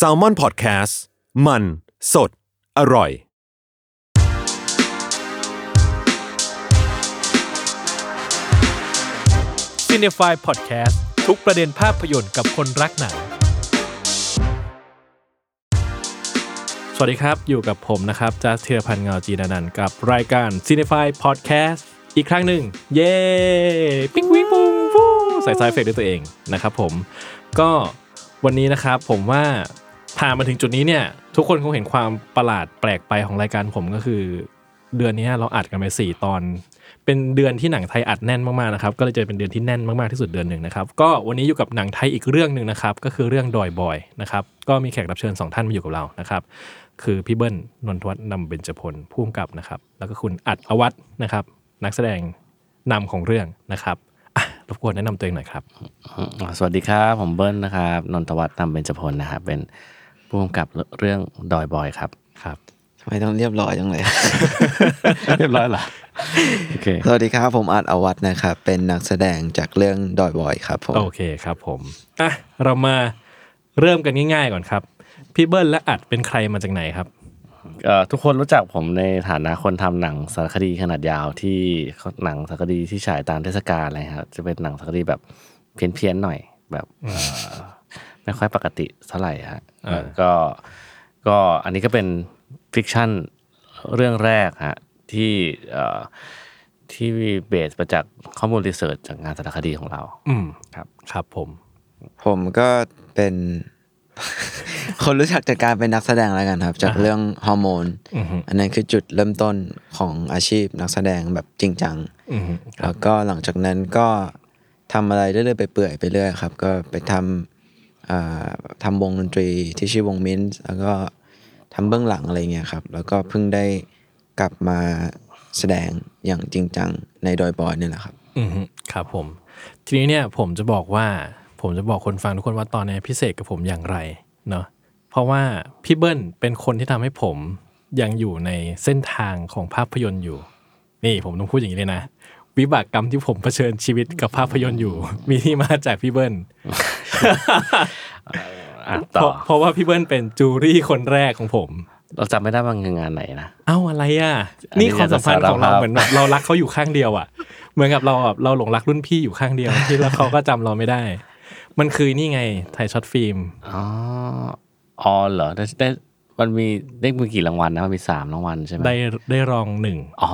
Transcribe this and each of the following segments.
s a l ม o n PODCAST มัน สด อร่อย c i n e f y Podcast ทุกประเด็นภาพยนตร์กับคนรักหนัง สวัสดีครับ อยู่กับผมนะครับจัสเทียพันเงาจีนานันท์กับรายการ c i n e f y Podcast อีกครั้งหนึ่ง เย้ ปิ๊งวิงปุ้งฟูใส่ไซเฟกด้วยตัวเองนะครับผม ก็ วันนี้นะครับผมว่าผ่านมาถึงจุดนี้เนี่ย ทุกคนคงเห็นความประหลาดแปลกไปของรายการผมก็คือ เดือนนี้เราอัดกันไปสี่ตอน เป็นเดือนที่หนังไทยอัดแน่นมากๆนะครับก็เลยจะเป็นเดือนที่แน่นมากๆที่สุดเดือนหนึ่งนะครับก็วันนี้อยู่กับหนังไทยอีกเรื่องหนึ่งนะครับก็คือเรื่องดอยบอยนะครับก็มีแขกรับเชิญสองท่านมาอยู่กับเรานะครับคือพี่เบิ้ลนนทวัฒน์นำเบญจพลผู้กำกับนะครับแล้วก็คุณอัดอวัฒน์นะครับนักแสดงนำของเรื่องนะครับ รบกวนแนะนำตัวเองหน่อยครับอ่าสวัสดีครับ ผมเบิ้ลนะครับ นนทวัฒน์นำเบญจพลนะครับ เป็นผู้กำกับเรื่องดอยบอยครับ ครับทำไมต้องเรียบร้อยจังเลย เรียบร้อยเหรอโอเค สวัสดีครับ ผมอาร์ตอวัตนะครับ เป็นนักแสดงจากเรื่องดอยบอยครับผม โอเคครับผมอะเรามาเริ่มกันง่ายๆก่อนครับ พี่เบิ้ลและอัดเป็นใครมาจากไหนครับเอ่อ ทุกคนรู้จักผมในฐานะคนทำหนังสารคดีขนาดยาวที่หนังสารคดีที่ฉายตามเทศกาลอะไรครับจะเป็นหนังสารคดีแบบเพี้ยนๆหน่อยแบบเอ่อไม่ค่อยปกติเท่าไหร่ฮะเอ่อก็ก็อันนี้ก็เป็น fiction เรื่องแรกฮะที่เอ่อที่ base มาจากข้อมูล research จากงานสารคดีของเรา อืมครับ ครับผม ผมก็เป็น คนรู้จักจากการเป็นนักแสดงแล้วกันครับ จากเรื่องฮอร์โมนอือฮึอันนั้นคือจุดเริ่มต้นของอาชีพนักแสดงแบบจริงจังอือฮึแล้วก็หลังจากนั้นก็ทำอะไรเรื่อยๆไปเปื่อยไปเรื่อยครับ ก็ไปทำอ่าทำวงดนตรีที่ชื่อวงมินส์แล้วก็ทำเบื้องหลังอะไรเงี้ยครับ แล้วก็เพิ่งได้กลับมาแสดงอย่างจริงจังในดอยบอยนี่แหละครับ อือฮึครับผม ทีนี้เนี่ยผมจะบอกว่า ผมจะบอกคนฟังทุกคนว่าตอนนี้พิเศษกับผมอย่างไรเนาะเพราะว่าพี่เบิ้ลเป็นคนที่ทำให้ผมยังอยู่ในเส้นทางของภาพยนตร์อยู่ นี่ผมต้องพูดอย่างนี้เลยนะวิบากกรรมที่ผมเผชิญชีวิตกับภาพยนตร์อยู่ มีที่มาจากพี่เบิ้ลอะเพต่อราะเพราะว่าพี่เบิ้ลเป็นจูรี่คนแรกของผม เราจำไม่ได้ว่างานไหนนะเอ้าอะไรอะอันนี้นี่ความสัมพันธ์ของเราจะสารภาพเหมือนแบบเรารักเขาอยู่ข้างเดียวอะ เหมือนกับเราแบบเราหลงรักรุ่นพี่อยู่ข้างเดียวที่แล้วเขาก็จำเราไม่ได้ มันคือนี่ไงไทยช็อตฟิล์มอ๋ออ๋อเหรอได้ได้มันมีได้มีกี่รางวัลนะมันมีสามรางวัลใช่ไหมได้ได้รองหนึ่งอ๋อ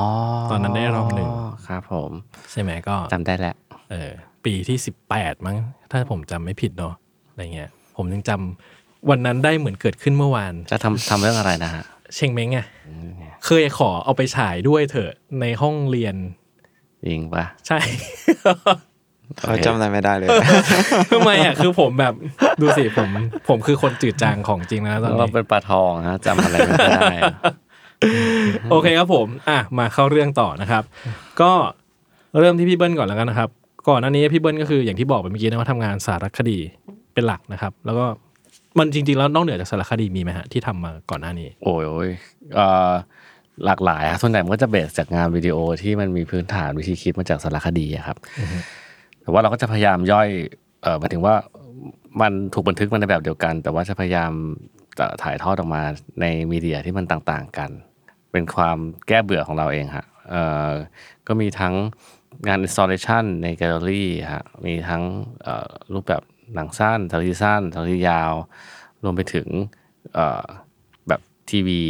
ตอนนั้นได้รองหนึ่งครับผม ใช่ไหมก็จำได้แล้วเออ ปีที่สิบแปดมั้ง ถ้าผมจำไม่ผิดเนาะอะไรเงี้ย ผมยังจำวันนั้นได้เหมือนเกิดขึ้นเมื่อวาน จะทำทำเรื่องอะไรนะฮะเชงเม้งอะเคยขอเอาไปฉายด้วยเถอะในห้องเรียนจริงปะใช่ เขาจำอะไรไม่ได้เลยทำไมอะคือผมแบบดูสิผม ผมคือคนจืดจางของจริงนะตอนเรานี้เป็นปลาทองฮะจำอะไรไม่ได้ โอเคครับผม อะมาเข้าเรื่องต่อนะครับ ก็เริ่มที่พี่เบิ้ลก่อนแล้วกันนะครับ ก่อนหน้านี้พี่เบิ้ลก็คืออย่างที่บอกไปเมื่อกี้นะว่าทำงานสารคดีเป็นหลักนะครับ แล้วก็มันจริง ๆ แล้วนอกเหนือจากสารคดีมีไหมฮะที่ทำมาก่อนหน้านี้ โอ้ยโอ้ยเอ่อหลากหลายอะส่วนใหญ่มันก็จะเบสจากงานวิดีโอที่มันมีพื้นฐานวิธีคิดมาจากสารคดีอะครับ แต่ว่าเราก็จะพยายามย่อยเออหมายถึงว่ามันถูกบันทึกมาในแบบเดียวกัน แต่ว่าจะพยายามจะถ่ายทอดออกมาในมีเดียที่มันต่างๆกัน เป็นความแก้เบื่อของเราเองฮะเอ่อก็มีทั้งงาน installation ในแกลเลอรี่ฮะมีทั้งเอ่อรูปแบบหนังสั้นสารคดีสั้นสารคดียาว รวมไปถึงเอ่อแบบทีวี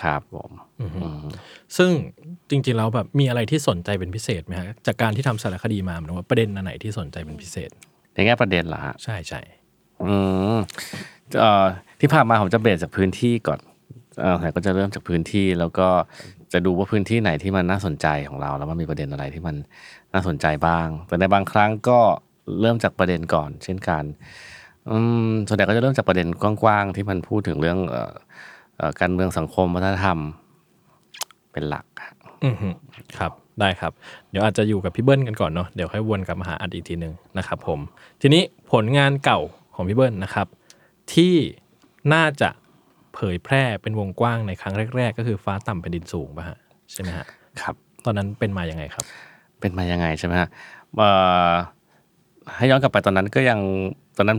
ครับผมอืมซึ่ง จริงๆแล้วแบบมีอะไรที่สนใจเป็นพิเศษไหมฮะจากการที่ทำสารคดีมาหมายถึงว่าประเด็นอันไหนที่สนใจเป็นพิเศษ ในแง่ประเด็นเหรอฮะใช่ใช่อืมเอ่อที่ผ่านมาผมจะเบสจากพื้นที่ก่อนเออแต่ก็จะเริ่มจากพื้นที่แล้วก็จะดูว่าพื้นที่ไหนที่มันน่าสนใจของเรา แล้วมันมีประเด็นอะไรที่มันน่าสนใจบ้าง แต่ในบางครั้งก็เริ่มจากประเด็นก่อน เช่นกันอืมส่วนใหญ่ก็จะเริ่มจากประเด็นกว้างๆที่มันพูดถึงเรื่องเอ่อเอ่อการเมืองสังคมวัฒนธรรมเป็นหลักฮะ อือฮึครับได้ครับ เดี๋ยวอาจจะอยู่กับพี่เบิ้ลกันก่อนเนาะเดี๋ยวค่อยวนกลับมาหาอัดอีกทีหนึ่งนะครับผม ทีนี้ผลงานเก่าของพี่เบิ้ลนะครับ ที่น่าจะเผยแพร่เป็นวงกว้างในครั้งแรก ๆ ก็คือฟ้าต่ำเป็นดินสูงป่ะฮะใช่ไหมฮะครับ ตอนนั้นเป็นมาอย่างไงครับ เป็นมายังไงใช่ไหมฮะเอ่อให้ย้อนกลับไปตอนนั้นก็ยังตอนนั้น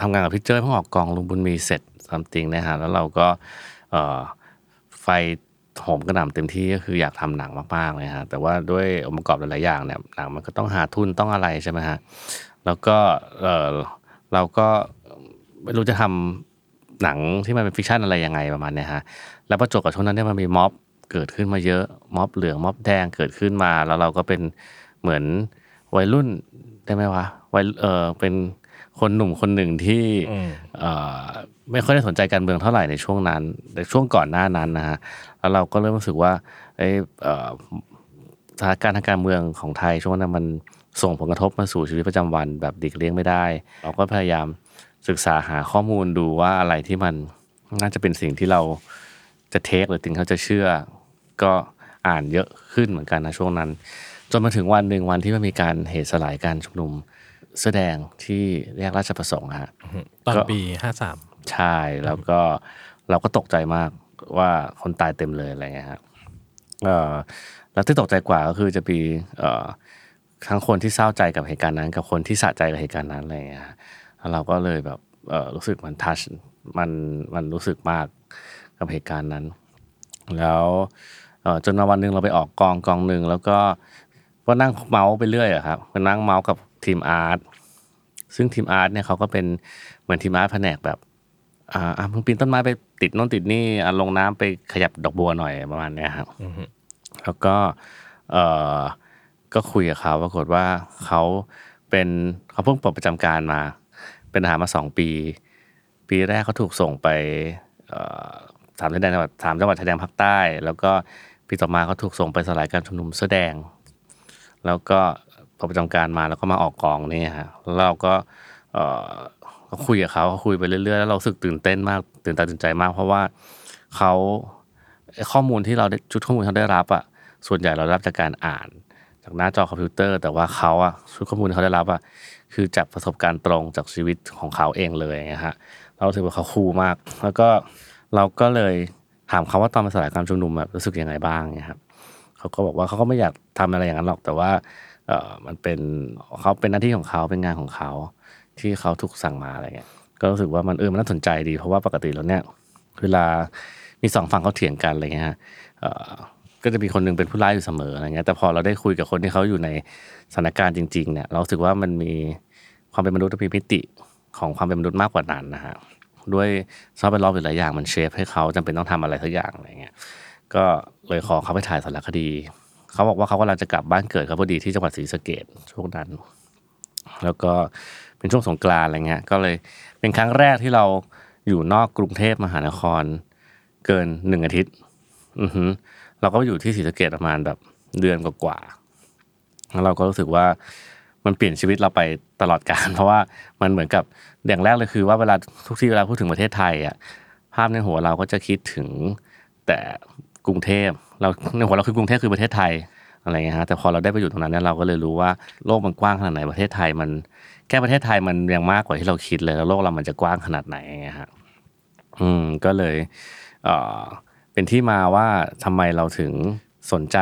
ทำงานกับพี่เจ้ยเพิ่งออกกองลุงบุญมีเสร็จซัมติงนะฮะแล้วเราก็เอ่อไฟ โหมกระหน่ำเต็มที่ก็คืออยากทำหนังมากๆเลยฮะแต่ว่าด้วยองค์ประกอบหลายๆอย่างเนี่ยหนังมันก็ต้องหาทุนต้องอะไรใช่ไหมฮะแล้วก็เออเราก็ไม่รู้จะทำหนังที่มันเป็น fiction อะไรยังไงประมาณเนี้ยฮะแล้วประจวบกับช่วงนั้นเนี่ยมันมีม็อบเกิดขึ้นมาเยอะม็อบเหลืองม็อบแดงเกิดขึ้นมา แล้วเราก็เป็นเหมือนวัยรุ่นได้ไหมวะวัยเออเป็น คนหนุ่มคนหนึ่งที่อืมเอ่อไม่ค่อยได้สนใจการเมืองเท่าไหร่ในช่วงนั้นในช่วงก่อนหน้านั้นนะฮะแล้วเราก็เริ่มรู้สึกว่าเอ้ยเอ่อสถานการณ์ทางการเมืองของไทยช่วงนั้นมันส่งผลกระทบมาสู่ชีวิตประจำวัน แบบหลีกเลี่ยงไม่ได้ เราก็พยายามศึกษาหาข้อมูลดูว่าอะไรที่มันน่าจะเป็นสิ่งที่เราจะเทคหรือสิ่งที่เขาจะเชื่อ ก็อ่านเยอะขึ้นเหมือนกันนะช่วงนั้น จนมาถึงวันหนึ่งวันที่มันมีการเหตุสลายการชุมนุม แสอแดงที่แยกราชประสงค์อะฮะตอนก็ปีห้าสามใช่แล้วก็เราก็ตกใจมากว่าคนตายเต็มเลยอะไรเงี้ยครับเอ่อแล้วที่ตกใจกว่าก็คือจะมีเอ่อทั้งคนที่เศร้าใจกับเหตุการณ์นั้น กับคนที่สะใจกับเหตุการณ์นั้นอะไรเงี้ยฮะแล้วเราก็เลยแบบเอ่อรู้สึกมันทัชมันมันรู้สึกมากกับเหตุการณ์นั้น แล้วเอ่อจนมาวันหนึ่งเราไปออกกองกองหนึ่งแล้วก็ก็นั่งเมาส์ไปเรื่อยอะครับก็นั่งเมาส์กับ ทีมอาร์ตซึ่งทีมอาร์ตเนี่ยเขาก็เป็นเหมือนทีมอาร์ตแผนกแบบอ่าอะมึงปีนต้นไม้ไปติดโน่นติดนี่อะลงน้ำไปขยับดอกบัวหน่อยประมาณเนี้ยครับแล้วก็เออก็คุยกับเขาปรากฏว่าเขาเป็นเขาเพิ่งปลดประจำการมา เป็นทหารมาสองปี ปีแรกเขาถูกส่งไปเอ่อสามชายแดนจังหวัดสามจังหวัดชายแดนภาคใต้ แล้วก็ปีต่อมาเขาถูกส่งไปสลายการชุมนุมเสื้อแดง แล้วก็ พอประจำการมาแล้วก็มาออกกองนี่ฮะแล้วเราก็เออคุยกับเขาคุยไปเรื่อยๆแล้วเราสึกตื่นเต้นมากตื่นตาตื่นใจมาก เพราะว่าเขาข้อมูลที่เราได้ชุดข้อมูลที่เขาได้รับอะส่วนใหญ่เราได้รับจากการอ่าน จากหน้าจอคอมพิวเตอร์ แต่ว่าเขาอะชุดข้อมูลที่เขาได้รับอะคือจากประสบการณ์ตรงจากชีวิตของเขาเองเลยอย่างเงี้ยฮะเราถือว่าเขาคูลมาก แล้วก็เราก็เลยถามเขาว่าตอนมาสลายการชุมนุมแบบรู้สึกยังไงบ้างเนี่ยครับเขาก็บอกว่าเขาก็ไม่อยากทำอะไรอย่างนั้นหรอกแต่ว่า เออมันเป็นเขาเป็นหน้าที่ของเขาเป็นงานของเขา ที่เขาถูกสั่งมาอะไรเงี้ยก็รู้สึกว่ามันเออมันน่าสนใจดี เพราะว่าปกติแล้วเนี่ยเวลามีสองฝั่งเขาเถียงกันอะไรเงี้ยฮะก็จะมีคนหนึงเป็นผู้ร้ายอยู่เสมออะไรเงี้ยแต่พอเราได้คุยกับคนที่เขาอยู่ในสถานการณ์จริง ๆ เนี่ย เราสึกว่ามันมีความเป็นมนุษย์มีมิติของความเป็นมนุษย์มากกว่านั้นนะฮะด้วยสภาพแวดล้อมหลายอย่างมันเชฟให้เขาจำเป็นต้องทำอะไรสักอย่างอะไรเงี้ยก็เลยขอเขาไปถ่ายสารคดี เขาบอกว่าเขากำลังจะกลับบ้านเกิดเขาพอดีที่จังหวัดศรีสะเกดช่วงนั้น แล้วก็เป็นช่วงสงกรานต์อะไรเงี้ย ก็เลยเป็นครั้งแรกที่เราอยู่นอกกรุงเทพมหานคร เกินหนึ่งอาทิตย์ อือฮึเราก็อยู่ที่ศรีสะเกดประมาณแบบเดือนกว่าๆแล้วเราก็รู้สึกว่ามันเปลี่ยนชีวิตเราไปตลอดกาลเพราะว่ามันเหมือนกับอย่างแรกเลยคือ ว่าเวลาทุกที่เวลาพูดถึงประเทศไทยอะภาพในหัวเราก็จะคิดถึงแต่กรุงเทพ เราในหัวเราคือกรุงเทพคือประเทศไทยอะไรเงี้ยฮะแต่พอเราได้ไปอยู่ตรงนั้นเนี่ยเราก็เลยรู้ว่าโลกมันกว้างขนาดไหนประเทศไทยมันแค่ประเทศไทยมันยังมากกว่าที่เราคิดเลยแล้วโลกเรามันจะกว้างขนาดไหนอย่างเงี้ยฮะอืมก็เลยเอ่อเป็นที่มาว่าทำไมเราถึงสนใจ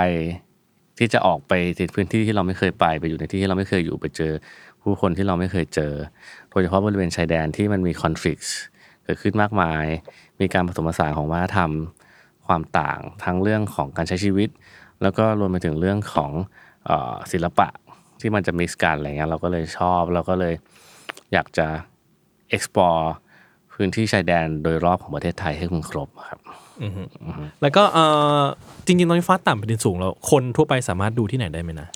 ที่จะออกไปในพื้นที่ที่เราไม่เคยไปไปอยู่ในที่ที่เราไม่เคยอยู่ไปเจอ ผู้คนที่เราไม่เคยเจอโดยเฉพาะบริเวณชายแดนที่มันมีคอนฟ lict เกิดขึ้นมากมาย มีการผสมผสานของวัฒนธรรม ความต่างทั้งเรื่องของการใช้ชีวิต แล้วก็รวมไปถึงเรื่องของเออศิลปะที่มันจะ mix กันอะไรเงี้ยเราก็เลยชอบเราก็เลยอยากจะ explore พื้นที่ชายแดนโดยรอบของประเทศไทยให้มันครบครับแล้วก็เออจริงๆตอนนี้ฟ้าต่ำแผ่นดินสูงแล้ว คนทั่วไปสามารถดูที่ไหนได้ไหมนะ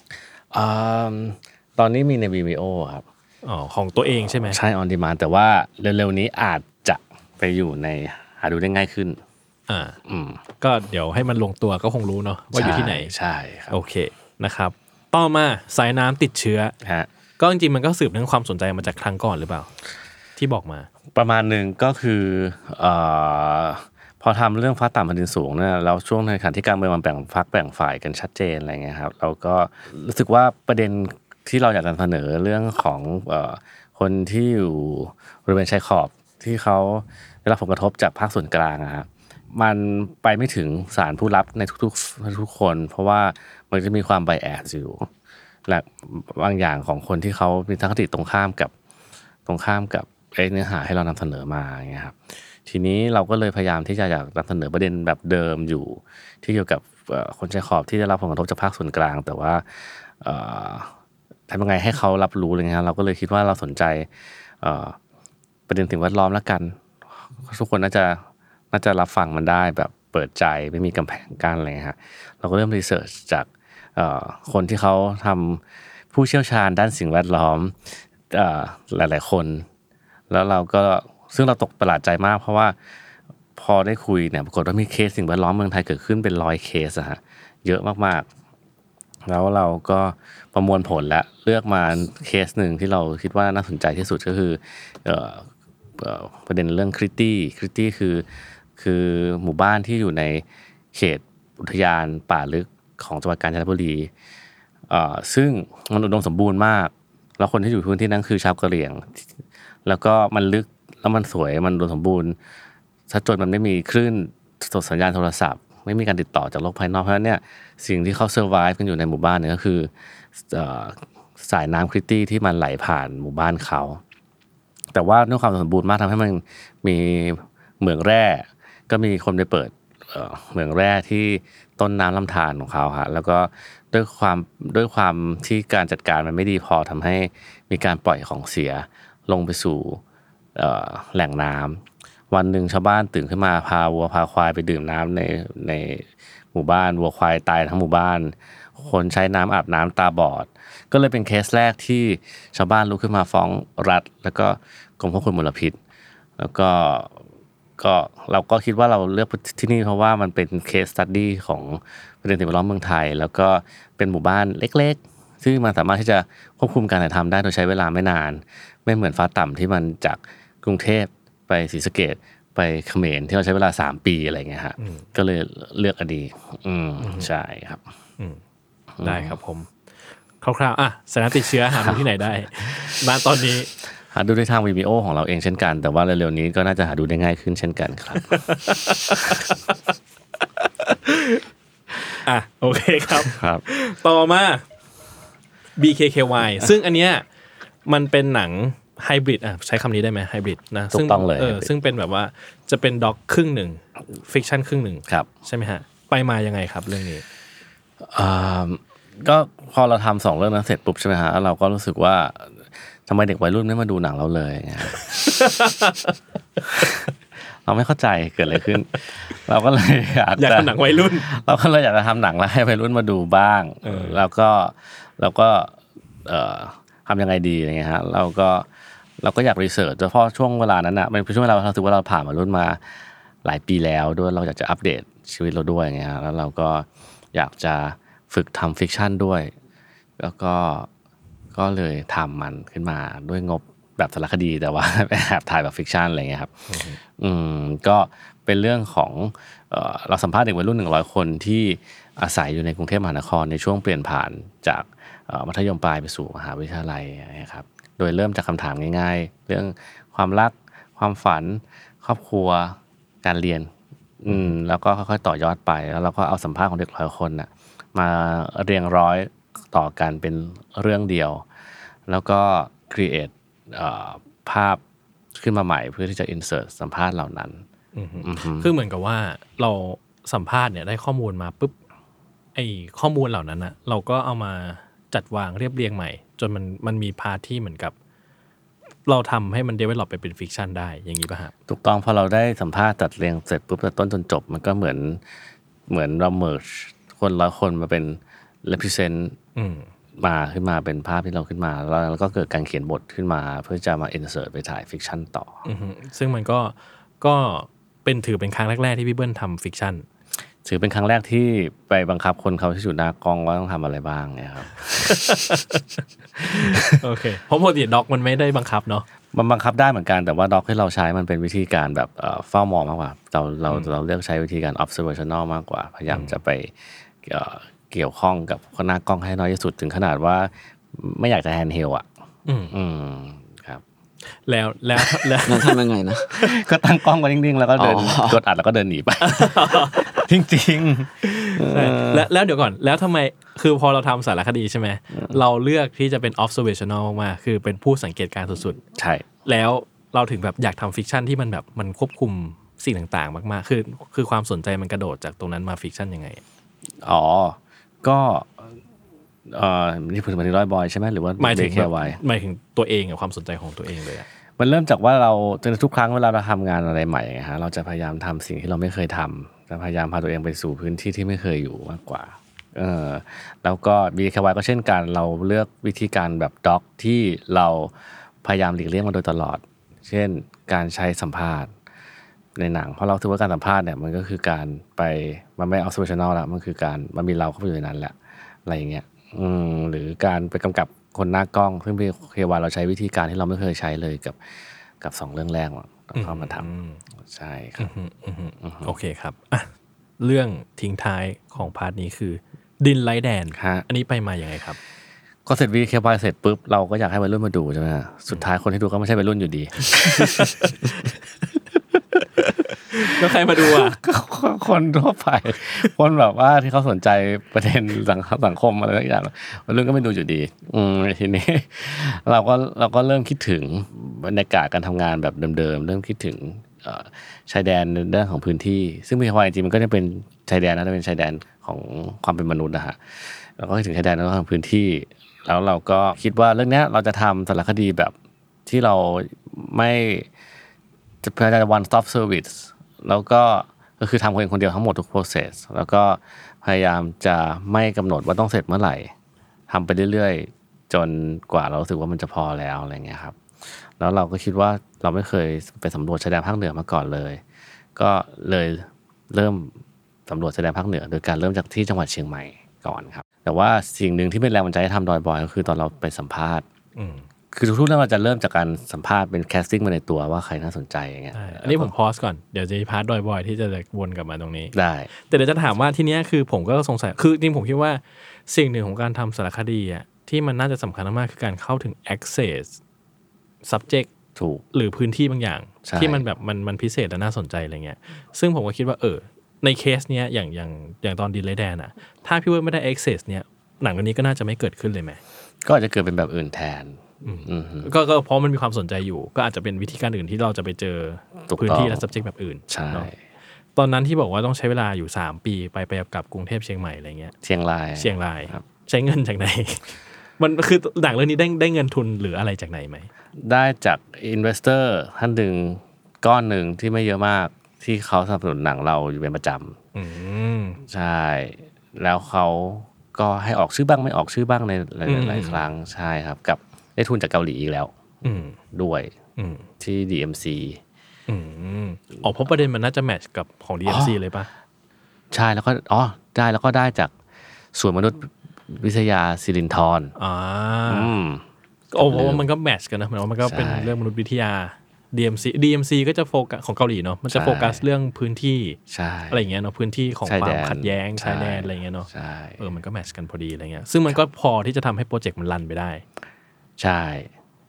อืมตอนนี้มีใน Vimeo ครับอ๋อของตัวเองใช่ไหมใช่ on demand แต่ว่าเร็วๆนี้อาจจะไปอยู่ในหาดูได้ง่ายขึ้น อ่าอืมก็เดี๋ยวให้มันลงตัวก็คงรู้เนาะว่าอยู่ที่ไหนใช่ครับโอเคนะครับ ต่อมาสายน้ำติดเชื้อฮะก็จริงๆมันก็สืบเนื่องความสนใจมาจากครั้งก่อนหรือเปล่า ที่บอกมา ประมาณหนึ่งก็คือเอ่อพอทำเรื่องฟ้าต่ำแผ่นดินสูงเนี่ยแล้วช่วงในขณะที่การเมืองมันแบ่งพักแบ่งฝ่ายกันชัดเจนอะไรเงี้ยครับเราก็รู้สึกว่าประเด็นที่เราอยากจะเสนอเรื่องของเอ่อคนที่อยู่บริเวณชายขอบที่เขาได้รับผลกระทบจากภาคส่วนกลางอะครับ มันไปไม่ถึงสารผู้รับในทุกๆทุกคน เพราะว่ามันจะมีความไบแอสอยู่และบางอย่างของคนที่เขามีทัศนคติตรงข้ามกับตรงข้ามกับเนื้อหาให้เรานำเสนอมาอย่างเงี้ยครับทีนี้เราก็เลยพยายามที่จะอยากนำเสนอประเด็นแบบเดิมอยู่ ที่เกี่ยวกับคนใช้ขอบที่ได้รับผลกระทบจากภาคส่วนกลาง แต่ว่าทำยังไงให้เขารับรู้อะไรเงี้ยเราก็เลยคิดว่าเราสนใจประเด็นสิ่งแวดล้อมแล้วกันทุกคนน่าจะ น่าจะรับฟังมันได้แบบเปิดใจไม่มีกำแพงกั้นอะไรเงี้ยฮะเราก็เริ่มรีเสิร์ชจากคนที่เขาทำผู้เชี่ยวชาญด้านสิ่งแวดล้อมเอ่อหลาย ๆ คน แล้วเราก็ซึ่งเราตกประหลาดใจมาก เพราะว่าพอได้คุยเนี่ยปรากฏว่ามีเคสสิ่งแวดล้อมเมืองไทยเกิดขึ้นเป็นร้อยเคสอะฮะเยอะมากๆ แล้วเราก็ประมวลผลและเลือกมาเคสหนึ่งที่เราคิดว่าน่าสนใจที่สุดก็คือออเอ่อประเด็นเรื่องคริตตี้คริตตี้คือ คือหมู่บ้านที่อยู่ในเขตอุทยานป่าลึกของจังหวัดกาญจนบุรีซึ่งมันอุดมสมบูรณ์มาก แล้วคนที่อยู่พื้นที่นั้นคือชาวกะเหรี่ยง แล้วก็มันลึกแล้วมันสวยมันอุดมสมบูรณ์ซะจนมันไม่มีคลื่นสดสัญญาณโทรศัพท์ ไม่มีการติดต่อจากโลกภายนอกเพราะฉะนั้นเนี่ยสิ่งที่เขา survive กันอยู่ในหมู่บ้านเนี่ยก็คืออสายน้ำคลิตี้ที่มันไหลผ่านหมู่บ้านเขา แต่ว่าด้วยความสมบูรณ์มากทำให้มันมีเหมืองแร่ ก็มีคนไปเปิดเหมืองแร่ที่ต้นน้ำลำธารของเขาฮะแล้วก็ด้วยความด้วยความที่การจัดการมันไม่ดีพอทำให้มีการปล่อยของเสียลงไปสู่แหล่งน้ำวันหนึ่งชาวบ้านตื่นขึ้นมาพาวัวพาควายไปดื่มน้ำในในหมู่บ้านวัวควายตายทั้งหมู่บ้าน คนใช้น้ำอาบน้ำตาบอด ก็เลยเป็นเคสแรกที่ชาวบ้านลุกขึ้นมาฟ้องรัฐ แล้วก็กรมควบคุมมลพิษ แล้วก็ ก็เราก็คิดว่าเราเลือกที่นี่เพราะว่ามันเป็นเคสตัดดี้ของประเด็นสิ่งแวดล้อมเมืองไทย แล้วก็เป็นหมู่บ้านเล็กๆ ซึ่งมันสามารถที่จะควบคุมการถ่ายทำได้โดยใช้เวลาไม่นาน ไม่เหมือนฟ้าต่ำที่มันจากกรุงเทพไปศรีสะเกดไปเขมรที่เราใช้เวลาสามปีอะไรเงี้ยฮะก็เลยเลือกอดี อืมใช่ครับได้ครับผมคร่าวๆอะสารติดเชื้อหาดูที่ไหนได้ณตอนนี้ หาดูได้ทาง Vimeo ของเราเองเช่นกัน แต่ว่าเร็วๆนี้ก็น่าจะหาดูได้ง่ายขึ้นเช่นกันครับ อะ โอเคครับครับ ต่อมา BKKY ซึ่งอันเนี้ยมันเป็นหนังไฮบริดอะใช้คำนี้ได้ไหมไฮบริดนะถูกต้องเลยเออ hybrid ซึ่งเป็นแบบว่าจะเป็นด็อกครึ่งหนึ่งฟิกชันครึ่งหนึ่งครับใช่ไหมฮะ ไปมายังไงครับเรื่องนี้อ่าก็พอเราทำสองเรื่องนั้นเสร็จปุ๊บใช่ไหมฮะแล้วเราก็รู้สึกว่า ทำไมเด็กวัยรุ่นไม่มาดูหนังเราเลยอย่างเงี้ยเราไม่เข้าใจเกิดอะไรขึ้น เราก็เลยอยากอยากจะทำหนังวัยรุ่น เราก็เลยอยากจะทำหนังแล้วให้วัยรุ่นมาดูบ้างเออแล้วก็แล้วก็เอ่อทำยังไงดีอะไรเงี้ยฮะเราก็เราก็อยาก research เพราะช่วงเวลานั้นอะมันเป็นช่วงเวลาเรารู้สึกว่าเราผ่านวัยรุ่นมาหลายปีแล้วด้วยเราอยากจะอัปเดตชีวิตเราด้วยอย่างเงี้ยฮะแล้วเราก็อยากจะฝึกทำ fiction ด้วย แล้วก็ ก็เลยทำมันขึ้นมาด้วยงบแบบสารคดีแต่ว่าไปแอบถ่ายแบบ fiction อะไรเงี้ยครับอืมก็เป็นเรื่องของเอ่อเราสัมภาษณ์เด็กวัยรุ่นหนึ่งร้อยคนที่อาศัยอยู่ในกรุงเทพมหานครในช่วงเปลี่ยนผ่านจากเอ่อมัธยมปลายไปสู่มหาวิทยาลัยนะครับโดยเริ่มจากคำถามง่าย ๆ เรื่องความรัก ความฝัน ครอบครัวการเรียน อืมแล้วก็ค่อยๆต่อยอดไป แล้วเราก็เอาสัมภาษณ์ของเด็กร้อยคนน่ะมาเรียงร้อย ต่อกันเป็นเรื่องเดียว แล้วก็ create เอ่อภาพขึ้นมาใหม่เพื่อที่จะ insert สัมภาษณ์เหล่านั้นอือฮึคือเหมือนกับว่าเราสัมภาษณ์เนี่ยได้ข้อมูลมาปุ๊บไอ้ข้อมูลเหล่านั้นนะเราก็เอามาจัดวางเรียบเรียงใหม่ จนมันมันมี part ที่เหมือนกับ เราทำให้มัน develop ไปเป็น fiction ได้อย่างนี้ป่ะฮะถูกต้องพอเราได้สัมภาษณ์จัดเรียงเสร็จปุ๊บจากต้นจนจบ มันก็เหมือนเหมือนเรา merge นร้อยคนมาเป็น represent อืมมาขึ้นมาเป็นภาพที่เราขึ้นมาแล้วแล้วก็เกิดการเขียนบทขึ้นมา เพื่อจะมา insert ไปถ่าย fiction ต่อออือฮึซึ่งมันก็ก็เป็นถือเป็นครั้งแรก ๆ ที่พี่เบิ้ลทำ fictionถือเป็นครั้งแรกที่ไปบังคับคนเขาที่อยู่หน้ากล้องว่าต้องทำอะไรบ้างเนี่ยครับ โอเค เพราะปกติ doc มันไม่ได้บังคับเนาะมันบังคับได้เหมือนกันแต่ว่า doc ที่เราใช้มันเป็นวิธีการแบบเอ่อเฝ้ามองมากกว่า เราเราเราเลือกใช้วิธีการ observational มากกว่า พยายามจะไป เอ่อเกี่ยวข้องกับคนหน้ากล้องให้น้อยที่สุดถึงขนาดว่า ไม่อยากจะ handheld อะ อืมอืมครับ แล้วแล้วแล้วงั้นทำยังไงนะก็ตั้งกล้องไว้นิ่งๆ แล้วก็เดินอ๋อกดอัดแล้วก็เดินหนีไป จริงใช่แล้วแล้วเดี๋ยวก่อน แล้วทำไมคือพอเราทำสารคดีใช่ไหมเราเลือกที่จะเป็น observational มากๆคือเป็นผู้สังเกตการณ์สุดๆ ใช่ๆแล้วเราถึงแบบอยากทำ fiction ที่มันแบบมันควบคุมสิ่งต่างๆ มากๆ คือ คือความสนใจมันกระโดดจากตรงนั้นมา fictionยังไง อ๋อ ก็เอ่อนี่พูดถึงดอยบอยใช่ไหมหรือว่าหมายถึง BKKY หมายถึงตัวเองกับความสนใจของตัวเองเลยอะมันเริ่มจากว่าเราทุกครั้งเวลาเราทำงานอะไรใหม่อะฮะเราจะพยายามทำสิ่งที่เราไม่เคยทำจะพยายามพาตัวเองไปสู่พื้นที่ที่ไม่เคยอยู่มากกว่าเออแล้วก็ BKKY ก็เช่นกันเราเลือกวิธีการแบบ doc ที่เราพยายามหลีกเลี่ยงมาโดยตลอด เช่น การใช้สัมภาษณ์ ในหนัง เพราะเราถือว่าการสัมภาษณ์เนี่ยมันก็คือการไปมันไม่ observational แล้วมันคือการมันมีเราเข้าไปอยู่ในนั้นแหละอะไรอย่างเงี้ยอืมหรือการไปกำกับคนหน้ากล้องซึ่ง BKKY เราใช้วิธีการที่เราไม่เคยใช้เลยกับกับสองเรื่องแรกเข้ามาทำใช่ครับอืมอืมอืมโอเคครับอะเรื่องทิ้งท้ายของ part นี้คือ ดินไร้แดนฮะอันนี้ไปมาอย่างไงครับก็เสร็จวีเควาเสร็จปุ๊บเราก็อยากให้วัยรุ่นมาดูใช่ไหมฮะสุดท้ายคนที่ดูก็ไม่ใช่วัยรุ่นอยู่ดี แล้วใครมาดูอะก็คนทั่วไป คนแบบว่าที่เขาสนใจประเด็นสังสังคมอะไรสักอย่างวัยรุ่นก็ไม่ดูอยู่ดี อืมทีนี้ เราก็เราก็เริ่มคิดถึงบรรยากาศการทำงานแบบเดิมๆเริ่มคิดถึงชายแดนในเรื่องของพื้นที่ ซึ่งมีควาจริงมันก็จะเป็นชายแดนนะจะเป็นชายแดนของความเป็นมนุษย์นะฮะเราก็คิดถึงชายแดนในเรื่องของพื้นที่ แล้วเราก็คิดว่าเรื่องนี้เราจะทำสารคดีแบบที่เราไม่จะพยายาม one stop service แล้วก็ก็คือทำคนคนเดียวทั้งหมดทุก process แล้วก็พยายามจะไม่กำหนดว่าต้องเสร็จเมื่อไหร่ทำไปเรื่อยๆ จนกว่าเราสึกว่ามันจะพอแล้วอะไรเงี้ยครับ แล้วเราก็คิดว่าเราไม่เคยไปสำรวจชายแดนภาคเหนือมาก่อนเลย ก็เลยเริ่มสำรวจชายแดนภาคเหนือ โดยการเริ่มจากที่จังหวัดเชียงใหม่ก่อนครับ แต่ว่าสิ่งหนึ่งที่เป็นแรงบันดาลใจให้ทำดอยบอยก็คือตอนเราไปสัมภาษณ์ คือทุกๆเรื่องเราจะเริ่มจากการสัมภาษณ์เป็น casting มาในตัวว่าใครน่าสนใจอย่างเงี้ยใช่อันนี้ผม pause ก่อนเดี๋ยวจะมี part ดอยบอยที่จะวนกลับมาตรงนี้ได้ แต่เดี๋ยวจะถามว่าที่เนี้ยคือผมก็สงสัยคือจริงผมคิดว่าสิ่งหนึ่งของการทำสารคดีอะที่มันน่าจะสำคัญมากๆคือการเข้าถึง access subject ถูกหรือพื้นที่บางอย่างใช่ที่มันแบบมันมันพิเศษและน่าสนใจอะไรเงี้ย ซึ่งผมก็คิดว่าเออในเคสเนี้ยอย่างอย่างอย่างตอนดินไร้แดนอะถ้าพี่เบิ้ลไม่ได้ access เนี้ยหนังเรื่องนี้ก็น่าจะไม่เกิดขึ้นเลยไหมก็อาจจะเกิดเป็นแบบอื่นแทนอืมฮึ ก็ก็เพราะมันมีความสนใจอยู่ ก็อาจจะเป็นวิธีการอื่นที่เราจะไปเจอถูกต้องพื้นที่และ subject แบบอื่นใช่เนอะตอนนั้นที่บอกว่าต้องใช้เวลาอยู่ 3 ปีไปไปกลับกรุงเทพเชียงใหม่อะไรเงี้ยเชียงรายเชียงรายครับใช้เงินจากไหน มันคือหนังเรื่องนี้ได้ได้เงินทุนหรืออะไรจากไหนไหม ได้จาก investor ท่านหนึ่งก้อนหนึ่งที่ไม่เยอะมากที่เขาสนับสนุนหนังเราอยู่เป็นประจอืมำใช่ แล้วเขาก็ให้ออกชื่อบ้างไม่ออกชื่อบ้างในหลายอืมหลายครั้งใช่ครับกับ ได้ทุนจากเกาหลีอีกแล้ว อืมด้วยอืมที่ DMZ อืมอ๋อเพราะประเด็นมันน่าจะ match กับของ DMZ เลยปะใช่แล้วก็อ๋อได้แล้วก็ได้จากส่วนมนุษย์วิทยาสิรินทรอ่าอืมโอ้เพราะว่ามันก็แมทช์กันนะหมายว่ามันก็เป็นใช่เรื่องมนุษยวิทยา DMC DMC ก็จะโฟกัสของเกาหลีเนาะมันจะใช่โฟกัสเรื่องพื้นที่ใช่อะไรอย่างเงี้ยเนาะพื้นที่ของชายควาแดมนขัดแย้งใช่ชายแดนอะไรอย่างเงี้ยเนาะใช่เออมันก็แมทช์กันพอดีอะไรเงี้ยซึ่งมันก็พอที่จะทำให้โปรเจกต์มันรันไปได้ ใช่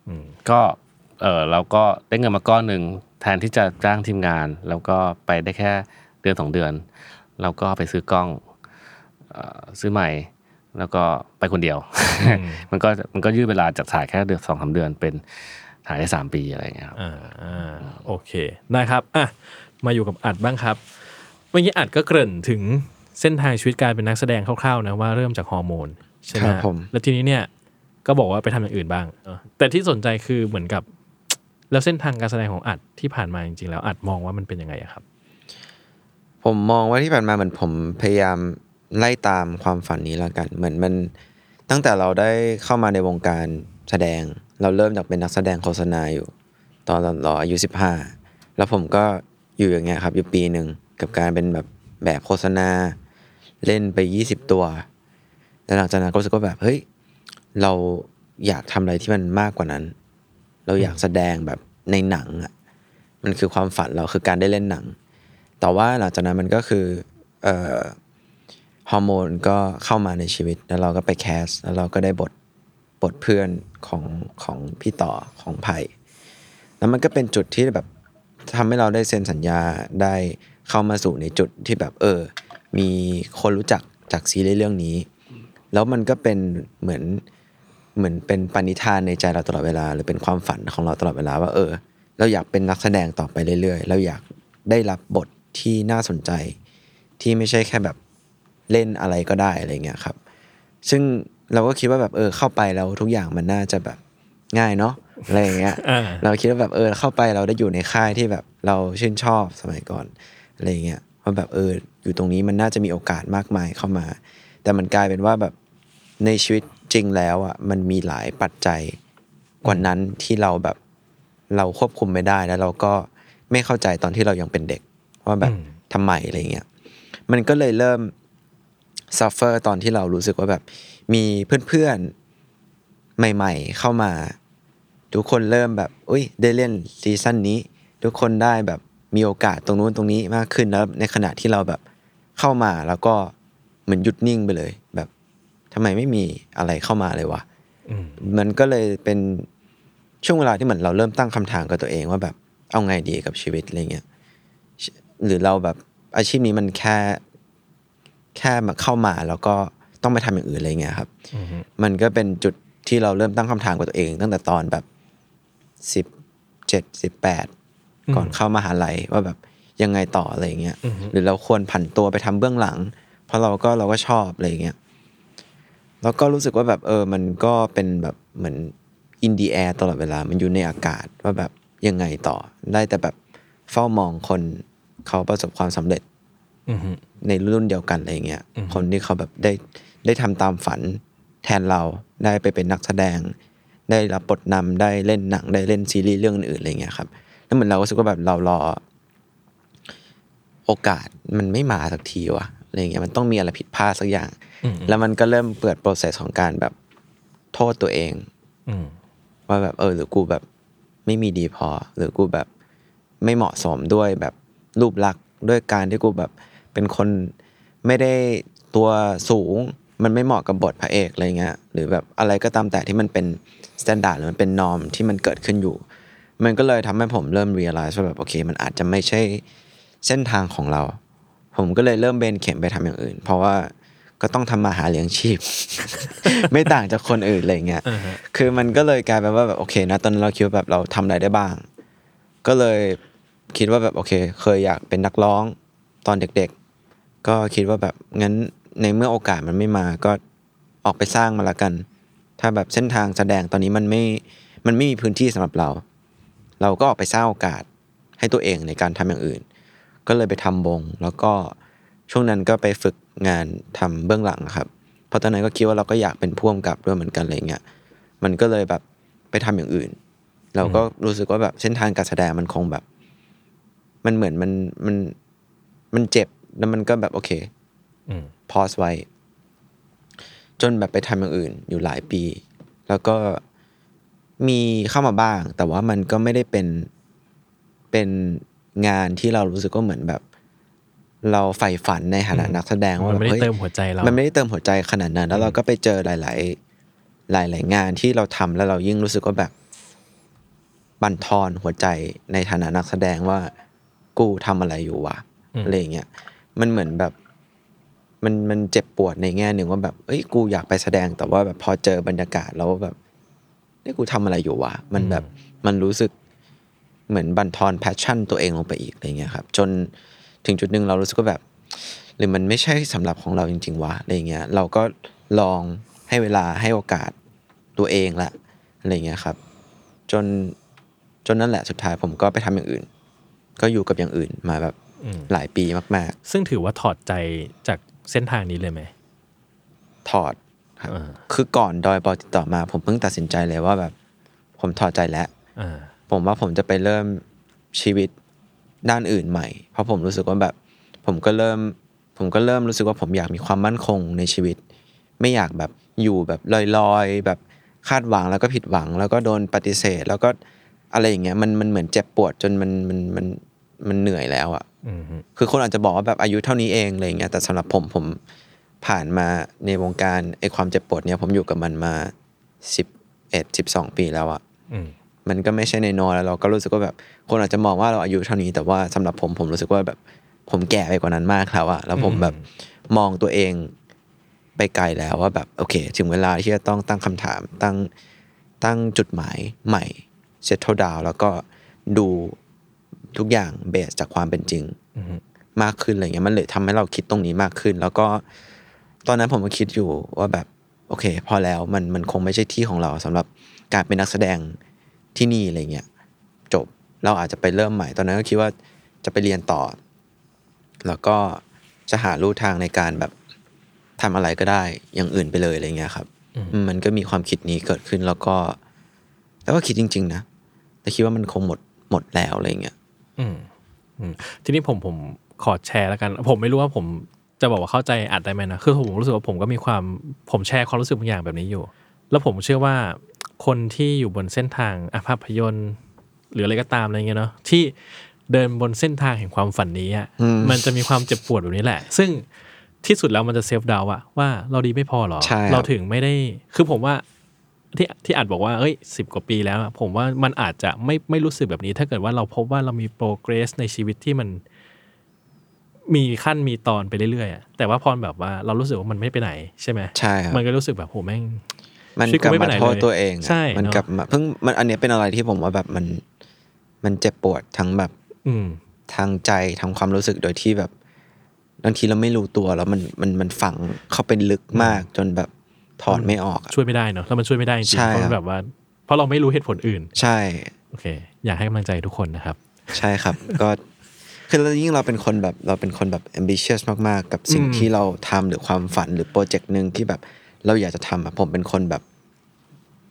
อืมก็เออเราก็ได้เงินมาก้อนหนึ่งแทนที่จะจ้างทีมงาน แล้วก็ไปได้แค่เดือนสองเดือน เราก็ไปซื้อกล้องเอ่อซื้อใหม่ แล้วก็ไปคนเดียว มันก็มันก็ยืดเวลาจากถ่ายแค่เดือนสองสามเดือนเป็นถ่ายได้สามปีอะไรอย่างเงี้ยครับอ่าอ่าโอเคได้ครับอะมาอยู่กับอัดบ้างครับเมื่อกี้อัดก็เกริ่นถึงเส้นทางชีวิตการเป็นนักแสดงคร่าวๆนะว่าเริ่มจากฮอร์โมนใช่ไหมครับผมแล้วทีนี้เนี่ย ก็บอกว่าไปทำอย่างอื่นบ้าง แต่ที่สนใจคือเหมือนกับ แล้วเส้นทางการแสดงของอัดที่ผ่านมาจริงๆแล้วอัดมองว่ามันเป็นยังไงครับ ผมมองว่าที่ผ่านมาเหมือนผมพยายามไล่ตามความฝันนี้แล้วกัน เหมือนมันตั้งแต่เราได้เข้ามาในวงการแสดง เราเริ่มจากเป็นนักแสดงโฆษณาอยู่ ตอนเราอายุสิบห้าแล้วผมก็อยู่อย่างเงี้ยครับอยู่ปีหนึ่งกับการเป็นแบบแบบโฆษณา เล่นไปยี่สิบตัวแล้วหลังจากนั้นก็รู้สึกว่าแบบเฮ้ย เราอยากทำอะไรที่มันมากกว่านั้น เราอยากแสดงแบบในหนังอะมันคือความฝันเราคือการได้เล่นหนัง แต่ว่าหลังจากนั้นมันก็คือเอ่อฮอร์โมนก็เข้ามาในชีวิต แล้วเราก็ไปแคส แล้วเราก็ได้บทบทเพื่อนของของพี่ต่อของไผ่แล้วมันก็เป็นจุดที่แบบทำให้เราได้เซ็นสัญญาได้เข้ามาสู่ในจุดที่แบบเออ มีคนรู้จักจากซีรีส์เรื่องนี้ แล้วมันก็เป็นเหมือน เหมือนเป็นปณิธานในใจเราตลอดเวลา หรือเป็นความฝันของเราตลอดเวลาว่าเออ เราอยากเป็นนักแสดงต่อไปเรื่อยๆ เราอยากได้รับบทที่น่าสนใจ ที่ไม่ใช่แค่แบบเล่นอะไรก็ได้อะไรเงี้ยครับ ซึ่งเราก็คิดว่าแบบเออเข้าไปแล้วทุกอย่างมันน่าจะแบบง่ายเนาะอะไรอย่างเงี้ยอ่าเราคิดว่าแบบเออเข้าไปเราได้อยู่ในค่ายที่แบบเราชื่นชอบสมัยก่อนอะไรอย่างเงี้ยว่าแบบเอออยู่ตรงนี้มันน่าจะมีโอกาสมากมายเข้ามา แต่มันกลายเป็นว่าแบบในชีวิต จริงแล้วอะมันมีหลายปัจจัยกว่านั้นที่เราแบบเราควบคุมไม่ได้แล้วเราก็ไม่เข้าใจตอนที่เรายังเป็นเด็ก ว่าแบบอืมทำไมอะไรเงี้ยมันก็เลยเริ่มซัฟเฟอร์ตอนที่เรารู้สึกว่าแบบ มีเพื่อนๆ ใหม่ ๆ เข้ามา ทุกคนเริ่มแบบ อุ้ยได้เล่นซีซั่นนี้ ทุกคนได้แบบมีโอกาสตรงนู้นตรงนี้มากขึ้นแล้วในขณะที่เราแบบเข้ามาแล้วก็เหมือนหยุดนิ่งไปเลย แบบ ทำไมไม่มีอะไรเข้ามาเลยวะอืมมันก็เลยเป็นช่วงเวลาที่เหมือนเราเริ่มตั้งคำถามกับตัวเองว่าแบบเอาไงดีกับชีวิตอะไรเงี้ยหรือเราแบบอาชีพนี้มันแค่แค่มาเข้ามาแล้วก็ต้องไปทำอย่างอื่นอะไรเงี้ยครับอืมมันก็เป็นจุดที่เราเริ่มตั้งคำถามกับตัวเอง ตั้งแต่ตอนแบบสิบเจ็ดสิบแปดก่อนเข้ามหาลัยว่าแบบยังไงต่ออะไรเงี้ยอืมหรือเราควรผันตัวไปทำเบื้องหลัง เพราะเราก็เราก็ชอบอะไรเงี้ย แล้วก็รู้สึกว่าแบบเออมันก็เป็นแบบเหมือนอินดีแอร์ตลอดเวลา มันอยู่ในอากาศว่าแบบยังไงต่อ ได้แต่แบบเฝ้ามองคนเขาประสบความสำเร็จอืมในรุ่นเดียวกันอะไรเงี้ยอืมคนที่เขาแบบได้ได้ทำตามฝันแทนเราได้ไปเป็นนักแสดง ได้รับบทนำได้เล่นหนังได้เล่นซีรีส์เรื่องอื่นๆอะไรเงี้ยครับแล้วเหมือนเราก็รู้สึกว่าแบบเรารอ โอกาสมันไม่มาสักทีวะ อะไรเงี้ยมันต้องมีอะไรผิดพลาดสักอย่างอืมแล้วมันก็เริ่มเปิดโปรเซสของการแบบโทษตัวเองอืมว่าแบบเออหรือกูแบบไม่มีดีพอ หรือกูแบบไม่เหมาะสมด้วยแบบรูปลักษณ์ด้วยการที่กูแบบเป็นคนไม่ได้ตัวสูงมันไม่เหมาะกับบทพระเอกอะไรเงี้ยหรือแบบอะไรก็ตามแต่ที่มันเป็น standard หรือมันเป็น norm ที่มันเกิดขึ้นอยู่ มันก็เลยทำให้ผมเริ่ม realize ว่าแบบโอเค มันอาจจะไม่ใช่เส้นทางของเรา ผมก็เลยเริ่มเบนเข็มไปทำอย่างอื่น เพราะว่าก็ต้องทำมาหาเลี้ยงชีพ ไม่ต่างจากคนอื่นอะไรเงี้ยอ่าฮะคือมันก็เลยกลายเป็นว่าแบบโอเคนะตอนนั้นเราคิดว่าแบบเราทำอะไรได้บ้าง ก็เลยคิดว่าแบบโอเค เคยอยากเป็นนักร้องตอนเด็ก ๆ ก็คิดว่าแบบงั้นในเมื่อโอกาสมันไม่มาก็ออกไปสร้างมาละกัน ถ้าแบบเส้นทางแสดงตอนนี้มันไม่มันไม่มีพื้นที่สำหรับเรา เราก็ออกไปสร้างโอกาสให้ตัวเองในการทำอย่างอื่น ก็เลยไปทำวง แล้วก็ช่วงนั้นก็ไปฝึกงานทำเบื้องหลังครับ เพราะตอนนั้นก็คิดว่าเราก็อยากเป็นพ่วงกับด้วยเหมือนกันอะไรเงี้ยมันก็เลยแบบไปทำอย่างอื่น เราก็รู้สึกว่าแบบเส้นทางการแสดงมันคงแบบ มันเหมือนมันมันมันเจ็บแล้วมันก็แบบโอเคอืมพอสไว้ จนแบบไปทำอย่างอื่นอยู่หลายปี แล้วก็มีเข้ามาบ้าง แต่ว่ามันก็ไม่ได้เป็นเป็น งานที่เรารู้สึกว่าเหมือนแบบ เราใฝ่ฝันในฐานะนักแสดงว่ามันไม่ได้ฮ้ยเติมหัวใจเรามัมันไม่ได้เติมหัวใจขนาดนั้น แล้วเราก็ไปเจอหลาย ๆ หลาย ๆ งานที่เราทำแล้วเรายิ่งรู้สึกว่าแบบบั่นทอนหัวใจในฐานะนักแสดงว่ากูทำอะไรอยู่วะอืมอะไรอย่างเงี้ยมันเหมือนแบบมันมันเจ็บปวดในแง่หนึ่งว่าแบบเอ้ยกูอยากไปแสดงแต่ว่าแบบพอเจอบรรยากาศแล้วแบบนี่กูทำอะไรอยู่วะมันแบบมันรู้สึก เหมือนบั่นทอน passion ตัวเองลงไปอีกอะไรเงี้ยครับจนถึงจุดหนึ่งเรารู้สึกว่าแบบ หรือมันไม่ใช่สำหรับของเราจริง ๆวะอะไรเงี้ยเราก็ลองให้เวลาให้โอกาสตัวเองละอะไรเงี้ยครับ จนจนนั่นแหละสุดท้ายผมก็ไปทำอย่างอื่น ก็อยู่กับอย่างอื่นมาแบบอืมหลายปีมากซึ่งถือว่าถอดใจจากเส้นทางนี้เลยไหมๆถอดครับอ่าคือก่อนดอยปอติดต่อมา ผมเพิ่งตัดสินใจเลยว่าแบบ ผมถอดใจแล้วอ่า ผมว่าผมจะไปเริ่มชีวิตด้านอื่นใหม่ เพราะผมรู้สึกว่าแบบ ผมก็เริ่ม ผมก็เริ่มรู้สึกว่าผมอยากมีความมั่นคงในชีวิต ไม่อยากแบบอยู่แบบลอยๆ แบบคาดหวังแล้วก็ผิดหวัง แล้วก็โดนปฏิเสธ แล้วก็อะไรอย่างเงี้ยมันมันเหมือนเจ็บปวดจนมันมันมันมันเหนื่อยแล้วอะอืมฮึคือคนอาจจะบอกว่าแบบอายุเท่านี้เองอะไรอย่างเงี้ยแต่สำหรับผมผมผ่านมาในวงการไอความเจ็บปวดเนี่ยผมอยู่กับมันมาสิบเอ็ดสิบสองปีแล้วอะอื มมันก็ไม่ใช่ในน้อยๆแล้วเราก็รู้สึกว่าแบบคนอาจจะมองว่าเราอายุเท่านี้ แต่ว่าสำหรับผมผมรู้สึกว่าแบบผมแก่ไปกว่านั้นมากแล้วอะแล้วผมแบบมองตัวเองไปไกลแล้วว่าแบบโอเค ถึงเวลาที่จะต้องตั้งคำถามตั้งตั้งจุดหมายใหม่เซตเท d ดาวแล้วก็ดูทุกอย่างเบสจากความเป็นจริงมากขึ้นอะไรเงี้ยมันเลยทำให้เราคิดตรงนี้มากขึ้น แล้วก็ ตอนนั้นผมก็คิดอยู่ว่าแบบ โอเค พอแล้วมันมันคงไม่ใช่ที่ของเราสำหรับการเป็นนักแสดง ที่นี่อะไรเงี้ยจบเราอาจจะไปเริ่มใหม่ตอนนั้นก็คิดว่าจะไปเรียนต่อ แล้วก็จะหาลู่ทางในการแบบทำอะไรก็ได้อย่างอื่นไปเลยอะไรเงี้ยครับอืมมันก็มีความคิดนี้เกิดขึ้นแล้วก็ แล้วก็คิดจริง ๆ นะแต่คิดว่ามันคงหมดหมดแล้วอะไรเงี้ยอืมอืมทีนี้ผมผมขอแชร์แล้วกัน ผมไม่รู้ว่าผมจะบอกว่าเข้าใจอัดได้ไหมนะคือผมรู้สึกว่าผมก็มีความผมแชร์ความรู้สึกบางอย่างแบบนี้อยู่ แล้วผมเชื่อว่า คนที่อยู่บนเส้นทางอะภาพยนตร์ หรืออะไรก็ตามอะไรเงี้ยเนาะที่เดินบนเส้นทางแห่งความฝันนี้อะมันจะมีความเจ็บปวดแบบนี้แหละ ซึ่งที่สุดแล้วมันจะ self-doubt อะว่าเราดีไม่พอหรอใช่ครับเราถึงไม่ได้คือผมว่าที่ที่อัดบอกว่าเอ้ยสิบกว่าปีแล้วอะผมว่ามันอาจจะไม่ไม่รู้สึกแบบนี้ ถ้าเกิดว่าเราพบว่าเรามี progress ในชีวิตที่มัน มีขั้นมีตอนไปเรื่อยๆอะแต่ว่าพอแบบว่าเรารู้สึกว่ามันไม่ไปไหนใช่ไหมใช่ครับมันก็รู้สึกแบบโหแม่ง มันชีวิตกลับไม่ไปมาไหนโทษเลยตัวเองอะใช่มันเนอะกลับมาเพิ่งมันอันเนี้ยเป็นอะไรที่ผมว่าแบบมันมันเจ็บปวดทั้งแบบ อืมทางใจทางความรู้สึกโดยที่แบบบางทีเราไม่รู้ตัวแล้วมันมันมันฝังเข้าไปลึกมากจนแบบถอนไม่ออกอะช่วยไม่ได้เนาะแล้วมันช่วยไม่ได้จริงใช่ๆเพราะครับแบบว่า เพราะเราไม่รู้เหตุผลอื่น ใช่โอเค อยากให้กำลังใจทุกคนนะครับ ใช่ครับ ก็คือแล้วยิ่งเราเป็นคนแบบเราเป็นคนแบบ ambitious มากๆ กับสิ่งอืมที่เราทำหรือความฝันหรือโปรเจกต์หนึ่งที่แบบ เราอยากจะทำอะผมเป็นคนแบบ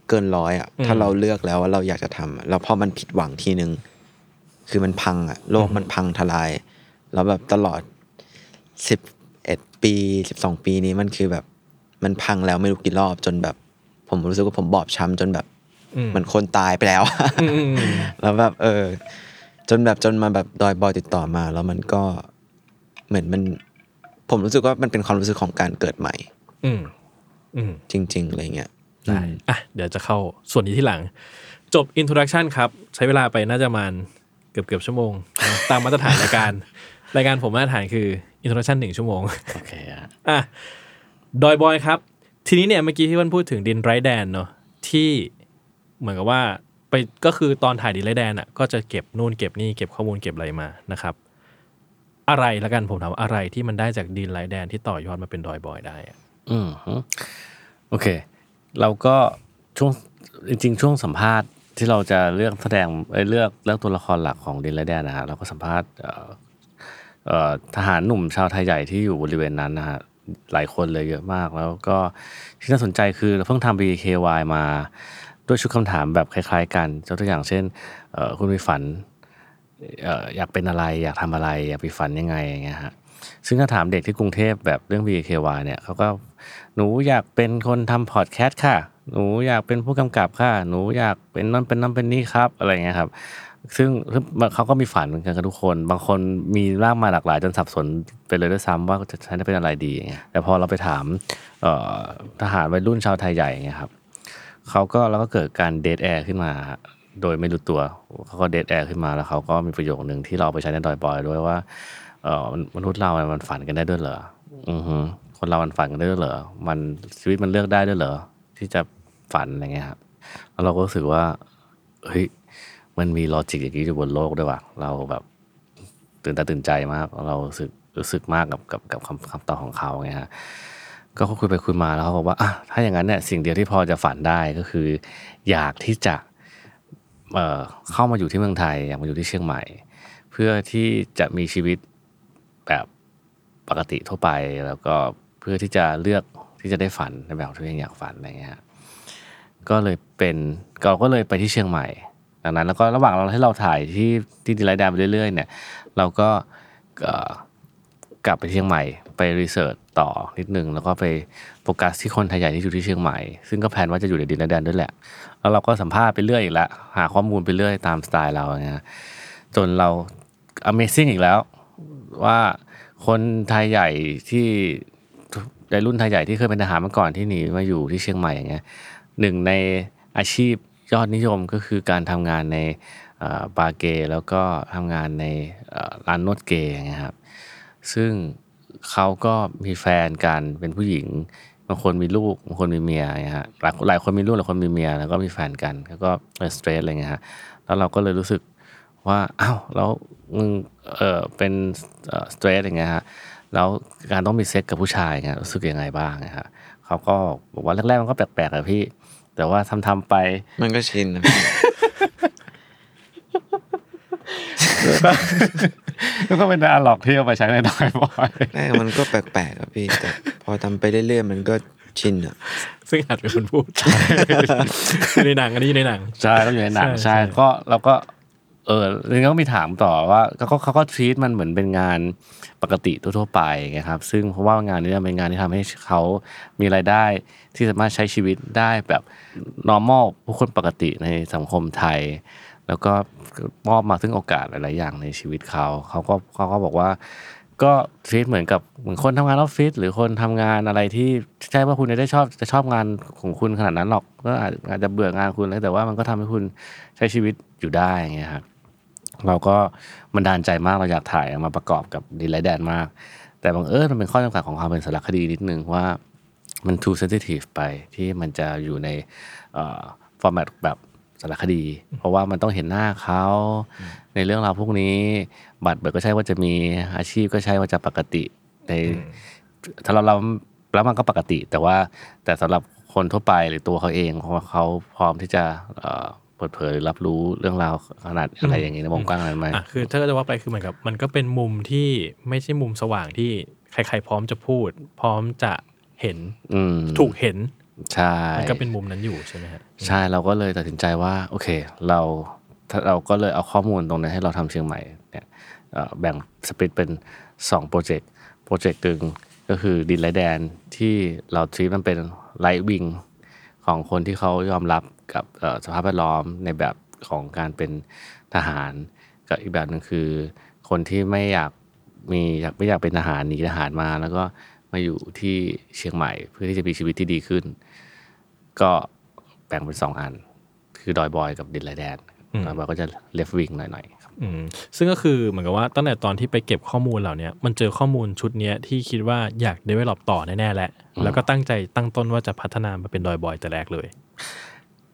เกินร้อยอะถ้าเราเลือกแล้วว่าเราอยากจะทำอะแล้วพอมันผิดหวังทีนึง คือมันพังอะโลกมันพังทลาย แล้วแบบตลอดสิบเอ็ดปีสิบสองปีนี้มันคือแบบมันพังแล้วไม่รู้กี่รอบจนแบบ ผมรู้สึกว่าผมบอบช้ำจนแบบอืมเหมือนคนตายไปแล้วอืมอืมอืมแล้วแบบ เออ จนแบบจนมาแบบดอยบอยติดต่อมา แล้วมันก็เหมือนมัน ผมรู้สึกว่ามันเป็นความรู้สึกของการเกิดใหม่อืมอืม จริง ๆ อะไรเงี้ยได้อะเดี๋ยวจะเข้าส่วนนี้ทีหลัง จบ introduction ครับ ใช้เวลาไปน่าจะประมาณเกือบเกือบชั่วโมงนะตามมาตรฐานรายการ รายการผมมาตรฐานคือ introduction หนึ่งชั่วโมงโอเคอะอะดอยบอยครับ ทีนี้เนี่ยเมื่อกี้ที่วันพูดถึงดินไรแดนเนาะที่เหมือนกับว่าไปก็คือตอนถ่ายดินไรแดนอะก็จะเก็บนู่นเก็บนี่เก็บข้อมูลเก็บอะไรมานะครับอะไรละกันผมถามว่าอะไรที่มันได้จากดินไรแดนที่ต่อยอดมาเป็นดอยบอยได้อะ อืมโอเค เราก็ช่วงจริง ๆ ช่วงสัมภาษณ์ที่เราจะเลือกแสดงเอ้ยเลือกเลือกตัวละครหลักของดินและแดนนะฮะเราก็สัมภาษณ์เเอ่อทหารหนุ่มชาวไทยใหญ่ที่อยู่บริเวณนั้นนะฮะหลายคนเลยเยอะมาก แล้วก็ที่น่าสนใจคือเราเพิ่งทำ BKY มาด้วยชุดคำถามแบบคล้ายๆ กันยกตัวอย่างเช่นคุณมีฝันอยากเป็นอะไร อยากทำอะไร อยากไปฝันยังไงอย่างเงี้ยฮะ ซึ่งถ้าถามเด็กที่กรุงเทพแบบเรื่อง BKY เนี่ยเขาก็หนูอยากเป็นคนทำพอดแคสต์ค่ะ หนูอยากเป็นผู้กำกับค่ะ หนูอยากเป็นนั่นเป็นนั่นเป็นนี่ครับอะไรเงี้ยครับ ซึ่งเขาก็มีฝันเหมือนกันกับทุกคน บางคนมีร่างมาหลากหลายจนสับสนไปเลยด้วยซ้ำว่าจะฉันจะเป็นอะไรดีอย่างเงี้ยแต่พอเราไปถามทหารวัยรุ่นชาวไทยใหญ่อย่างเงี้ยครับเขาก็แล้วก็เกิดการ dead air ขึ้นมาโดยไม่รู้ตัวเขาก็ dead air ขึ้นมาแล้วเขาก็มีประโยคหนึ่งที่เราเอาไปใช้ในดอยบอยด้วยว่า เออมนุษย์เราเนี่ยมันฝันกันได้ด้วยเหรออือฮึคนเรา มันฝันกันได้ด้วยเหรอมันชีวิตมันเลือกได้ด้วยเหรอที่จะฝันอะไรเงี้ยครับแล้วเราก็รู้สึกว่าเฮ้ยมันมีลอจิกอย่างนี้อยู่บนโลกด้วยว่ะเราแบบตื่นตาตื่นใจมาก เรารู้สึกรู้สึกมากกับกับกับคำคำตอบของเขาไงฮะก็คุยไปคุยมาแล้วเขาบอกว่าอะถ้าอย่างนั้นเนี่ยสิ่งเดียวที่พอจะฝันได้ก็คือ อยากที่จะเอ่อเข้ามาอยู่ที่เมืองไทย อยากมาอยู่ที่เชียงใหม่ เพื่อที่จะมีชีวิต แบบปกติทั่วไป แล้วก็เพื่อที่จะเลือกที่จะได้ฝันในแบบที่ตัวเองอยากฝันอะไรเงี้ยก็เลยเป็นเราก็เลยไปที่เชียงใหม่ดังนั้น แล้วก็ระหว่างเราที่เราถ่ายที่ที่ดีไลท์ดาไปเรื่อยๆ เนี่ย เราก็กลับไปเชียงใหม่ไปรีเสิร์ชต่อนิดนึงแล้วก็ไปโฟกัสที่คนไทยใหญ่ที่อยู่ที่เชียงใหม่ ซึ่งก็แพลนว่าจะอยู่ในดินแดนด้วยแหละ แล้วเราก็สัมภาษณ์ไปเรื่อยอีกล้วหาข้อมูลไปเรื่อยตามสไตล์เราเนี่ยจนเรา Amazing อีกแล้ว ว่าคนไทยใหญ่ที่ในรุ่นไทยใหญ่ที่เคยเป็นทหารมาก่อนที่หนีมาอยู่ที่เชียงใหม่อย่างเงี้ยหนึ่งในอาชีพยอดนิยมก็คือการทำงานในบาร์เกย์แล้วก็ทำงานในร้านนวดเกย์อย่างเงี้ยครับ ซึ่งเขาก็มีแฟนกันเป็นผู้หญิงบางคนมีลูกบางคนมีเมียอย่างเงี้ยฮะหลายหลายคนมีลูกหลายคนมีเมียแล้วก็มีแฟนกันแล้วก็สเตรสอะไรเงี้ยฮะแล้วเราก็เลยรู้สึก ว่าอ้าวแล้วมึงเออเป็นสเตรทอย่างเงี้ยฮะแล้วการต้องมีเซ็กกับผู้ชายเงี้ยรู้สึกยังไงบ้างนะฮะเขาก็บอกว่าแรกๆมันก็แปลกๆอะพี่ แต่ว่าทำๆไป มันก็ชินนะพี่แล้วก็เป็นอาหลอกที่เอาไปใช้ในดอยบ่อยแรกมันก็แปลกๆอะพี่แต่พอทำไปเรื่อยๆมันก็ชินอะซึ่งอาจเป็นคนพูดในหนังอันนี้อยู่ในหนังใช่ต้องอยู่ในหนังใช่ใช่ใช่ก็เราก็ เออแล้วก็มีถามต่อว่าเขาเขาก็ทรีตมันเหมือนเป็นงานปกติทั่วๆไปไงครับ ซึ่งเพราะว่างานนี้เป็นงานที่ทำให้เขามีรายได้ที่สามารถใช้ชีวิตได้แบบ normal ผู้คนปกติในสังคมไทย แล้วก็มอบมาซึ่งโอกาสหลายๆอย่างในชีวิตเขาเขาก็เขาก็บอกว่าก็ทรีตเหมือนกับเหมือนคนทำงานออฟฟิศหรือคนทำงานอะไรที่ใช่ว่าคุณจะได้ชอบจะชอบงานของคุณขนาดนั้นหรอกก็อาจจะเบื่องานคุณแล้วแต่ว่ามันก็ทำให้คุณใช้ชีวิตอยู่ได้อย่างครับ เราก็บันดาลใจมากเราอยากถ่ายมาประกอบกับดีไลแดนมาก แต่บังเอิญมันเป็นข้อจำกัดของความเป็นสารคดีนิดนึงว่ามัน too sensitive ไปที่มันจะอยู่ในฟอร์แมตแบบสารคดี เพราะว่ามันต้องเห็นหน้าเขาในเรื่องราวพวกนี้ บัตรเบิกก็ใช่ว่าจะมีอาชีพก็ใช่ว่าจะปกติในสำหรับเราแล้วมันก็ปกติ แต่ว่าแต่สำหรับคนทั่วไปหรือตัวเขาเองเขาพร้อมที่จะ ปิดเผยหรือรับรู้เรื่องราวขนาดอะไรอย่างนี้ในวงกว้างนั้นไหมอะคือถ้าจะว่าไปคือเหมือนกับ มันก็เป็นมุมที่ไม่ใช่มุมสว่างที่ใครๆพร้อมจะพูด พร้อมจะเห็นอืมถูกเห็นใช่มันก็เป็นมุมนั้นอยู่ใช่ไหมฮะใช่เราก็เลยตัดสินใจว่า โอเค เราถ้าเราก็เลยเอาข้อมูลตรงนั้นให้เราทำเชียงใหม่เนี่ยเอ่อแบ่งสปริตเป็น2โปรเจกต์โปรเจกต์หนึ่งก็คือดินไรแดนที่เราทรีมันเป็นไลท์วิงของคนที่เขายอมรับ กับเอ่อสภาพแวดล้อมในแบบของการเป็นทหาร กับอีกแบบหนึ่งคือ คนที่ไม่อยากมีอยากไม่อยากเป็นทหารหนีทหารมา แล้วก็มาอยู่ที่เชียงใหม่ เพื่อที่จะมีชีวิตที่ดีขึ้น ก็แบ่งเป็นสองอัน คือดอยบอยกับดินไร้แดนดอยบอยก็จะ living หน่อยๆครับอืมซึ่งก็คือเหมือนกับว่าตั้งแต่ตอนที่ไปเก็บข้อมูลเหล่าเนี้ยมันเจอข้อมูลชุดเนี้ยที่คิดว่าอยาก develop ต่อแน่ๆแหละแล้วก็ตั้งใจตั้งต้นว่าจะพัฒนามาเป็นดอยบอยแต่แรกเลย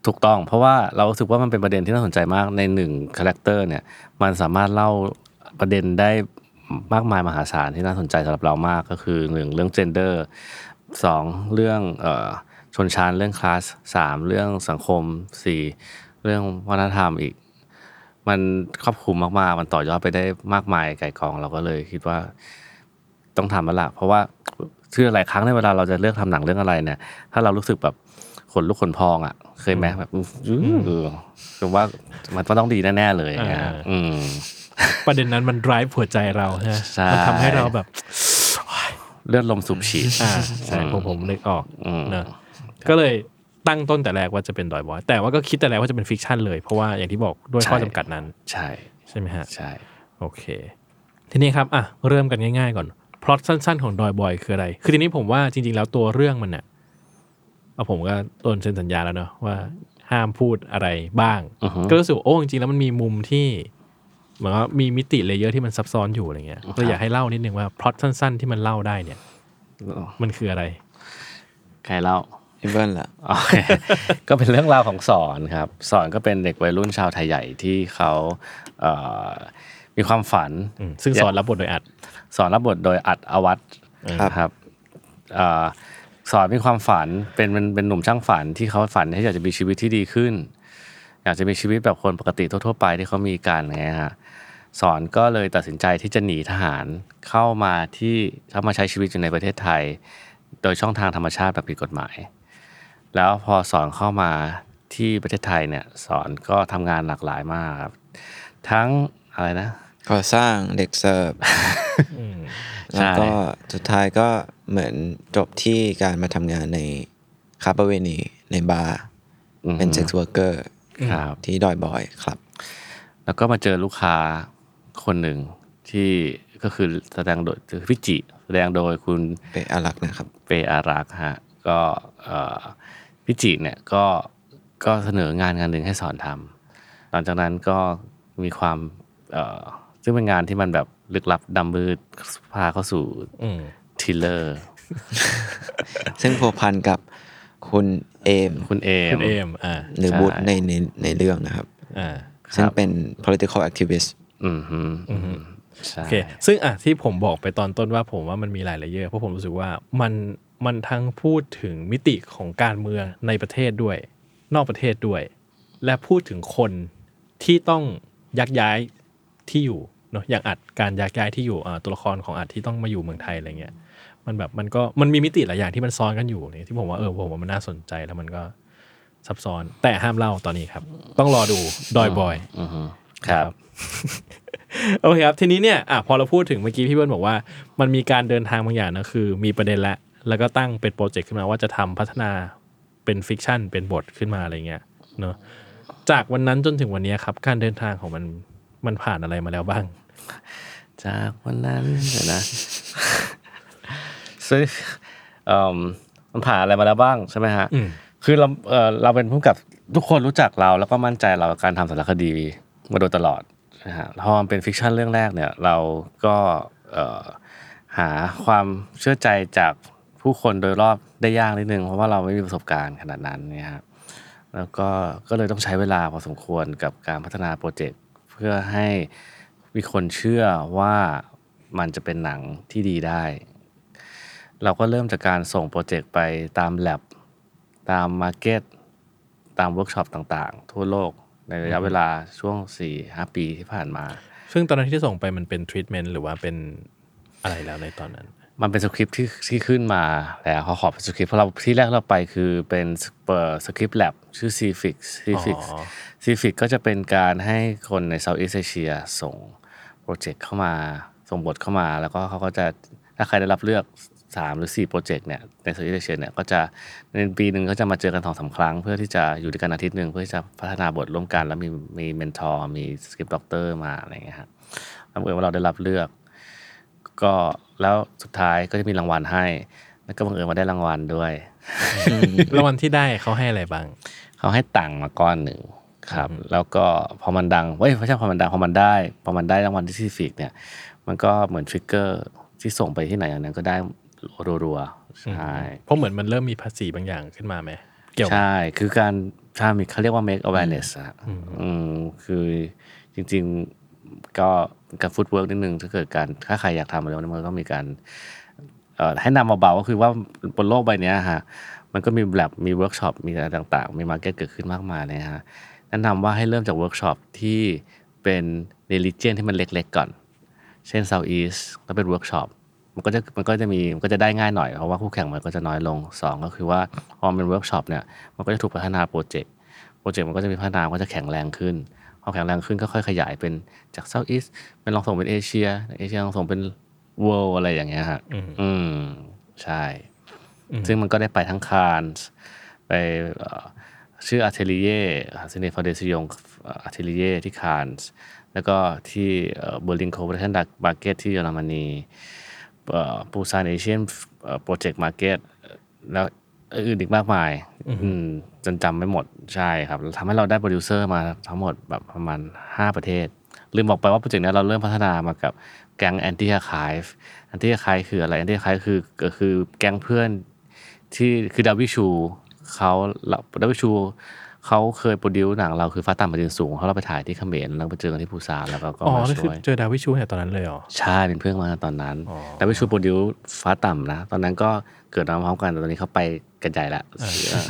ถูกต้องเพราะว่าเรารู้สึกว่ามันเป็นประเด็นที่น่าสนใจมากในหนึ่ง character เนี่ยมันสามารถเล่าประเด็นได้มากมายมหาศาลที่น่าสนใจสำหรับเรามากก็คือหนึ่งเรื่อง gender สองเรื่องออชนชั้นเรื่องคลาสสามเรื่องสังคมสี่เรื่องวัฒนธรรมอีก มันครอบคลุมมากๆ มันต่อยอดไปได้มากมายไก่กองเราก็เลยคิดว่าต้องทำแล้วละเพราะว่าคือหลายครั้งในเวลาเราจะเลือกทำหนังเรื่องอะไรเนี่ย ถ้าเรารู้สึกแบบ นลุกขนพองอะ เคยไหมแบบอื้อคือว่ามันต้องดีแน่ๆเลยอย่างเงี้ยอ่าอืมประเด็นนั้นมัน drive หัวใจเราฮะใช่มันทำให้เราแบบเลือดลมสูบฉีดอ่าใช่ผมผมนึกออกอืมเนอะก็เลยตั้งต้นแต่แรกว่าจะเป็นดอยบอย แต่ว่าก็คิดแต่แรกว่าจะเป็น fiction เลยเพราะว่าอย่างที่บอกด้วยข้อจำกัดนั้น ใช่ใช่ไหมฮะใช่โอเค ทีนี้ครับอะเริ่มกันง่าย ๆ ก่อนพล็อตสั้น ๆ ของดอยบอยคืออะไร คือทีนี้ผมว่าจริง ๆ แล้วตัวเรื่องมันเนี่ย เอาผมก็โดนเซ็นสัญญาแล้วเนอะว่าห้ามพูดอะไรบ้างอือฮึก็รู้สึกว่าโอ้จริงๆแล้วมันมีมุมที่เหมือนว่ามีมิติ layer ที่มันซับซ้อนอยู่อะไรเงี้ยก็อยากให้เล่านิดนึงว่าพล็อตสั้น ๆ ที่มันเล่าได้เนี่ย มันคืออะไร ใครเล่าเอเวิร์นล่ะโอเคก็เป็นเรื่องราวของสอนครับ สอนก็เป็นเด็กวัยรุ่นชาวไทยใหญ่ที่เขาเอ่อมีความฝันอืมซึ่งสอนรับบทโดยอัด สอนรับบทโดยอัดอวัชครับครับเอ่อ สอนมีความฝันเป็นเป็นเป็นหนุ่มช่างฝันที่เขาฝันที่อยากจะมีชีวิตที่ดีขึ้น อยากจะมีชีวิตแบบคนปกติทั่วๆไปที่เขามีกันไงฮะสอนก็เลยตัดสินใจที่จะหนีทหารเข้ามาที่เข้ามาใช้ชีวิตอยู่ในประเทศไทย โดยช่องทางธรรมชาติแบบผิดกฎหมาย แล้วพอสอนเข้ามาที่ประเทศไทยเนี่ยสอนก็ทำงานหลากหลายมากครับทั้งอะไรนะก่อสร้างเด็กเสิร์ฟใช่ แล้วก็สุดท้ายก็เหมือนจบที่การมาทำงานในค้าประเวณีในบาร์อือฮึเป็น sex workerร์ครับที่ดอยบอยครับ แล้วก็มาเจอลูกค้าคนหนึ่งที่ก็คือแสดงโดยคือพี่จิแสดงโดยคุณเป้อารักษ์นะครับ เป้อารักษ์ฮะก็เอ่อพี่จิเนี่ยก็ก็เสนองานงานหนึ่งให้สอนทำหลังจากนั้นก็มีความเอ่อซึ่งเป็นงานที่มันแบบ ลึกลับดำมืดพาเข้าสู่อืม thriller ซึ่งพัวพันกับคุณเอมคุณเอมคุณเอมอ่าหรือใช่วุฒิในในในเรื่องนะครับอ่าซึ่งเป็น political activist อืมฮึใช่โอเคซึ่งอะที่ผมบอกไปตอนต้นว่าผมว่ามันมีหลาย layer เพราะผมรู้สึกว่ามันมันทั้งพูดถึงมิติของการเมืองในประเทศด้วย นอกประเทศด้วย และพูดถึงคนที่ต้องยักย้ายที่อยู่ เนาะอย่างอัดการยักย้ายที่อยู่อ่าตัวละครของอัดที่ต้องมาอยู่เมืองไทยอะไรเงี้ยมันแบบมันก็มันมีมิติหลายอย่างที่มันซ้อนกันอยู่เนี่ยที่ผมว่าเออผมว่ามันน่าสนใจแล้วมันก็ซับซ้อนแต่ห้ามเล่าตอนนี้ครับ ต้องรอดูดอยบอยอือฮึครับโอเคครับ ทีนี้เนี่ยอะพอเราพูดถึงเมื่อกี้พี่เบิ้ลบอกว่า มันมีการเดินทางบางอย่างนะคือ มีประเด็นแล้วแล้วก็ตั้งเป็นโปรเจกต์ขึ้นมาว่าจะทำพัฒนาเป็น fiction เป็นบทขึ้นมาอะไรเงี้ยเนอะจากวันนั้นจนถึงวันนี้ครับ การเดินทางของมันมันผ่านอะไรมาแล้วบ้าง จากวันนั้นเดี๋ยวนะซึ่งเอิ่มมันผ่านอะไรมาแล้วบ้างใช่ไหมฮะอืมคือเราเอ่อเราเป็นผู้กำกับทุกคนรู้จักเราแล้วก็มั่นใจเรากับการทำสารคดีมาโดยตลอดนะฮะพอมันเป็น fiction เรื่องแรกเนี่ย เราก็เอ่อหาความเชื่อใจจากผู้คนโดยรอบได้ยากนิดนึงเพราะว่าเราไม่มีประสบการณ์ขนาดนั้นเนี่ยครับแล้วก็ก็เลยต้องใช้เวลาพอสมควรกับการพัฒนาโปรเจกต์เพื่อให้ มีคนเชื่อว่ามันจะเป็นหนังที่ดีได้ เราก็เริ่มจากการส่งโปรเจกต์ไปตามแลบตาม marketตามเวิร์กช็อปต่างๆ ทั่วโลกในระยะเวลาช่วง4-5ปีที่ผ่านมา ซึ่งตอนนั้นที่ส่งไปมันเป็นทรีทเมนต์หรือว่าเป็นอะไรแล้วในตอนนั้น มันเป็นสคริปต์ที่ที่ขึ้นมาแล้วเขาขอเป็นสคริปต์เพราะเราที่แรกเราไปคือเป็นเปิดสคริปต์แลบชื่อ CFix CFix อ๋อ CFix ก็จะเป็นการให้คนใน Southeast Asia ส่งโปรเจกต์เข้ามาส่งบทเข้ามา แล้วก็เขาก็จะถ้าใครได้รับเลือก 3 หรือ 4 โปรเจกต์เนี่ยใน Southeast Asia เนี่ยก็จะในปีหนึ่งก็จะมาเจอกันสองสามครั้ง เพื่อที่จะอยู่ด้วยกันอาทิตย์หนึ่งเพื่อที่จะพัฒนาบทร่วมกันแล้วมีมี mentor มี script doctor มาอะไรอย่างเงี้ยฮะแล้วบังเอิญว่าเราได้รับเลือก ก็แล้วสุดท้ายก็จะมีรางวัลให้ แล้วก็บังเอิญมาได้รางวัลด้วยแล้ววันที่ได้เขาให้อะไรบ้างเขาให้ตังค์มาก้อนหนึ่งครับ แล้วก็พอมันดังเว้ยไม่ใช่พอมันดังพอมันได้พอมันได้รางวัลที่ SEAFIC เนี่ย มันก็เหมือน triggerที่ส่งไปที่ไหนอันนั้นก็ได้รัวๆใช่เพราะเหมือนมันเริ่มมีภาษีบางอย่างขึ้นมาไหมเกี่ยวใช่ คือการถ้ามีเขาเรียกว่า make awareness อะอืมคือจริงๆ ก็การ footwork นิดนึงถ้าเกิดการถ้าใครอยากทำอะไรมันก็มีการแนะนำเบาๆก็คือว่าบนโลกใบนี้ฮะมันก็มีแ a บมีเวิร์กช็อปมีอะไรต่างๆ มี market เกิดขึ้นมากมายนะฮะแนะนำว่าให้เริ่มจากเวิร์กช็อปที่เป็นใน region ที่มันเล็กๆก่อน เช่น South East ก็เป็นเวิร์กช็อปมันก็จะมันก็จะมีมันก็จะได้ง่ายหน่อยเพราะว่าคู่แข่งมันก็จะน้อยลงสองก็คือว่าพอเป็นเวิร์กช็อปเนี่ยมันก็จะถูกพัฒนาโปรเจกต์โปรเจกต์มันก็จะมีพัฒนามันก็จะแข็งแรงขึ้น พอแข็งแรงขึ้นก็ค่อยขยายเป็นจาก South East เป็นลองส่งเป็นเอเชียเอเชียลองส่งเป็น world อะไรอย่างเงี้ยฮะอืมใช่ ซึ่งมันก็ได้ไปทั้งคานส์ไปเอ่อชื่อ Atelier Cinéfondation Atelier ที่คานส์แล้วก็ที่เบอร์ลิน Co-Production Market ที่เยอรมนีปูซาน Asian Project Market แล้ว อื่นอีกมากมาย อืมจนจำไม่หมดใช่ครับทำให้เราได้โปรดิวเซอร์มาทั้งหมดแบบประมาณ 5 ประเทศ ลืมบอกไปว่าโปรเจกต์นี้เราเริ่มพัฒนามากับแก๊ง Anti-Archive Anti-Archive คืออะไร Anti-Archive คือก็คือแก๊งเพื่อนที่คือ Davy Chou เขา Davy Chou เขาเคย produce หนังเราคือฟ้าต่ำแผ่นดินสูงเขาเราไปถ่ายที่เขมรแล้วไปเจอกันที่ปูซานแล้วก็ก็อ๋อมานั่นคืช่อวงเจอ Davy Chou เนี่ยตอนนั้นเลยเหรอใช่เป็นเพื่อนมาตอนนั้นอ๋อ Davy Chou produce ฟ้าต่ำนะ ตอนนั้นก็เกิดมาพร้อมกันแต่ตอนนี้เขาไป กันใหญ่ละ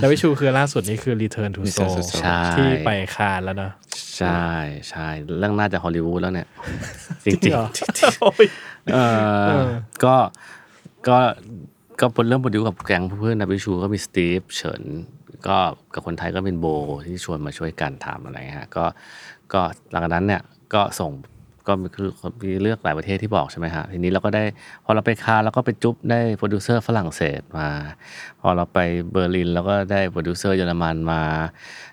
Davy Chou คือล่าสุดนี้คือ Return to Return Seoul to Seoul ใช่ที่ไปคานส์แล้วเนอะใช่ใช่เรื่องน่าจะฮอลลีวูดแล้วเนี่ย จริงจริงๆเหรอโอ้ยเออก็ก็ก็เป็นเรื่อง produce กับแก๊งเพื่อน Davy Chou ก็มี Steve Chen ก็กับคนไทยก็เป็นโบที่ชวนมาช่วยกันทำอะไรเงี้ยฮะก็ก็หลังจากนั้นเนี่ยก็ส่ง ก็คือมีเลือกหลายประเทศที่บอกใช่ไหมฮะทีนี้เราก็ได้พอเราไปคานส์แล้วก็ไปจุ๊บได้โปรดิวเซอร์ฝรั่งเศสมา พอเราไปเบอร์ลินเราก็ได้โปรดิวเซอร์เยอรมันมา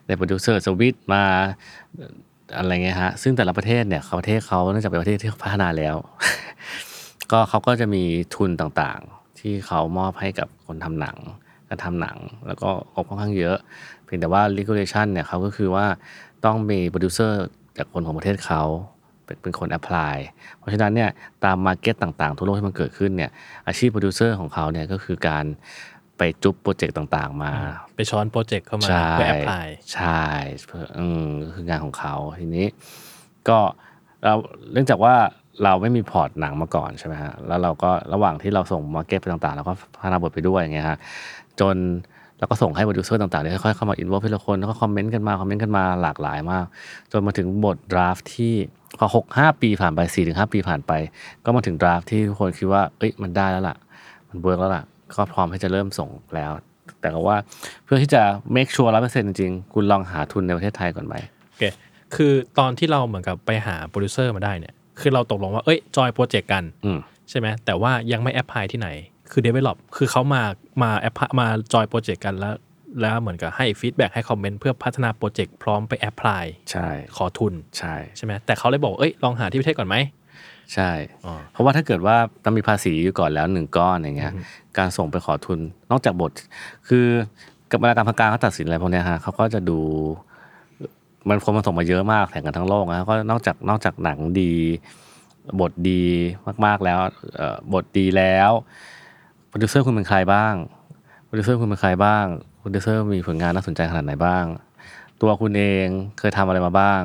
ได้โปรดิวเซอร์สวิสมาอะไรเงี้ยฮะซึ่งแต่ละประเทศเนี่ยเขาประเทศเขาเนื่องจากเป็นประเทศที่พัฒนาแล้ว ก็เขาก็จะมีทุนต่างๆ ที่เขามอบให้กับคนทำหนังการทำหนัง แล้วก็งบค่อนข้างเยอะ เพียงแต่ว่า regulation เนี่ยเขาก็คือว่าต้องมีโปรดิวเซอร์จากคนของประเทศเขา เป็นเป็นคน apply เพราะฉะนั้นเนี่ยตาม market ต่างๆ ทั่วโลกที่มันเกิดขึ้นเนี่ยอาชีพโปรดิวเซอร์ของเขาเนี่ยก็คือการไปจุ๊บโปรเจกต์ต่างๆ มา ไปช้อนโปรเจกต์เข้ามาใช่เพื่อ applyใช่เพื่ออืมก็คืองานของเขาทีนี้ ก็เราเนื่องจากว่าเราไม่มีพอร์ตหนังมาก่อนใช่ไหมฮะแล้วเราก็ระหว่างที่เราส่ง market ไปต่างๆเราก็พัฒนาบทไปด้วยอย่างเงี้ยฮะจน เราก็ส่งให้โปรดิวเซอร์ต่างๆเนี่ยค่อยๆเข้ามา involve ทีละคนแล้วก็คอมเมนต์กันมาคอมเมนต์กันมาหลากหลายมาก จนมาถึงบท draft ที่พอหกห้าปีผ่านไปสี่ถึงห้าปีผ่านไป ก็มาถึง draft ที่ทุกคนคิดว่าเอ้ยมันได้แล้วล่ะ มัน work แล้วล่ะ ก็พร้อมที่จะเริ่มส่งแล้ว แต่ก็ว่าเพื่อที่จะ make sure ร้อยเปอร์เซ็นต์จริงๆ คุณลองหาทุนในประเทศไทยก่อนไหมโอเคคือตอนที่เราเหมือนกับไปหาโปรดิวเซอร์มาได้เนี่ยคือเราตกลงว่าเอ้ยจอยโปรเจกต์กันอืมใช่ไหมแต่ว่ายังไม่ apply ที่ไหน คือ develop คือเขามามาแอปมาจอยโปรเจกต์กันแล้ว แล้วเหมือนกับให้ฟีดแบ็กให้คอมเมนต์เพื่อพัฒนาโปรเจกต์พร้อมไป apply ใช่ขอทุนใช่ใช่ไหมแต่เขาเลยบอกเอ้ยลองหาที่ประเทศก่อนไหมใช่อ๋อเพราะว่าถ้าเกิดว่าต้องมีภาษีอยู่ก่อนแล้วหนึ่งก้อนอย่างเงี้ยการส่งไปขอทุน นอกจากบท คือกับเวลาการพักการเขาตัดสินอะไรพวกเนี้ยฮะเขาก็จะดูมันคนมาส่งมาเยอะมากแข่งกันทั้งโลกนะก็นอกจากนอกจากหนังดี บทดีมากๆแล้วเอ่อบทดีแล้วโป รดิวเซอร์คุณเป็นใครบ้าง โปรดิวเซอร์คุณเป็นใครบ้าง โปรดิวเซอร์มีผลงานน่าสนใจขนาดไหนบ้าง ตัวคุณเองเคยทำอะไรมาบ้าง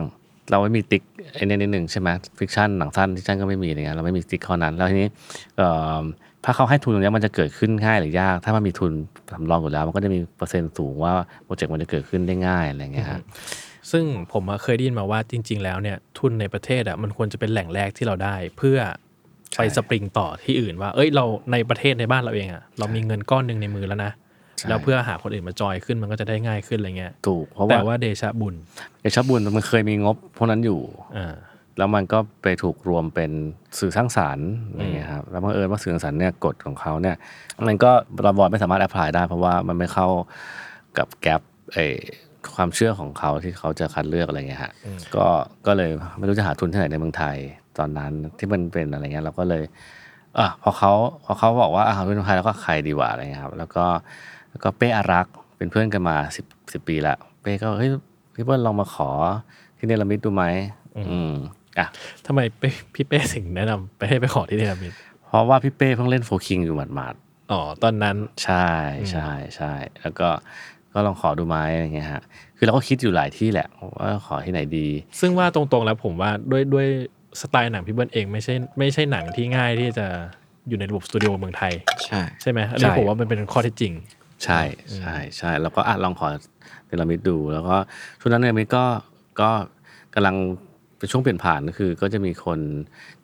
เราไม่มี tick ไอ้นี่นิดหนึ่งใช่ไหม fiction หนังสั้น fiction ก็ไม่มีอะไรเงี้ยเราไม่มี tick ข้อนั้น แล้วทีนี้ถ้าเขาให้ทุนตรงนี้มันจะเกิดขึ้นง่ายหรือยาก ถ้ามันมีทุนสำรองอยู่แล้ว มันก็จะมีเปอร์เซ็นต์สูงว่าโปรเจกต์มันจะเกิดขึ้นได้ง่ายอะไรเงี้ยฮะซึ่งผมเคยได้ยินมาว่าจริง ๆ แล้วเนี่ยทุนในประเทศอะมันควรจะเป็นแหล่งแรกที่เราได้ เพื่อ ไปสปริงต่อที่อื่นว่า เอ้ยเราในประเทศในบ้านเราเองอะเรามีเงินก้อนหนึ่งในมือแล้วนะใช่แล้วเพื่อหาคนอื่นมาจอยขึ้นมันก็จะได้ง่ายขึ้นอะไรเงี้ยถูกเพราะแต่ว่าว่าเดชะบุญเอชอบบุญมันเคยมีงบพวกนั้นอยู่อ่าแล้วมันก็ไปถูกรวมเป็นสื่อสร้างสารรค์อะไรเงี้ยครับแล้วบังเอิญว่าสื่อสร้างสรรค์เนี่ยกฎของเขาเนี่ยมันก็ระบอดไม่สามารถแอพพลายได้เพราะว่ามันไม่เข้ากับแกลบเออความเชื่อของเขาที่เขาจะคัดเลือกอะไรเงี้ยฮะก็ก็เลยไม่รู้จะหาทุนที่ไหนในเมืองไทย ตอนนั้นที่มันเป็นอะไรเงี้ยเราก็เลยอะพอเขาพอเขาบอกว่าอาหารทุนเมืองไทยแล้วก็ใครดีวะอะไรเงี้ยครับแล้วก็แล้วก็เป้อารักษ์เป็นเพื่อนกันมาสิบสิบปีละเป้ก็เฮ้ยพี่เปิ้ลลองมาขอที่เนลมิตดูไหมอืมอะทำไมเป้พี่เป้ถึงแนะนำไปให้ไปขอที่เดนามิดเพราะว่าพี่เป้เพิ่งเล่นโฟคิงอยู่หมาดอ๋อตอนนั้นๆใช่ใช่ใช่แล้วก็ก็ลองขอดูไหมอะไรเงี้ยฮะคือเราก็คิดอยู่หลายที่แหละว่าขอที่ไหนดี ซึ่งว่าตรงๆแล้วผมว่าด้วยด้วย สไตล์หนังพี่เบิ้ลเองไม่ใช่ไม่ใช่หนังที่ง่ายที่จะอยู่ในระบบสตูดิโอเมืองไทย ใช่ ใช่ไหมอันนี้ใช่ผมว่ามันเป็นข้อเท็จจริง ใช่ใช่ใช่แล้วก็อะลองขอเนรมิตดู แล้วก็ช่วงนั้นเนรมิตก็ก็กำลังเป็นช่วงเปลี่ยนผ่านก็คือ ก็จะมีคน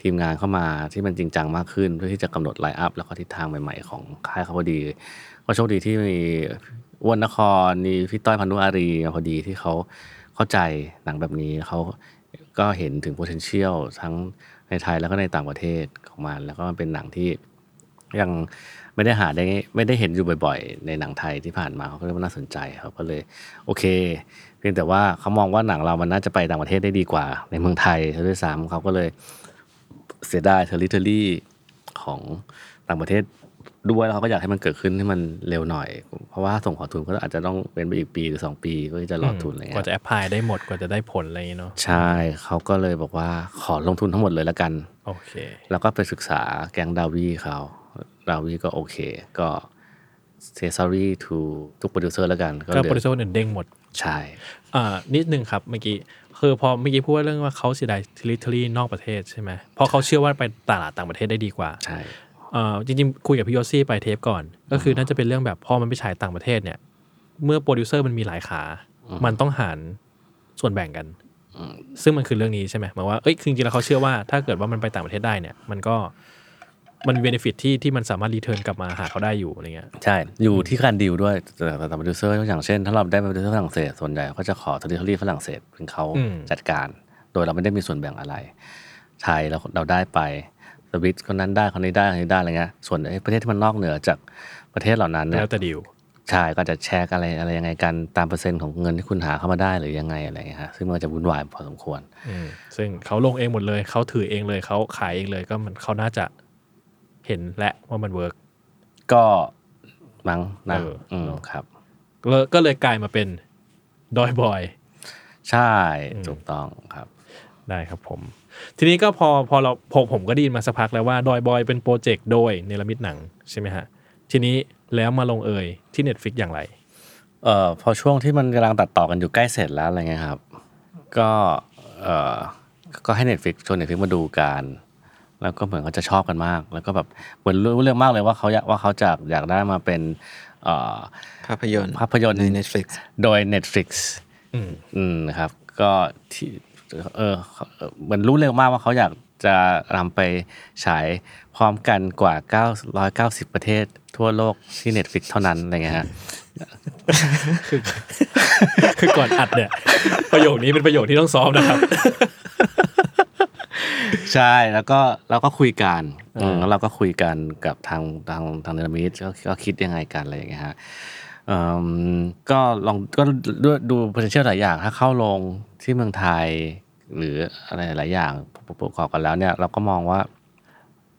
ทีมงานเข้ามาที่มันจริงจังมากขึ้น เพื่อที่จะกำหนด line up แล้วก็ทิศทางใหม่ๆของค่ายเขาพอดี ก็โชคดีที่มีอ้วนนครมีพี่ต้อยพันธุอารีมาพอดีที่เขาเข้าใจหนังแบบนี้เขา ก็เห็นถึง potential ทั้งในไทยแล้วก็ในต่างประเทศของมัน แล้วก็มันเป็นหนังที่ยังไม่ได้หาได้ไม่ได้เห็นอยู่บ่อยๆ ในหนังไทยที่ผ่านมาเขาก็เลยว่าน่าสนใจเขาก็เลยโอเค เพียงแต่ว่าเขามองว่าหนังเรามันน่าจะไปต่างประเทศได้ดีกว่า ในเมืองไทยด้วยซ้ำเขาก็เลยเสียดายเทอริเทอรี่ของต่างประเทศ ด้วยแล้วเขาก็อยากให้มันเกิดขึ้นให้มันเร็วหน่อย เพราะว่าส่งขอทุนก็อาจจะต้องเป็นไปอีกปีหรือสองปีเพื่อที่จะรอทุนอะไรกเงี้ว่ายจะ apply ได้หมดกว่าจะได้ผลอะไรอย่างเงี้ยเนาะใช่เขาก็เลยบอกว่าขอลงทุนทั้งหมดเลยแล้วกันโอเค แล้วก็ไปปรึกษาแก๊งดาวีเขาดาวีก็โอเค ก็ say sorry to ทุกโปรดิวเซอร์แล้วกัน ก็เหลือโปรดิวเซอร์คนอื่นเด้งหมดใช่อ่านิดนึงครับเมื่อกี้คือพอเมื่อกี้พูดว่าเรื่องว่าเขาเสียดาย territory นอกประเทศใช่ไหมเพราะเขาเชื่อว่าไปตลาดต่างประเทศได้ดีกว่าใช่ เอ่อจริงๆ คุยกับพี่โยซี่ไปเทปก่อน ก็คือน่าจะเป็นเรื่องแบบพอมันไปฉายต่างประเทศเนี่ย เมื่อโปรดิวเซอร์มันมีหลายขา มันต้องหารส่วนแบ่งกัน ซึ่งมันคือเรื่องนี้ใช่ไหมหมายว่าเอ้ยคือจริงๆแล้วเขาเชื่อว่าถ้าเกิดว่ามันไปต่างประเทศได้เนี่ย มันก็มันมี benefit ที่ที่มันสามารถ return กลับมาหาเขาได้อยู่อะไรเงี้ยใช่ อยู่ที่การดีลด้วยแต่แต่โปรดิวเซอร์อย่างเช่น ถ้าเราได้โปรดิวเซอร์ฝรั่งเศสส่วนใหญ่เขาจะขอ territory ฝรั่งเศสเป็นเขาอืมจัดการ โดยเราไม่ได้มีส่วนแบ่งอะไร ไทยเราเราได้ไปส วิสคนนั้นได้คนนี้ได้คนนี้ได้อะไรเงี้ยส่วนไอ้ประเทศที่มันนอกเหนือจากประเทศเหล่านั้นเนี่ยแล้วแต่ดีลใช่ก็จะแชร์กันอะไรอะไรยังไงกันตามเปอร์เซ็นต์ของเงินที่คุณหาเข้ามาได้หรือยังไงอะไรเงี้ยฮะซึ่งมันก็จะวุ่นวายพอสมควรอืมซึ่งเขาลงเองหมดเลยเขาถือเองเลยเขาขายเองเลยก็มันเขาน่าจะเห็นและว่ามัน work ก็มั้งนะเอออืมครับเลยก็เลยกลายมาเป็นดอยบอย ใช่ถูกต้องครับ ได้ครับผม ทีนี้ก็พอพอเราผมผมก็ได้ยินมาสักพักแล้วว่าดอยบอยเป็นโปรเจกต์โดยเนลมิตหนังใช่ไหมฮะทีนี้แล้วมาลงเอยที่ Netflix อย่างไรเอ่อพอช่วงที่มันกำลังตัดต่อกันอยู่ใกล้เสร็จแล้วอะไรเงี้ยครับ ก็เอ่อก็ให้ Netflix ชวน Netflix มาดูกันแล้วก็เหมือนเขาจะชอบกันมาก แล้วก็แบบเหมือนรู้เรื่องมากเลยว่าเขาอยากว่าเขาจะอยากได้มาเป็นเอ่อภาพยนตร์ภาพยนตร์ใน Netflix โดย Netflix อืมอืมครับ ก็ที่ เออเหมือนรู้เร็วมากว่าเขาอยากจะนำไปฉายพร้อมกันกว่า 990 ประเทศทั่วโลกที่ Netflix เท่านั้นอะไรเงี้ยฮะคือก่อนอัดเนี่ย ประโยคนี้เป็นประโยคที่ต้องซ้อมนะครับ ใช่แล้วก็เราก็คุยกันอืมแล้วเราก็คุยกันกับทางทางทางเนรมิตก็ก็คิดยังไงกันอะไรอย่างเงี้ยฮะเอิ่มก็ลองก็ดูดู potential หลายอย่างถ้าเข้าลง ที่เมืองไทยหรืออะไรหลายอย่างประกอบกันแล้วเนี่ยเราก็มองว่า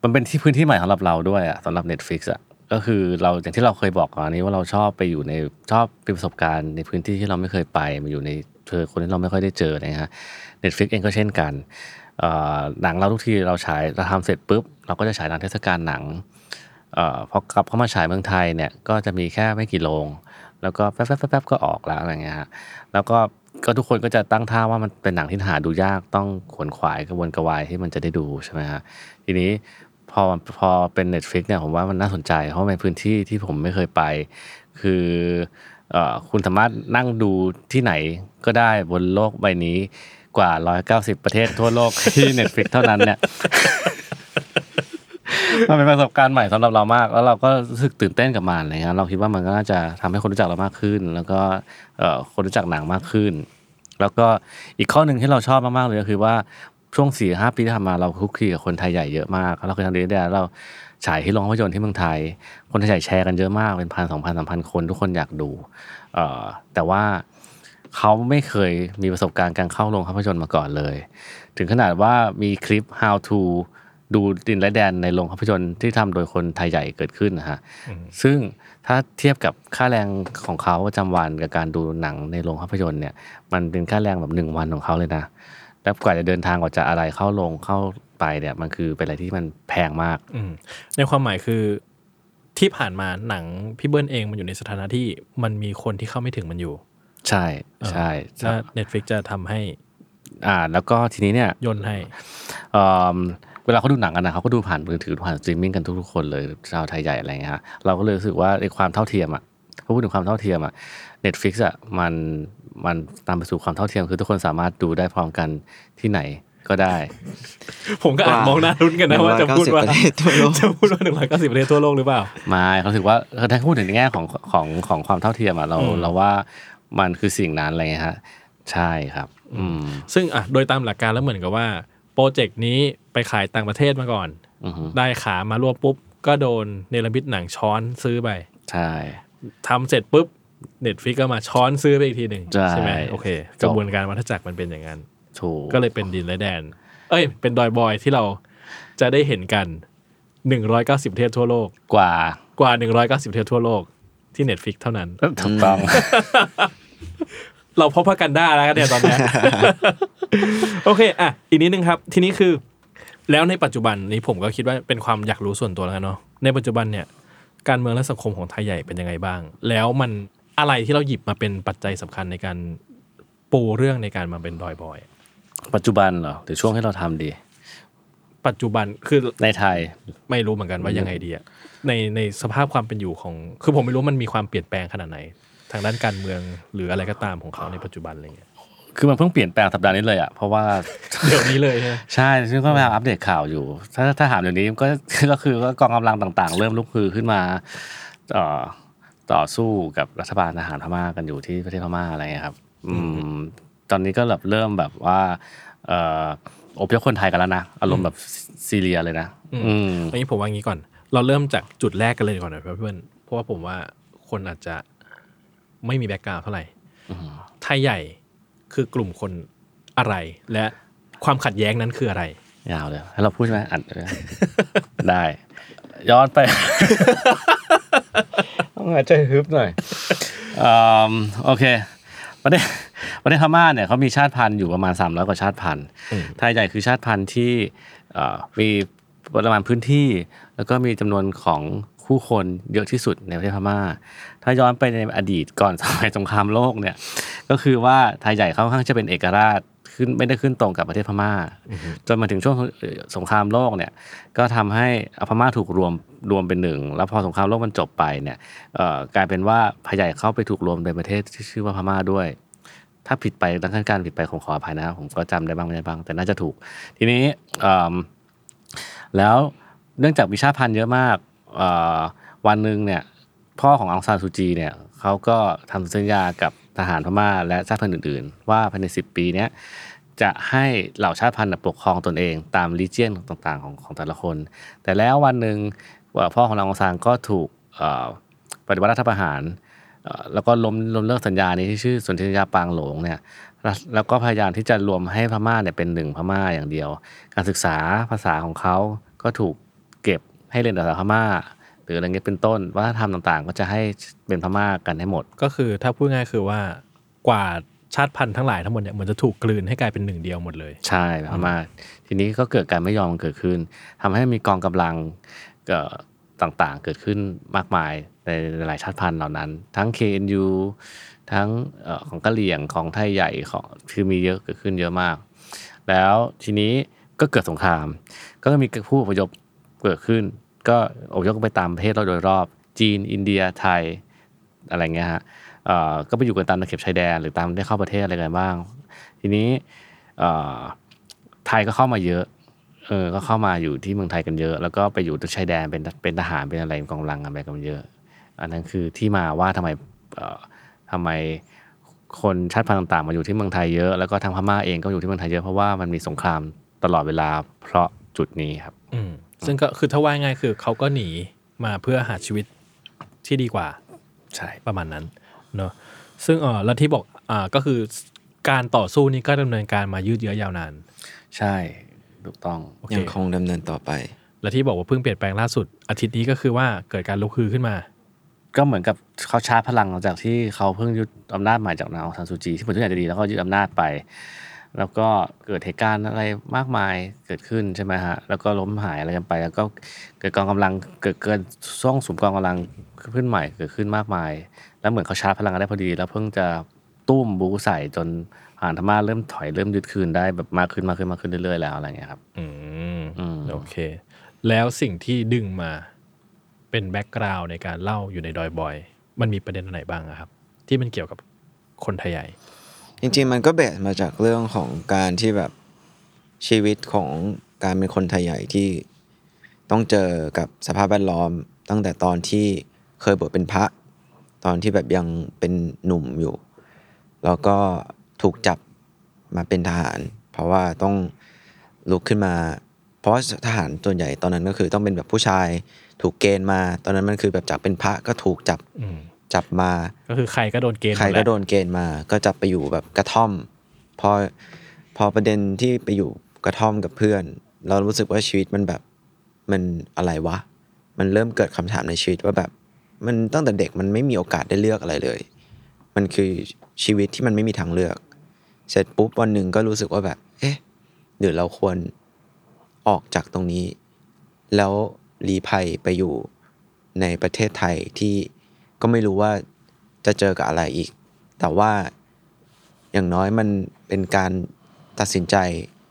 มันเป็นที่พื้นที่ใหม่สำหรับเราด้วยอะสำหรับ Netflix อะก็คือเราอย่างที่เราเคยบอกก่อนอันนี้ว่าเราชอบไปอยู่ในชอบเป็นประสบการณ์ในพื้นที่ที่เราไม่เคยไปมาอยู่ในเจอคนที่เราไม่ค่อยได้เจออะไรเงี้ยฮะ Netflix เองก็เช่นกันหนังเราทุกทีเราฉายเราทำเสร็จปุ๊บ เราก็จะฉายตามเทศกาลหนังอพอกลับเข้ามาฉายเมืองไทยเนี่ยก็จะมีแค่ไม่กี่โรงแล้วก็แป๊บๆแป๊บๆก็ออกแล้วอะไรเงี้ยฮะแล้วก็ ก็ทุกคนก็จะตั้งท่าว่ามันเป็นหนังที่หาดูยากต้องขวนขวายกระวนกระวายที่มันจะได้ดูใช่ไหมฮะทีนี้พอพอเป็น Netflix เนี่ยผมว่ามันน่าสนใจ เพราะเป็นพื้นที่ที่ผมไม่เคยไป คืออคุณสามารถนั่งดูที่ไหนก็ได้บนโลกใบนี้กว่า 190 ประเทศทั่วโลกที่ Netflix เท่านั้นเนี่ย มันเป็นประสบการณ์ใหม่สำหรับเรามาก แล้วเราก็รู้สึกตื่นเต้นกับมันอะไรเงี้ยเราคิดว่ามันก็น่าจะทำให้คนรู้จักเรามากขึ้น แล้วก็เอ่อคนรู้จักหนังมากขึ้น แล้วก็อีกข้อหนึ่งที่เราชอบมากๆเลยก็คือว่าช่วงสี่ห้าปีที่ผ่านมาเราคุกคีกับคนไทยใหญ่เยอะมากเราเคยทำดีได้เราฉายที่โรงภาพยนตร์ที่เมืองไทย คนไทยใหญ่แชร์กันเยอะมากเป็นพันสองพันสามพันคนทุกคนอยากดูเอ่อแต่ว่าเขาไม่เคยมีประสบการณ์การเข้าโรงภาพยนตร์มาก่อนเลย ถึงขนาดว่ามีคลิป how to ดูดินและแดนในโรงภาพยนตร์ที่ทำโดยคนไทยใหญ่เกิดขึ้นนะฮะซึ่งถ้าเทียบกับค่าแรงของเขาประจำวันกับการดูหนังในโรงภาพยนตร์เนี่ย มันเป็นค่าแรงแบบหนึ่งวันของเขาเลยนะแล้วกว่าจะเดินทางกว่าจะอะไรเข้าโรงเข้าไปเนี่ยมันคือเป็นอะไรที่มันแพงมากอืมในความหมายคือที่ผ่านมาหนังพี่เบิ้ลเองมันอยู่ในสถานะที่มันมีคนที่เข้าไม่ถึงมันอยู่ ใช่ใช่ใช่แล้ว Netflix จะทำให้ อ่า แล้วก็ทีนี้เนี่ยย่นให้ เอิ่มเวลาเขาดูหนังกันนะเขาก็ดูผ่านมือถือผ่านสตรีมมิ่งกันทุกๆคนเลยชาวไทยใหญ่อะไรเงี้ยฮะเราก็เลยรู้สึกว่าในความเท่าเทียมอะพอพูดถึงความเท่าเทียมอะ Netflix อะมันมันตามไปสู่ความเท่าเทียมคือทุกคนสามารถดูได้พร้อมกันที่ไหนก็ได้ ผมก็อ่านว่ามองหน้ารุ้นกันนะว่าจะพูดว่า190ประเทศทั่วโลกจะพูดว่าหนึ่งร้อยเก้าสิบประเทศทั่วโลกหรือเปล่าไม่เขาถือว่าถ้าพูดถึงในแง่ของของของความเท่าเทียมอะเราอืมเราว่ามันคือสิ่งนั้นอะไรเงี้ยฮะใช่ครับ อืมซึ่งอะโดยตามหลักการแล้วเหมือนกับว่า โปรเจกต์นี้ไปขายต่างประเทศมาก่อนอือฮึได้ขามารวบปุ๊บ ก็โดนเนรมิตหนังช้อนซื้อไปใช่ทำเสร็จปุ๊บเน็ตฟิกก็มาช้อนซื้อไปอีกทีหนึ่งใช่ไหมโอเคจกบระบวนการวัฏจักรมันเป็นอย่างนั้นถูกก็เลยเป็นดินและแดน เอ้ย เป็นดอยบอยที่เราจะได้เห็นกัน190ประเทศทั่วโลกกว่ากว่า190ประเทศทั่วโลกที่ Netflix เท่านั้นถูกต้อง เราพบพักกันได้แล้วเนี่ยตอนเนี้ยโอเคอะอีกนิดนึงครับ ทีนี้คือ แล้วในปัจจุบันนี้ผมก็คิดว่าเป็นความอยากรู้ส่วนตัวแล้วกันเนาะในปัจจุบันเนี่ย การเมืองและสังคมของไทยใหญ่เป็นยังไงบ้าง แล้วมันอะไรที่เราหยิบมาเป็นปัจจัยสำคัญในการปูเรื่องในการมาเป็นดอยบอย ปัจจุบันเหรอหรือช่วงที่เราทำดี ปัจจุบันคือในไทยไม่รู้เหมือนกันว่ายังไงดีอะในในสภาพความเป็นอยู่ของ คือผมไม่รู้มันมีความเปลี่ยนแปลงขนาดไหน ทางด้านการเมืองหรืออะไรก็ตามของเขาในปัจจุบันอะไรเงี้ยคือมันเพิ่งเปลี่ยนแปลงสัปดาห์นี้เลยอะเพราะว่าเดี๋ยวนี้เลยใช่ไหมใช่ซึ่งก็พยายามอัปเดตข่าวอยู่ ถ้าถ้าถามเดี๋ยวนี้ก็ก็คือก็กองกำลังต่าง ๆ เริ่มลุกฮือขึ้นมาเอ่อต่อสู้กับรัฐบาลทหารพม่ากันอยู่ที่ประเทศพม่าอะไรเงี้ยครับ อืมตอนนี้ก็แบบเริ่มแบบว่าเอ่ออพยพคนไทยกันแล้วนะอารมณ์แบบซีเรียเลยนะอืมอันนี้ผมว่างี้ก่อน เราเริ่มจากจุดแรกกันเลยก่อนนะเพื่อนๆเพราะว่าผมว่าคนอาจจะ ไม่มีแบ็กกราวด์เท่าไหร่ไทยใหญ่คือกลุ่มคนอะไร และความขัดแย้งนั้นคืออะไร ยาวเลยให้เราพูดใช่ไหมอัดเลยได้ ย้อนไปต้องหายใจฮึบหน่อยอืมโอเคประเทศประเทศพม่าเนี่ยเขามีชาติพันธุ์อยู่ประมาณ3 0 0กว่าชาติพันธุ์อืมไทยใหญ่คือชาติพันธุ์ที่เอ่อมีประมาณพื้นที่ แล้วก็มีจำนวนของ คคู่คนเยอะที่สุดในประเทศพม่า ถ้าย้อนไปในอดีตก่อนสมัยสงครามโลกเนี่ย ก็คือว่าไทยใหญ่เขาค่อนข้างจะเป็นเอกราชขึ้นไม่ได้ขึ้นตรงกับประเทศพม่า จนมาถึงช่วงเอ่อสงครามโลกเนี่ยก็ทำให้พม่าถูกรวมรวมเป็นหนึ่ง แล้วพอสงครามโลกมันจบไปเนี่ยเอ่อกลายเป็นว่าไทยใหญ่เข้าไปถูกรวมในประเทศที่ชื่อว่าพม่าด้วย ถ้าผิดไปดังนั้นการผิดไปผมขออภัยนะครับผมก็จำได้บ้างไม่ได้บ้าง แต่น่าจะถูก ทีนี้เอิ่มแล้วเนื่องจากวิชาพันธุ์เยอะมากเอ่อ วันหนึ่งเนี่ยพ่อขององซานซูจีเนี่ยเขาก็ทำสัญญากับทหารพม่าและชาติพันธุ์อื่นๆ ว่าภายใน 10 ปีนี้จะให้เหล่าชาติพันธุ์ปกครองตนเองตามลีเจียนต่างๆของของแต่ละคน แต่แล้ววันหนึ่งพ่อของนางองซานก็ถูกปฏิวัติรัฐประหารแล้วก็ล้มล้มเลิกสัญญานี้ที่ชื่อสนธิสัญญาปางหลงเนี่ยแล้วก็พยายามที่จะรวมให้พม่าเนี่ยเป็นหนึ่งพม่าอย่างเดียว การศึกษาภาษาของเขาก็ถูก ให้เรียนภาษาพม่า หรืออะไรเงี้ยเป็นต้นวัฒนธรรมต่างๆ ก็จะให้เป็นพม่ากันให้หมด ก็คือถ้าพูดง่ายคือว่ากว่าชาติพันธุ์ทั้งหลายทั้งหมดเนี่ยเหมือนจะถูกกลืนให้กลายเป็นหนึ่งเดียวหมดเลยใช่พม่าทีนี้ก็เกิดการไม่ยอมเกิดขึ้นทำให้มีกองกำลังเอ่อต่างๆ เกิดขึ้นมากมายในหลายชาติพันธุ์เหล่านั้น ทั้ง KNU ทั้งเอ่อของกะเหรี่ยงของไทยใหญ่ของคือมีเยอะเกิดขึ้นเยอะมาก แล้วทีนี้ก็เกิดสงคราม ก็มีผู้อพยพ เกิดขึ้น ก็อพยพไปตามประเทศเราโดยรอบ จีน อินเดียไทยอะไรเงี้ยฮะก็ไปอยู่กันตามตะเข็บชายแดนหรือตามได้เข้าประเทศอะไรกันบ้าง ทีนี้ไทยก็เข้ามาเยอะเออก็เข้ามาอยู่ที่เมืองไทยกันเยอะ แล้วก็ไปอยู่ที่ชายแดนเป็นเป็นทหารเป็นอะไรกองกำลังอะไรกันเยอะ อันนั้นคือที่มาว่าทำไมเอ่อทำไมคนชาติพันธุ์ต่างๆมาอยู่ที่เมืองไทยเยอะ แล้วก็ทางพม่าเองก็อยู่ที่เมืองไทยเยอะเพราะว่ามันมีสงครามตลอดเวลาเพราะจุดนี้ครับ อื ซึ่งก็คือถ้าว่าง่ายคือเขาก็หนีมาเพื่อหาชีวิตที่ดีกว่าใช่ประมาณนั้นเนอะซึ่งเออแล้วที่บอกอ่าก็คือการต่อสู้นี้ก็ดำเนินการมายืดเยื้อยาวนาน ใช่ถูกต้องโอเคยังคงดำเนินต่อไป และที่บอกว่าเพิ่งเปลี่ยนแปลงล่าสุด อาทิตย์นี้ก็คือว่าเกิดการลุกฮือขึ้นมา ก็เหมือนกับเขาชาร์จพลังหลังจากที่เขาเพิ่งยึดอำนาจใหม่จากนางองซานซูจีที่เหมือนทุกอย่างจะดีแล้วก็ยึดอำนาจไป แล้วก็เกิดเหตุการณ์อะไรมากมายเกิดขึ้นใช่ไหมฮะแล้วก็ล้มหายอะไรกันไป แล้วก็เกิดกองกำลังเกิดเกินช่องสุมกองกำลังขึ้นใหม่เกิดขึ้นมากมาย แล้วเหมือนเขาชาร์จพลังกันได้พอดี แล้วเพิ่งจะตุ้มบูใส่จนผ่านธรรมาเริ่มถอยเริ่มยึดคืนได้แบบมากขึ้นมากขึ้นมากขึ้นเรื่อยๆแล้วอะไรอย่างเงี้ยครับอืมอืมโอเค แล้วสิ่งที่ดึงมาเป็นแบ็กกราวน์ในการเล่าอยู่ในดอยบอย มันมีประเด็นไหนบ้างอะครับ ที่มันเกี่ยวกับคนไทยใหญ่ จริงๆ มันก็เบสมาจากเรื่องของการที่แบบชีวิตของการเป็นคนไทยใหญ่ที่ต้องเจอกับสภาพแวดล้อม ตั้งแต่ตอนที่เคยบวชเป็นพระ ตอนที่แบบยังเป็นหนุ่มอยู่ แล้วก็ถูกจับมาเป็นทหาร เพราะว่าต้องลุกขึ้นมา เพราะว่าทหารส่วนใหญ่ตอนนั้นก็คือต้องเป็นแบบผู้ชาย ถูกเกณฑ์มา ตอนนั้นมันคือแบบจากเป็นพระก็ถูกจับ จับมา ก็คือใครก็โดนเกณฑ์หมใครดแหก็ละโดนเกณฑ์มา ก็จับไปอยู่แบบกระท่อม พอพอประเด็นที่ไปอยู่กระท่อมกับเพื่อน เรารู้สึกว่าชีวิตมันแบบมันอะไรวะ มันเริ่มเกิดคำถามในชีวิตว่าแบบ มันตั้งแต่เด็กมันไม่มีโอกาสได้เลือกอะไรเลย มันคือชีวิตที่มันไม่มีทางเลือก เสร็จปุ๊บวันหนึ่งก็รู้สึกว่าแบบ เอ๊ะหรือเราควรออกจากตรงนี้ แล้วรีภัยไปอยู่ในประเทศไทยที่ ก็ไม่รู้ว่าจะเจอกับอะไรอีก แต่ว่าอย่างน้อยมันเป็นการตัดสินใจ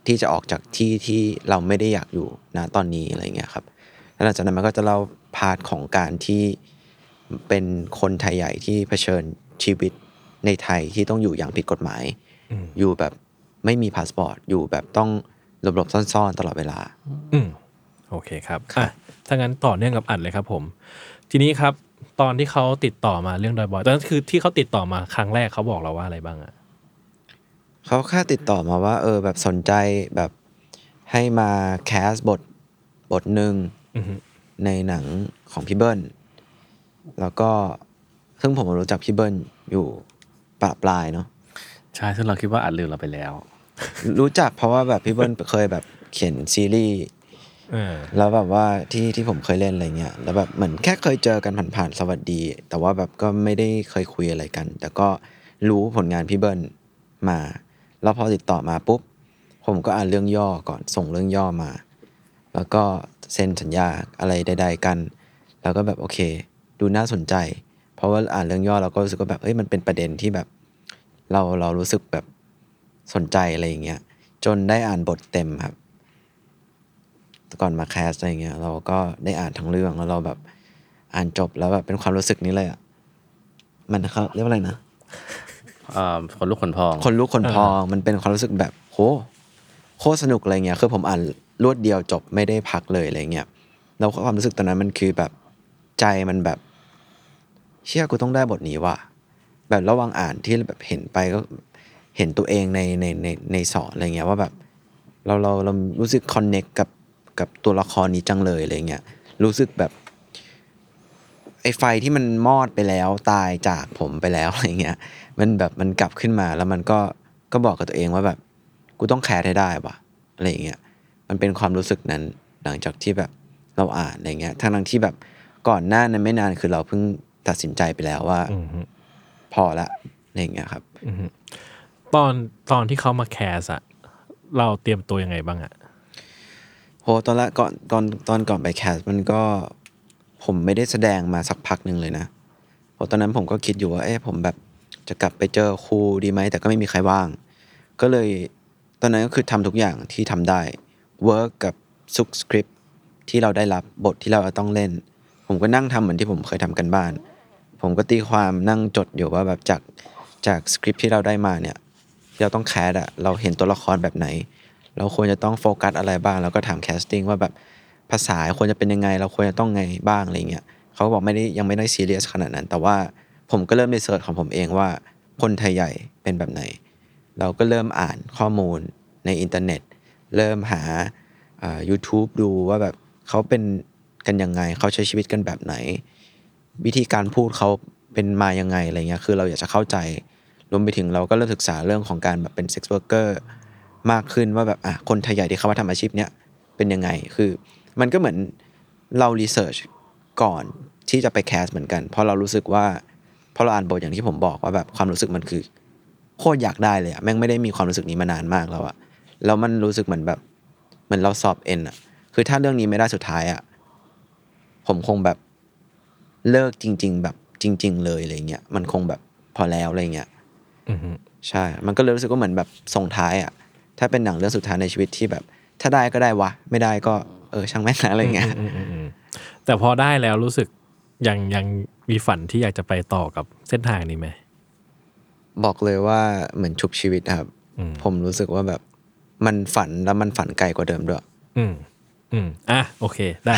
ที่จะออกจากที่ที่เราไม่ได้อยากอยู่ณตอนนี้อะไรเงี้ยครับแล้วหลังจากนั้นมันก็จะเล่าpart ของการที่เป็นคนไทยใหญ่ที่เผชิญชีวิตในไทยที่ต้องอยู่อย่างผิดกฎหมายอืมอยู่แบบไม่มีพาสปอร์ต อยู่แบบต้องหลบๆซ่อนๆ ตลอดเวลา อืมโอเคครับอะถ้างั้นต่อเนื่องกับอัดเลยครับผม ทีนี้ครับ ตอนที่เขาติดต่อมาเรื่องดอยบอยตอนนั้นคือที่เขาติดต่อมาครั้งแรกเขาบอกเราว่าอะไรบ้างอะเขาแค่ติดต่อมาว่า เออ แบบสนใจแบบให้มาแคสบทบทหนึ่งอือฮึในหนังของพี่เบิ้ลแล้วก็ซึ่งผมรู้จักพี่เบิ้ลอยู่ปะปลายเนาะใช่ซึ่งเราคิดว่าอัดลืมเราไปแล้ว รู้จักเพราะว่าแบบพี่เบิ้ลเคยแบบเขียนซีรีส์เออ แล้วแบบว่าที่ที่ผมเคยเล่นอะไรเงี้ยแล้วแบบเหมือนแค่เคยเจอกันผ่านๆสวัสดี แต่ว่าแบบก็ไม่ได้เคยคุยอะไรกัน แต่ก็รู้ผลงานพี่เบิ้ลมา แล้วพอติดต่อมาปุ๊บ ผมก็อ่านเรื่องย่อก่อนส่งเรื่องย่อมา แล้วก็เซ็นสัญญาอะไรใด ๆ กัน แล้วก็แบบโอเค ดูน่าสนใจ เพราะว่าอ่านเรื่องย่อเราก็รู้สึกว่าแบบเอ้ยมันเป็นประเด็นที่แบบ เราเรารู้สึกแบบสนใจอะไรอย่างเงี้ยจนได้อ่านบทเต็มครับ ก่อนมาแคสอะไรเงี้ยเราก็ได้อ่านทั้งเรื่องแล้วเราแบบอ่านจบแล้วแบบเป็นความรู้สึกนี้เลยอะมันเขาเรียกว่าอะไรนะอ่าคนลูกคนพอง คนลุกคนพองมันเป็นความรู้สึกแบบโหโคตรสนุกอะไรเงี้ยคือผมอ่านรวดเดียวจบไม่ได้พักเลยอะไรเงี้ยแล้วความรู้สึกตอนนั้นมันคือแบบใจมันแบบ เชื่อกูต้องได้บทนี้ว่ะแบบระหว่างอ่านที่แบบเห็นไปก็เห็นตัวเองในในในในสอนอะไรเงี้ยว่าแบบ เราเราเรารู้สึกคอนเน็กกับ กับตัวละครนี้จังเลยอะไรเงี้ยรู้สึกแบบ ไอ้ไฟที่มันมอดไปแล้วตายจากผมไปแล้วอะไรเงี้ย มันแบบมันกลับขึ้นมาแล้วมันก็ก็บอกกับตัวเองว่าแบบ กูต้องแคร์ให้ได้ว่ะอะไรเงี้ยมันเป็นความรู้สึกนั้นหลังจากที่แบบเราอ่านอะไรเงี้ยทั้งทั้งที่แบบก่อนหน้านั้นไม่นานคือเราเพิ่งตัดสินใจไปแล้วว่าอืมฮึพอละอะไรเงี้ยครับตอนตอนที่เขามาแคสอะเราเตรียมตัวยังไงบ้างอะ โหตอนแรกก่อนตอนตอนก่อนไป cast มันก็ผมไม่ได้แสดงมาสักพักหนึ่งเลยนะเพราะตอนนั้นผมก็คิดอยู่ว่าเอ๊ะผมแบบจะกลับไปเจอครูดีไหมแต่ก็ไม่มีใครว่าง ก็เลยตอนนั้นก็คือทำทุกอย่างที่ทำได้ work กับทุกสคริปที่เราได้รับบทที่เราต้องเล่น ผมก็นั่งทำเหมือนที่ผมเคยทำกันบ้าน ผมก็ตีความนั่งจดอยู่ว่าแบบจากจากสคริปที่เราได้มาเนี่ยที่เราต้อง cast อะเราเห็นตัวละครแบบไหน เราควรจะต้องโฟกัสอะไรบ้าง แล้วก็ถาม casting ว่าแบบภาษาควรจะเป็นยังไง เราควรจะต้องไงบ้างอะไรเงี้ยเขาบอกไม่ได้ยังไม่ได้ซีเรียสขนาดนั้น แต่ว่าผมก็เริ่ม research ของผมเองว่าคนไทยใหญ่เป็นแบบไหน เราก็เริ่มอ่านข้อมูลในอินเทอร์เน็ต เริ่มหาอ่า YouTube ดูว่าแบบเขาเป็นกันยังไง เขาใช้ชีวิตกันแบบไหน วิธีการพูดเขาเป็นมายังไงอะไรเงี้ย คือเราอยากจะเข้าใจ รวมไปถึงเราก็เริ่มศึกษาเรื่องของการแบบเป็น sex worker มากขึ้นว่าแบบอะคนไทยใหญ่ที่เขามาทำอาชีพเนี้ยเป็นยังไง คือมันก็เหมือนเรา research ก่อนที่จะไป cast เหมือนกัน เพราะเรารู้สึกว่าเพราะเราอ่านบทอย่างที่ผมบอกว่าแบบความรู้สึกมันคือโคตรอยากได้เลยอะแม่งไม่ได้มีความรู้สึกนี้มานานมากแล้วอะแล้วมันรู้สึกเหมือนแบบเหมือนเราสอบเอ็นอะคือถ้าเรื่องนี้ไม่ได้สุดท้ายอะผมคงแบบเลิกจริง ๆ แบบจริง ๆ เลยอะไรเงี้ยมันคงแบบพอแล้วอะไรเงี้ยอืมฮึใช่ มันก็เลยรู้สึกว่าเหมือนแบบส่งท้ายอะ ถ้าเป็นหนังเรื่องสุดท้ายในชีวิตที่แบบ ถ้าได้ก็ได้วะ ไม่ได้ก็เออช่างแม่งนะอะไรเงี้ยอืมอืมอืมแต่พอได้แล้วรู้สึกยังยังมีฝันที่อยากจะไปต่อกับเส้นทางนี้ไหมบอกเลยว่าเหมือนชุบชีวิตครับอืมผมรู้สึกว่าแบบมันฝันแล้วมันฝันไกลกว่าเดิมด้วย อืม อืม อะ โอเค ได้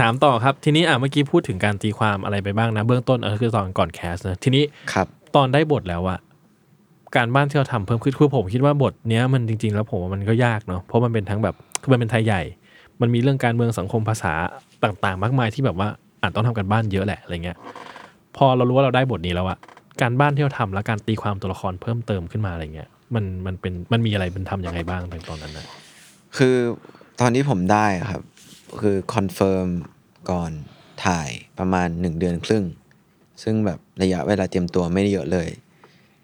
ถามต่อครับ ทีนี้อะ เมื่อกี้พูดถึงการตีความอะไรไปบ้างนะ เบื้องต้นเออคือตอนก่อนแคสนะ ทีนี้ครับ ตอนได้บทแล้วอะ การบ้านที่เราทำเพิ่มขึ้นคือผมคิดว่าบทเนี้ยมันจริง ๆ แล้วผมว่ามันก็ยากเนาะเพราะมันเป็นทั้งแบบคือมันเป็นไทยใหญ่ มันมีเรื่องการเมืองสังคมภาษาต่าง ๆ มากมายที่แบบว่าอ่านต้องทำกันบ้านเยอะแหละอะไรเงี้ยพอเรารู้ว่าเราได้บทนี้แล้วอะการบ้านที่เราทำและการตีความตัวละครเพิ่มเติมขึ้นมาอะไรเงี้ยมันมันเป็นมันมีอะไรมันทำยังไงบ้างในตอนนั้นนะคือตอนที่ผมได้ครับ คือ confirm ก่อนถ่ายประมาณหนึ่งเดือนครึ่ง ซึ่งแบบระยะเวลาเตรียมตัวไม่ได้เยอะเลย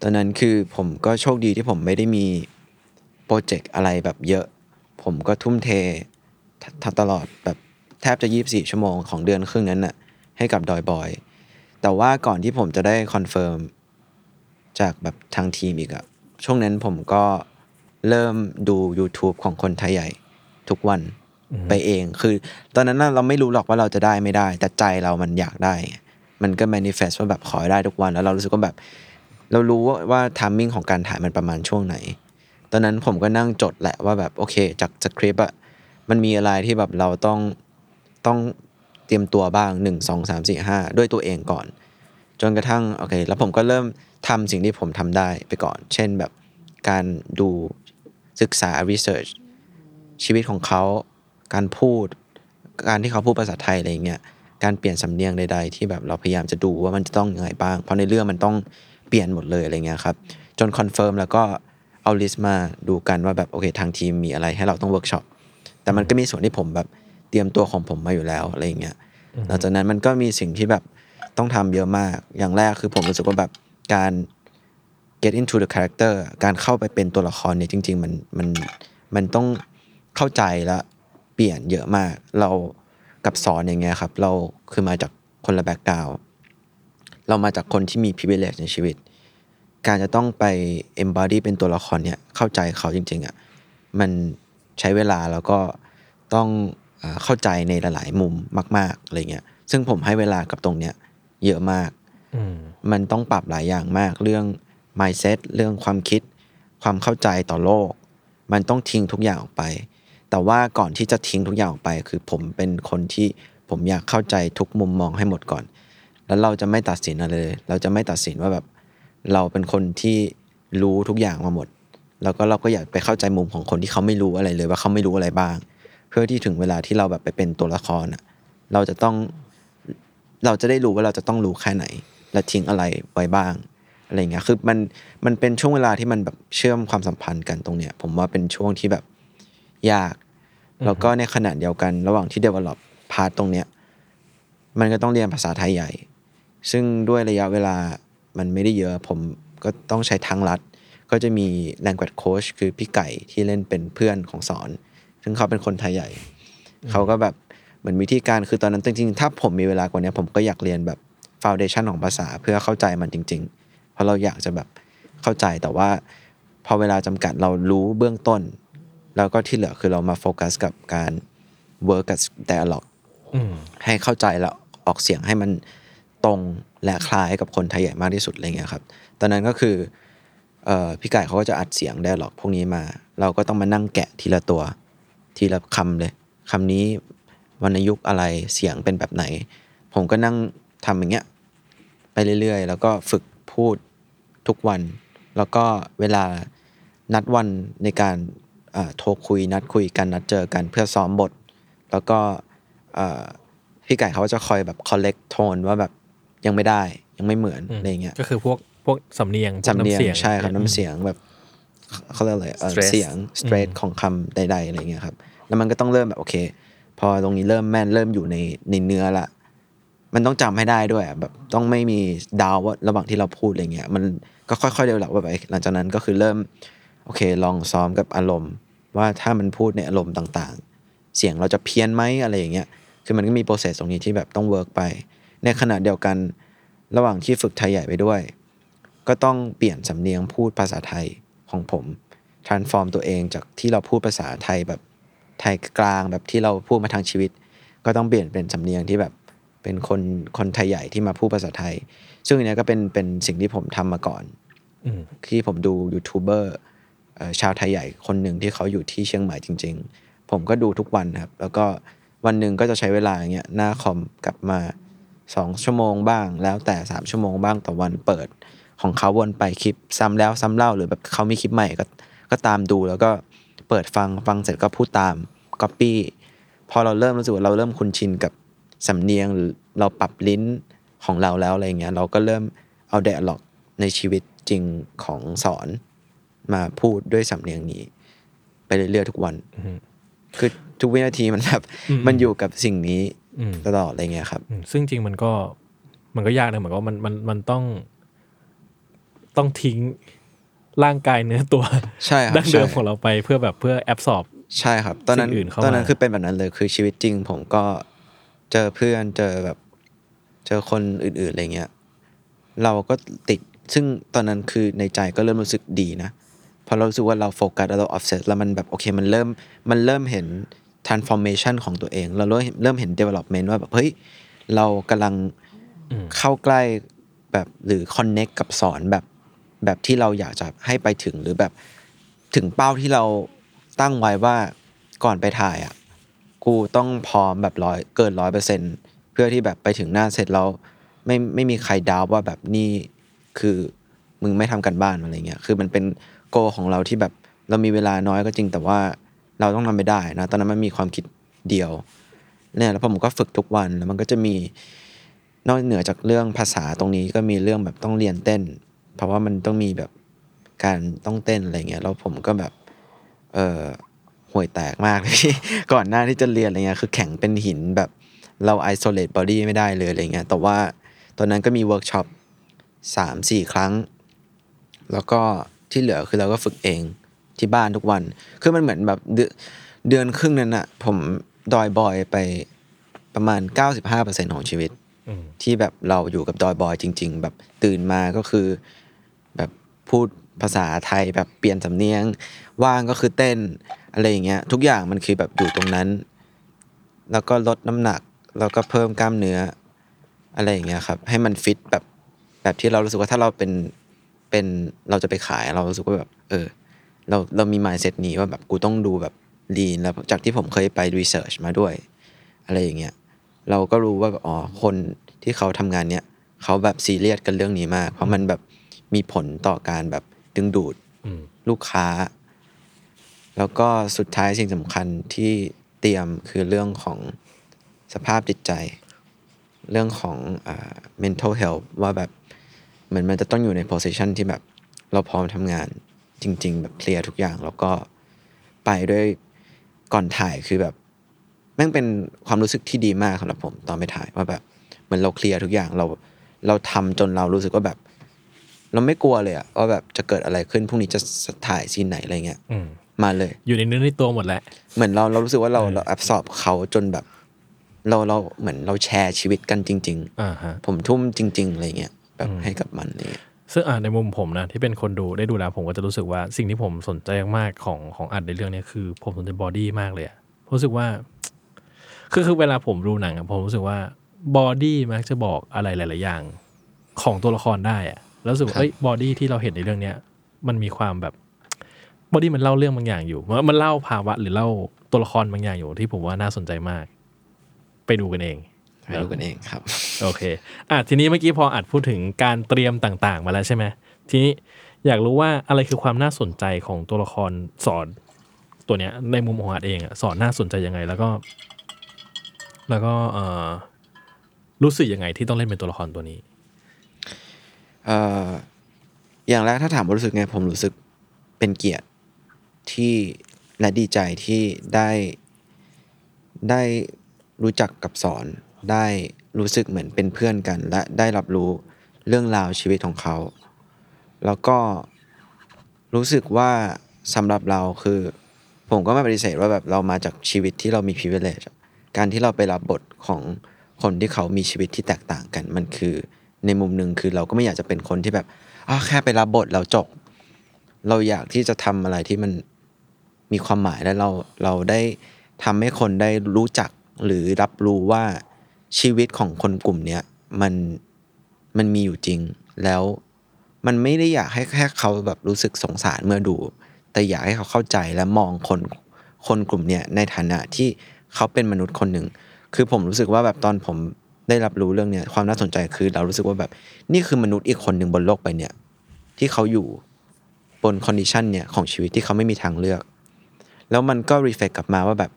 ตอนนั้นคือผมก็โชคดีที่ผมไม่ได้มีโปรเจกต์อะไรแบบเยอะ ผมก็ทุ่มเททตลอดแบบแทบจะ 24 ชั่วโมงของเดือนครึ่งนั้นน่ะให้กับดอยบอย แต่ว่าก่อนที่ผมจะได้ confirm จากแบบทางทีมอีกอะช่วงนั้นผมก็เริ่มดู YouTube ของคนไทยใหญ่ทุกวันไปเอง คือ ตอนนั้นน่ะเราไม่รู้หรอกว่าเราจะได้ไม่ได้ แต่ใจเรามันอยากได้ มันก็ manifest ว่าแบบขอให้ได้ทุกวัน แล้วเรารู้สึกว่าแบบ เรารู้ว่าว่า timing ของการถ่ายมันประมาณช่วงไหน ตอนนั้นผมก็นั่งจดแหละว่าแบบโอเค จากสคริปต์อะมันมีอะไรที่แบบเราต้องต้องเตรียมตัวบ้างหนึ่งสองสามสี่ห้าด้วยตัวเองก่อน จนกระทั่งโอเค แล้วผมก็เริ่มทำสิ่งที่ผมทำได้ไปก่อน เช่นแบบการดูศึกษา research ชีวิตของเขาการพูด การที่เขาพูดภาษาไทยอะไรเงี้ยการเปลี่ยนสำเนียงใดๆ ที่แบบเราพยายามจะดูว่ามันจะต้องยังไงบ้าง เพราะในเรื่องมันต้อง เปลี่ยนหมดเลยอะไรเงี้ยครับจน confirm แล้วก็เอา list มาดูกันว่าแบบโอเคทางทีมมีอะไรให้เราต้องเวิร์กช็อปแต่มันก็มีส่วนที่ผมแบบเตรียมตัวของผมมาอยู่แล้วอะไรเงี้ยหลังจากนั้นมันก็มีสิ่งที่แบบต้องทำเยอะมากอย่างแรกคือผมรู้สึกว่าแบบการ get into the character การเข้าไปเป็นตัวละครเนี่ยจริง ๆ มันมันมันต้องเข้าใจและเปลี่ยนเยอะมาก เรากับศรอย่างเงี้ยครับ เราคือมาจากคนละ background เรามาจากคนที่มี privilege ในชีวิต การจะต้องไป embody เป็นตัวละครเนี่ยเข้าใจเขาจริง ๆอะ่ะมันใช้เวลาแล้วก็ต้องอาเข้าใจในหลาย ๆ มุมมากๆอะไรเงี้ยซึ่งผมให้เวลากับตรงเนี้ยเยอะมากอืมมันต้องปรับหลายอย่างมากเรื่อง mindset เรื่องความคิด ความเข้าใจต่อโลก มันต้องทิ้งทุกอย่างออกไป แต่ว่าก่อนที่จะทิ้งทุกอย่างออกไป คือผมเป็นคนที่ผมอยากเข้าใจทุกมุมมองให้หมดก่อน แล้วเราจะไม่ตัดสินอะไรเลย เราจะไม่ตัดสินว่าแบบเราเป็นคนที่รู้ทุกอย่างมาหมด แล้วก็เราก็อยากไปเข้าใจมุมของคนที่เขาไม่รู้อะไรเลย ว่าเขาไม่รู้อะไรบ้าง เพื่อที่ถึงเวลาที่เราแบบไปเป็นตัวละครอะเราจะต้องเราจะได้รู้ว่าเราจะต้องรู้แค่ไหน และทิ้งอะไรไว้บ้างอะไรเงี้ยคือมันมันเป็นช่วงเวลาที่มันแบบเชื่อมความสัมพันธ์กันตรงเนี้ย ผมว่าเป็นช่วงที่แบบยาก แล้วก็ในขณะเดียวกัน ระหว่างที่ develop พาร์ตตรงเนี้ย มันก็ต้องเรียนภาษาไทยใหญ่ ซึ่งด้วยระยะเวลามันไม่ได้เยอะ ผมก็ต้องใช้ทางลัด ก็จะมี language coach คือพี่ไก่ที่เล่นเป็นเพื่อนของสอน ซึ่งเขาเป็นคนไทยใหญ่ เขาก็แบบเหมือนวิธีการคือตอนนั้นจริงๆ ถ้าผมมีเวลากว่านี้ผมก็อยากเรียนแบบ foundation ของภาษาเพื่อเข้าใจมันจริง ๆ เพราะเราอยากจะแบบเข้าใจแต่ว่า พอเวลาจำกัดเรารู้เบื้องต้น แล้วก็ที่เหลือคือเรามาโฟกัสกับการ work กับ dialogue อืมให้เข้าใจแล้วออกเสียงให้มัน ตรงและคล้ายกับคนไทยใหญ่มากที่สุดอะไรเงี้ยครับ ตอนนั้นก็คืออพี่ไก่เขาก็จะอัดเสียงได้หรอกพวกนี้มา เราก็ต้องมานั่งแกะทีละตัว ทีละคำเลยคำนี้วรรณยุกต์อะไรเสียงเป็นแบบไหน ผมก็นั่งทำอย่างเงี้ยไปเรื่อยๆ แล้วก็ฝึกพูดทุกวัน แล้วก็เวลานัดวันในการโทรคุยนัดคุยกันนัดเจอกันเพื่อซ้อมบท แล้วก็พี่ไก่เขาก็จะคอยแบบ collect tone ว่าแบบ ยังไม่ได้ยังไม่เหมือนอะไรเงี้ยก็คือพวกพวกสำเนียงพวกสำเนียงำใช่ครับน้ำเสียงแบบเขาเรียกอะไรเอ่อ Stress เสียง straight ของคำใด ๆอะไรเงี้ยครับ แล้วมันก็ต้องเริ่มแบบโอเค พอตรงนี้เริ่มแม่นเริ่มอยู่ในในเนื้อละมันต้องจำให้ได้ด้วยอะแบบต้องไม่มีดาวว่าระหว่างที่เราพูดอะไรเงี้ยมันก็ค่อยๆ develop ไปหลังจากนั้นก็คือเริ่มโอเค ลองซ้อมกับอารมณ์ ว่าถ้ามันพูดในอารมณ์ต่างๆ เสียงเราจะเพี้ยนไหมอะไรอย่างเงี้ยคือมันก็มี process ตรงนี้ที่แบบต้อง work ไป ในขณะเดียวกันระหว่างที่ฝึกไทยใหญ่ไปด้วย ก็ต้องเปลี่ยนสำเนียงพูดภาษาไทยของผม transform ตัวเองจากที่เราพูดภาษาไทยแบบไทยกลางแบบที่เราพูดมาทางชีวิต ก็ต้องเปลี่ยนเป็นสำเนียงที่แบบเป็นคนคนไทยใหญ่ที่มาพูดภาษาไทย ซึ่งอันเนี้ยก็เป็นเป็นสิ่งที่ผมทำมาก่อนอืมที่ผมดูยูทูบเบอร์เอ่อชาวไทยใหญ่คนหนึ่งที่เขาอยู่ที่เชียงใหม่จริง ๆ ผมก็ดูทุกวันครับ แล้วก็วันหนึ่งก็จะใช้เวลาอย่างเงี้ยหน้าคอมกลับมา สองชั่วโมงบ้าง แล้วแต่สามชั่วโมงบ้างต่อวันเปิดของเขาวนไปคลิปซ้ำแล้วซ้ำเล่าหรือแบบเขามีคลิปใหม่ก็ก็ตามดูแล้วก็เปิดฟังฟังเสร็จก็พูดตามก๊อปปี้พอเราเริ่มรู้สึกว่าเราเริ่มคุ้นชินกับสำเนียงหรือเราปรับลิ้นของเราแล้วอะไรเงี้ยเราก็เริ่มเอาเดอะล็อกในชีวิตจริงของสอนมาพูดด้วยสำเนียงนี้ ไปเรื่อยๆทุกวันคือทุกวินาทีมันแบบมันอยู่กับสิ่งนี้อืม ตลอดอะไรเงี้ยครับอืมซึ่งจริงมันก็มันก็ยากนะเหมือนกับว่ามันมันมันต้องต้องทิ้งร่างกายเนื้อตัวใช่ครับดั้งเดิมใช่ของเราไปเพื่อแบบเพื่อแอบสอบใช่ครับ ตอนนั้นสิ่งอื่นเข้าตอนนั้นมาคือเป็นแบบนั้นเลยคือชีวิตจริง ผมก็เจอเพื่อนเจอแบบ เจอคนอื่นๆอะไรเงี้ยเราก็ติดซึ่งตอนนั้นคือในใจก็เริ่มรู้สึกดีนะเพราะเรารู้สึกว่าเราโฟกัสแล้วเราออฟเซตแล้วมันแบบโอเคมันเริ่มมันเริ่มเห็น transformation ของตัวเอง เราเริ่มเริ่มเห็น development ว่าแบบเฮ้ยเรากำลังอืมเข้าใกล้แบบหรือ connect กับสอนแบบแบบที่เราอยากจะให้ไปถึงหรือแบบถึงเป้าที่เราตั้งไว้ว่าก่อนไปถ่ายอะกูต้องพร้อมแบบร้อยเกินร้อยเปอร์เซ็นเพื่อที่แบบไปถึงหน้าเสร็จแล้วไม่ไม่มีใครดาวว่าแบบนี่คือมึงไม่ทำกันบ้านอะไรเงี้ยคือมันเป็นgoal ของเราที่แบบเรามีเวลาน้อยก็จริงแต่ว่า เราต้องทำไม่ได้นะตอนนั้นมันมีความคิดเดียวเนี่ยแล้วผมก็ฝึกทุกวันแล้วมันก็จะมีนอกเหนือจากเรื่องภาษาตรงนี้ก็มีเรื่องแบบต้องเรียนเต้น เพราะว่ามันต้องมีแบบการต้องเต้นอะไรเงี้ยแล้วผมก็แบบเออห่วยแตกมากเลยก่อนหน้าที่จะเรียนอะไรเงี้ยคือแข็งเป็นหินแบบเรา isolate body ไม่ได้เลยอะไรเงี้ยแต่ว่าตอนนั้นก็มีเวิร์กช็อปสามสี่ครั้ง แล้วก็ที่เหลือคือเราก็ฝึกเอง ที่บ้านทุกวัน คือมันเหมือนแบบเดือนเดือนครึ่งนั้นอะผมดอยบอยไปประมาณ 95%ของชีวิตอืมที่แบบเราอยู่กับดอยบอยจริง ๆ แบบตื่นมาก็คือ แบบพูดภาษาไทยแบบเปลี่ยนสำเนียง ว่างก็คือเต้นอะไรอย่างเงี้ย ทุกอย่างมันคือแบบอยู่ตรงนั้น แล้วก็ลดน้ำหนัก แล้วก็เพิ่มกล้ามเนื้อ อะไรอย่างเงี้ยครับ ให้มันฟิตแบบแบบที่เรารู้สึกว่าถ้าเราเป็นเป็นเราจะไปขายเรารู้สึกว่าแบบ เออ เราเรามี mindset นี้ว่าแบบกูต้องดูแบบลีนแล้วจากที่ผมเคยไปรีเสิร์ชมาด้วย อะไรอย่างเงี้ยเราก็รู้ว่าแบบอ๋อคนที่เขาทำงานเนี้ยเขาแบบซีเรียสกันเรื่องนี้มาก เพราะมันแบบมีผลต่อการแบบดึงดูดอืมลูกค้า แล้วก็สุดท้ายสิ่งสำคัญที่เตรียมคือเรื่องของสภาพจิตใจ เรื่องของอ่า mental health ว่าแบบเหมือนมันจะต้องอยู่ใน position ที่แบบเราพร้อมทำงาน จริง ๆ แบบเคลียร์ทุกอย่าง แล้วก็ไปด้วยก่อนถ่ายคือแบบแม่งเป็นความรู้สึกที่ดีมากสำหรับผมตอนไปถ่ายว่าแบบเหมือนเราเคลียร์ทุกอย่างเราเราทำจนเรารู้สึกว่าแบบ เราไม่กลัวเลยอะว่าแบบจะเกิดอะไรขึ้นพรุ่งนี้จะถ่าย scene ไหนอะไรเงี้ยอืมมาเลย อยู่ในเนื้อในตัวหมดแหละเหมือนเราเรารู้สึกว่าเราเรา absorb เขาจนแบบ เราเราเหมือนเราแชร์ชีวิตกันจริงอ่าฮะๆผมทุ่มจริง ๆ อะไรเงี้ยแบบให้กับมันอะไรเงี้ย ซึ่งอ่าในมุมผมนะที่เป็นคนดูได้ดูแล้วผมก็จะรู้สึกว่าสิ่งที่ผมสนใจมากๆของของอัดในเรื่องเนี้ยคือ ผมสนใจ body มากเลยอะผมรู้สึกว่าคือคือเวลาผมดูหนังอะผมรู้สึกว่า body มักจะบอกอะไรหลาย ๆ อย่าง ของตัวละครได้อะแล้วรู้สึกว่าเอ้ย body ที่เราเห็นในเรื่องเนี้ยมันมีความแบบ body มันเล่าเรื่องบางอย่างอยู่มันมันเล่าภาวะหรือเล่าตัวละครบางอย่างอยู่ที่ผมว่าน่าสนใจมาก ไปดูกันเอง ไปดูกันเองครับ โอเคอะทีนี้เมื่อกี้พออัดพูดถึงการเตรียมต่างๆ มาแล้วใช่ไหมทีนี้อยากรู้ว่าอะไรคือความน่าสนใจของตัวละครสอนตัวเนี้ยในมุมของอัดเองอะสอนน่าสนใจยังไง แล้วก็ แล้วก็เอ่อรู้สึกยังไงที่ต้องเล่นเป็นตัวละครตัวนี้เอ่ออย่างแรกถ้าถามว่ารู้สึกไงผมรู้สึกเป็นเกียรติที่และดีใจที่ได้ได้รู้จักกับสอน ได้รู้สึกเหมือนเป็นเพื่อนกัน และได้รับรู้เรื่องราวชีวิตของเขา แล้วก็รู้สึกว่าสำหรับเราคือ ผมก็ไม่ปฏิเสธว่าแบบเรามาจากชีวิตที่เรามี privilege การที่เราไปรับบทของคนที่เขามีชีวิตที่แตกต่างกัน มันคือในมุมหนึ่งคือเราก็ไม่อยากจะเป็นคนที่แบบอ้าแค่ไปรับบทแล้วจบ เราอยากที่จะทำอะไรที่มันมีความหมายและเราเราได้ทำให้คนได้รู้จักหรือรับรู้ว่า ชีวิตของคนกลุ่มเนี้ยมันมันมีอยู่จริง แล้วมันไม่ได้อยากให้แค่เขาแบบรู้สึกสงสารเมื่อดู แต่อยากให้เขาเข้าใจและมองคนคนกลุ่มเนี้ยในฐานะที่เขาเป็นมนุษย์คนหนึ่ง คือผมรู้สึกว่าแบบตอนผมได้รับรู้เรื่องเนี้ยความน่าสนใจคือเรารู้สึกว่าแบบนี่คือมนุษย์อีกคนหนึ่งบนโลกใบเนี้ยที่เขาอยู่บน condition เนี่ยของชีวิตที่เขาไม่มีทางเลือก แล้วมันก็ reflect กลับมาว่าแบบ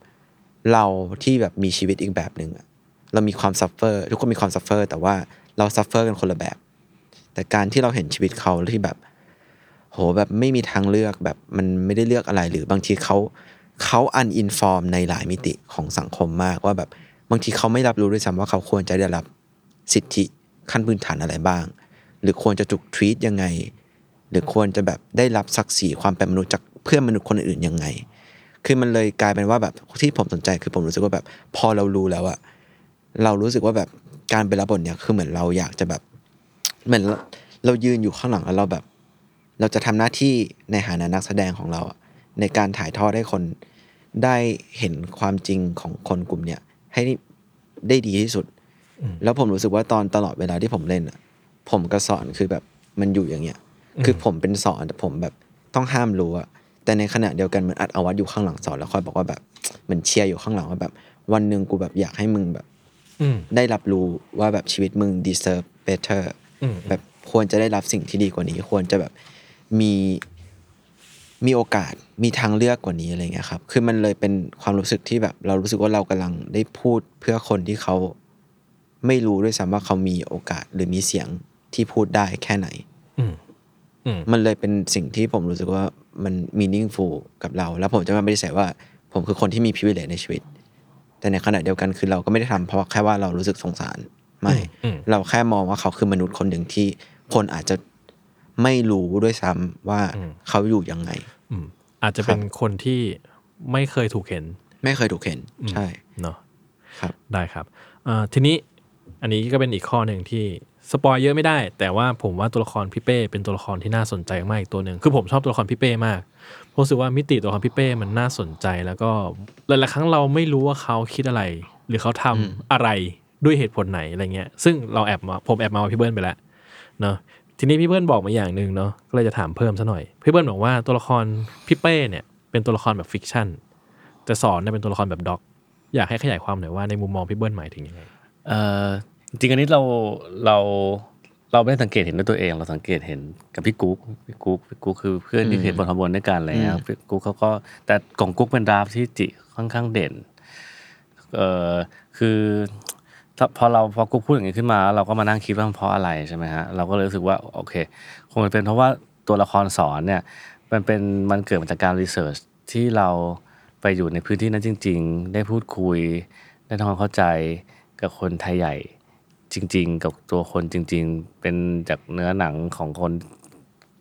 เราที่แบบมีชีวิตอีกแบบหนึ่ง เรามีความ suffer ทุกคนมีความ suffer แต่ว่าเรา suffer กันคนละแบบ แต่การที่เราเห็นชีวิตเขาที่แบบ โหแบบไม่มีทางเลือกแบบมันไม่ได้เลือกอะไรหรือบางทีเขาเขาอันอินฟอร์มในหลายมิติของสังคมมากว่าแบบบางทีเขาไม่รับรู้ด้วยซ้ำว่าเขาควรจะได้รับสิทธิขั้นพื้นฐานอะไรบ้าง หรือควรจะถูกทรีตยังไง หรือควรจะแบบได้รับศักดิ์ศรีความเป็นมนุษย์จากเพื่อนมนุษย์คนอื่นยังไง คือมันเลยกลายเป็นว่าแบบที่ผมสนใจคือผมรู้สึกว่าแบบ พอเรารู้แล้วอะ เรารู้สึกว่าแบบการไปรับบทเนี่ยคือเหมือนเราอยากจะแบบ เหมือนเราเรายืนอยู่ข้างหลังแล้วเราแบบ เราจะทำหน้าที่ในฐานะนักแสดงของเราอะในการถ่ายทอดให้คนได้เห็นความจริงของคนกลุ่มเนี้ยให้ได้ดีที่สุด แล้วผมรู้สึกว่าตอนตลอดเวลาที่ผมเล่นอะผมกับสอนคือแบบมันอยู่อย่างเงี้ย คือผมเป็นสอนแต่ผมแบบต้องห้ามรู้อะแต่ในขณะเดียวกันเหมือนอัดเอาวัดอยู่ข้างหลังสอนแล้วคอยบอกว่าแบบเหมือนเชียร์อยู่ข้างหลังว่าแบบ วันหนึ่งกูแบบอยากให้มึงแบบอืม ได้รับรู้ว่าแบบชีวิตมึง deserve better อืมแบบควรจะได้รับสิ่งที่ดีกว่านี้ ควรจะแบบมีมีโอกาสมีทางเลือกกว่านี้อะไรเงี้ยครับ คือมันเลยเป็นความรู้สึกที่แบบ เรารู้สึกว่าเรากำลังได้พูดเพื่อคนที่เขาไม่รู้ด้วยซ้ำว่าเขามีโอกาสหรือมีเสียงที่พูดได้แค่ไหนอืมอืมมันเลยเป็นสิ่งที่ผมรู้สึกว่ามัน meaningful กับเรา แล้วผมจะไม่ได้ใส่ว่า ผมคือคนที่มี privilege ในชีวิต แต่ในขณะเดียวกันคือเราก็ไม่ได้ทำเพราะแค่ว่าเรารู้สึกสงสาร ไม่อืมเราแค่มองว่าเขาคือมนุษย์คนหนึ่งที่คนอาจจะไม่รู้ด้วยซ้ำว่าเขาอยู่ยังไงอืมอาจจะเป็นคนที่ไม่เคยถูกเห็น ไม่เคยถูกเห็น ใช่เนาะครับได้ครับเอ่อทีนี้อันนี้ก็เป็นอีกข้อหนึ่งที่สปอยเยอะไม่ได้ แต่ว่าผมว่าตัวละครพี่เป้เป็นตัวละครที่น่าสนใจมากอีกตัวหนึ่งคือผมชอบตัวละครพี่เป้มากผม รู้สึกว่ามิติตัวละครพี่เป้มันน่าสนใจ แล้วก็หลายๆครั้งเราไม่รู้ว่าเขาคิดอะไร หรือเขาทำอะไรด้วยเหตุผลไหนอะไรเงี้ย ซึ่งเราแอบมาผมแอบมาว่าพี่เบิ้ลไปแล้วเนาะทีนี้พี่เบิ้ลบอกมาอย่างหนึ่งเนาะก็เลยจะถามเพิ่มซะหน่อยพี่เบิ้ลบอกว่าตัวละครพี่เป้เนี่ยเป็นตัวละครแบบ fiction แต่สอนเนี่ยเป็นตัวละครแบบ doc อยากให้ขยายความหน่อยว่าในมุมมองพี่เบิ้ลหมายถึงยังไงเออจริงๆอันนี้เราเรา เราไม่ได้สังเกตเห็นด้วยตัวเอง เราสังเกตเห็นกับพี่กุ๊กพี่กุ๊กพี่กุ๊กคือเพื่อนที่เขียนบทขบวนด้วยกันอะไรเงี้ยพี่กุ๊กเขาก็แต่ของกุ๊กเป็น draft ที่จิค่อนข้างเด่นเออคือถ้าพอเราพอกุ๊กพูดอย่างนี้ขึ้นมา เราก็มานั่งคิดว่ามันเพราะอะไรใช่ไหมฮะเราก็เลยรู้สึกว่าโอเคคงจะเป็นเพราะว่าตัวละครสอนเนี่ยมันเป็นมันเกิดมาจากการ research ที่เราไปอยู่ในพื้นที่นั้นจริง ๆ ได้พูดคุยได้ทำความเข้าใจกับคนไทยใหญ่ จริง ๆ กับตัวคนจริง ๆ เป็นจากเนื้อหนังของคน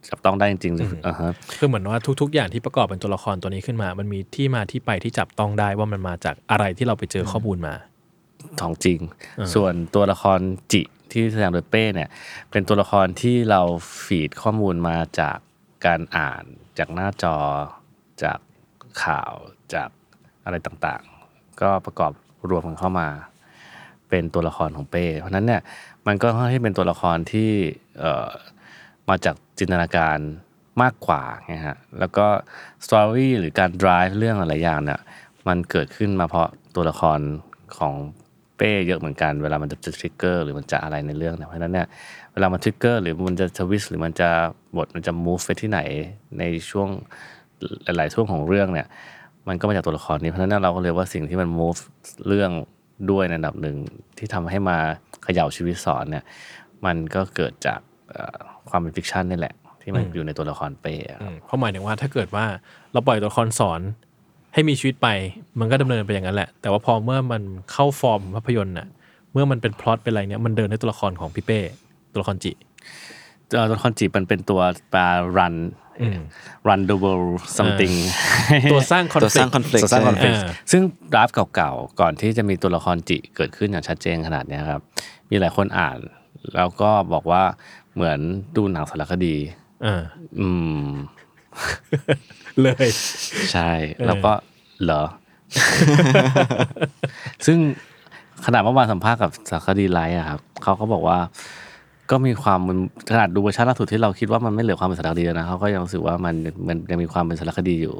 จับต้องได้จริงๆอ่าฮะคือเหมือนว่าทุก ๆ อย่างที่ประกอบเป็นตัวละครตัวนี้ขึ้นมา มันมีที่มาที่ไปที่จับต้องได้ว่ามันมาจากอะไรที่เราไปเจอข้อมูลมาของจริง ส่วนตัวละครจิที่แสดงโดยเป้เนี่ย เป็นตัวละครที่เราฟีดข้อมูลมาจากการอ่านจากหน้าจอจากข่าวจากอะไรต่างๆ ก็ประกอบรวมกันเข้ามา เป็นตัวละครของเป้ เพราะนั้นเนี่ยมันก็ค่อนข้างเป็นตัวละครที่มาจากจินตนาการมากกว่าไงฮะแล้วก็ story หรือการ drive เรื่องอะไรอย่างเนี่ยมันเกิดขึ้นมาเพราะตัวละครของเป้เยอะเหมือนกันเวลามันจะ trigger หรือมันจะอะไรในเรื่องเนี่ยเพราะฉะนั้นเนี่ยเวลามัน trigger หรือมันจะ twist หรือมันจะบทมันจะ move ไปที่ไหนในช่วงหลาย ๆ ช่วงของเรื่องเนี่ยมันก็มาจากตัวละครนี้เพราะฉะนั้นเราก็เลยว่าสิ่งที่มัน move เรื่อง ด้วยในอันดับหนึ่งที่ทำให้มาเขย่าชีวิตสอนเนี่ย มันก็เกิดจากเอ่อความเป็น fiction นี่แหละ ที่มันอยู่ในตัวละครเป้อะอืมเพราะหมายถึงว่าถ้าเกิดว่าเราปล่อยตัวละครสอนให้มีชีวิตไป มันก็ดำเนินไปอย่างนั้นแหละ แต่ว่าพอเมื่อมันเข้าฟอร์มภาพยนตร์น่ะเมื่อมันเป็นพล็อตเป็นอะไรเนี้ยมันเดินด้วยตัวละครของพี่เป้ตัวละครจิเอ่อตัวละครจีบมันเป็นตัวปลา run run the world something ตัวสร้างคอนตัวฟส lict ร้างคอนฟ lict สร้างใช่ conflict อ่าซึ่งดราฟเก่าๆ ก่อนที่จะมีตัวละครจิเกิดขึ้นอย่างชัดเจนขนาดเนี้ยครับ มีหลายคนอ่าน แล้วก็บอกว่าเหมือนดูหนังสารคดีอ่าอืม เลย ใช่ แล้วก็เหรอ ซึ่งขนาดเมื่อวานสัมภาษณ์กับสารคดีไลท์อะครับเขาก็บอกว่า ก็มีความมันขนาดดูเวอร์ชันล่าสุดที่เราคิดว่ามันไม่เหลือความเป็นสารคดีแล้วนะเขาก็ยังรู้สึกว่ามันมันยังมีความเป็นสารคดีอยู่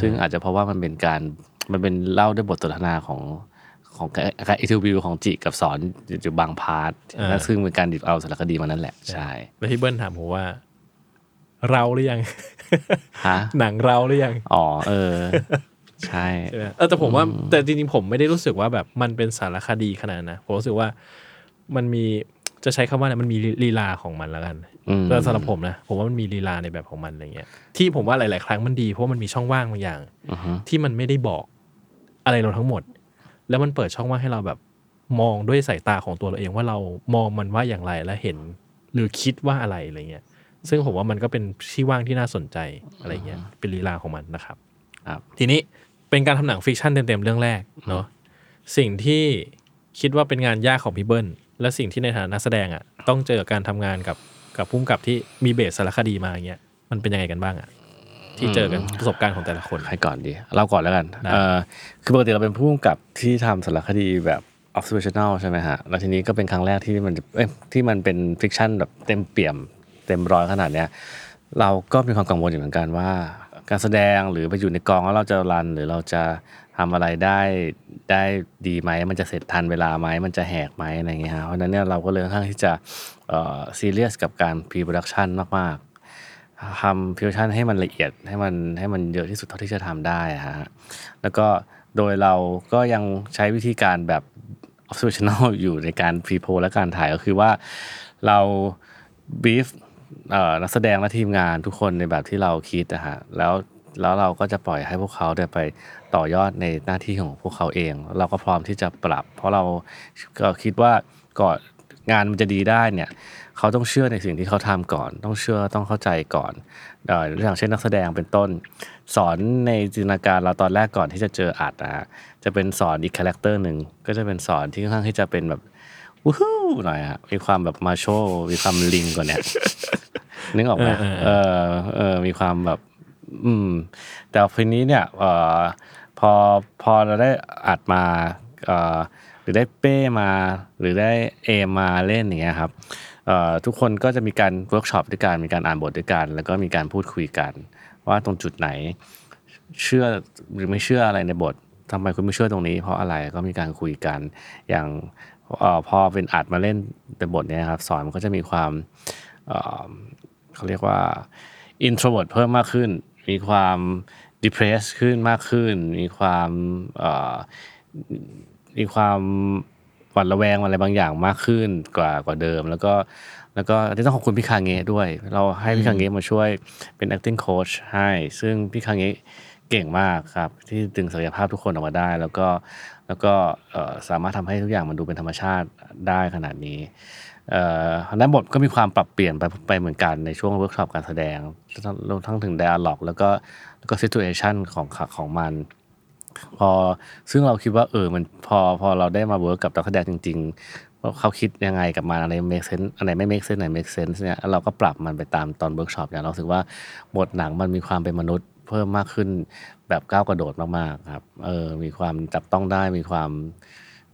ซึ่งอาจจะเพราะว่ามันเป็นการมันเป็นเล่าด้วยบทสนทนาของของการ interview ของจิกับสอนอยู่บาง part อ่าและซึ่งเป็นการดิบเอาสารคดีมานั่นแหละใช่แล้วพี่เบิ้ลถามผมว่า เราหรือยังฮะหนังเราหรือยังอ๋อเออใช่ใช่ไหมเออแต่ผมว่าแต่จริงๆผมไม่ได้รู้สึกว่าแบบมันเป็นสารคดีขนาดนั้นนะผมรู้สึกว่ามันมี จะใช้คำว่าอะไรมันมีลีลาของมันแล้วกันอืมแล้วสำหรับผมนะผมว่ามันมีลีลาในแบบของมันอะไรเงี้ยที่ผมว่าหลาย ๆ ครั้งมันดีเพราะว่ามันมีช่องว่างบางอย่างอือฮึที่มันไม่ได้บอกอะไรเราทั้งหมด แล้วมันเปิดช่องว่างให้เราแบบมองด้วยสายตาของตัวเราเองว่าเรามองมันว่าอย่างไรและเห็น หรือคิดว่าอะไรอะไรเงี้ยซึ่งผมว่ามันก็เป็นที่ว่างที่น่าสนใจอะไรเงี้ยเป็นลีลาของมันนะครับครับทีนี้เป็นการทำหนัง fiction เต็ม ๆ เรื่องแรกเนาะสิ่งที่คิดว่าเป็นงานยากของพี่เบิ้ล และสิ่งที่ในฐานะนักแสดงอะต้องเจอกับการทำงานกับกับพุ่มกับที่มี base สารคดีมาอย่างเงี้ยมันเป็นยังไงกันบ้างอะที่เจอกันประสบการณ์ของแต่ละคนใครก่อนดีเราก่อนแล้วกันได้เออคือปกติเราเป็นผู้กำกับที่ทำสารคดีแบบ observational ใช่ไหมฮะแล้วทีนี้ก็เป็นครั้งแรกที่มันจะเอ้ยที่มันเป็น fiction แบบเต็มเปี่ยมเต็มร้อยขนาดเนี้ยเราก็มีความกังวลอยู่เหมือนกันว่า การแสดงหรือไปอยู่ในกองแล้วเราจะรันหรือเราจะ ทำอะไรได้ได้ดีไหมมันจะเสร็จทันเวลาไหมมันจะแหกไหมอะไรเงี้ยเพราะฉะนั้นเนี่ยเราก็เลยค่อนข้างที่จะซีเรียสกับการ pre production มากๆทำพิวชั่นให้มันละเอียดให้มันให้มันเยอะที่สุดเท่าที่จะทำได้ฮะแล้วก็โดยเราก็ยังใช้วิธีการแบบ observational อยู่ในการ pre pro และการถ่ายก็คือว่าเรา brief เอ่อนักแสดงและทีมงานทุกคนในแบบที่เราคิดนะฮะแล้ว แล้วเราก็จะปล่อยให้พวกเขาได้ไปต่อยอดในหน้าที่ของพวกเขาเอง เราก็พร้อมที่จะปรับ เพราะเราก็คิดว่าก่อนงานมันจะดีได้เนี่ยเขาต้องเชื่อในสิ่งที่เขาทำก่อน ต้องเชื่อต้องเข้าใจก่อนเอ่ออย่างเช่นนักแสดงเป็นต้น สอนในจินตนาการเราตอนแรกก่อนที่จะเจออัดนะฮะจะเป็นสอนอีก character หนึ่งก็จะเป็นสอนที่ค่อนข้างที่จะเป็นแบบวู้ฮู้หน่อยฮะมีความแบบมาโชมีความลิงกว่าเนี้ยนึกออกไหมเออเออเออมีความแบบ อืม แต่ทีนี้เนี่ยเอ่อพอพอเราได้อัดมาเอ่อหรือได้เป้มา หรือได้เอมาเล่นอย่างเงี้ยครับเอ่อทุกคนก็จะมีการเวิร์กช็อปด้วยกันมีการอ่านบทด้วยกัน แล้วก็มีการพูดคุยกัน ว่าตรงจุดไหน เชื่อหรือไม่เชื่ออะไรในบททำไมคุณไม่เชื่อตรงนี้ เพราะอะไรก็มีการคุยกัน อย่างเออพอเป็นอัดมาเล่นเป็นบทเนี้ยครับสอนมันก็จะมีความเอ่อเขาเรียกว่า introvert เพิ่มมากขึ้น มีความ depressed ขึ้นมากขึ้น มีความเอ่อมีความหวั่นระแวงอะไรบางอย่างมากขึ้นกว่ากว่าเดิม แล้วก็แล้วก็ที่ต้องขอบคุณพี่คางเงะด้วย เราให้พี่คาเงะมาช่วยเป็น acting coach ให้ ซึ่งพี่คาเงะเก่งมากครับ ที่ดึงศักยภาพทุกคนออกมาได้ แล้วก็แล้วก็เอ่อสามารถทำให้ทุกอย่างมันดูเป็นธรรมชาติได้ขนาดนี้ เอ่อด้านบทก็มีความปรับเปลี่ยนไปไปเหมือนกันในช่วงเวิร์กช็อปการแสดงรวมทั้งถึง d ด a l ล็อกแล้วก็แล้วก็ situation ของของมัน พอซึ่งเราคิดว่าเออมันพอพอเราได้มา work กับนักแสดงจริงๆว่าเขาคิดยังไงกับมันอะไร make sense อะไรไม่ make sense ไหน make sense เนี่ยเราก็ปรับมันไปตามตอนเวิร์กช็อปเนี่ยเรารู้สึกว่าบทหนังมันมีความเป็นมนุษย์เพิ่มมากขึ้นแบบก้าวกระโดดมากๆครับเออมีความจับต้องได้มีความ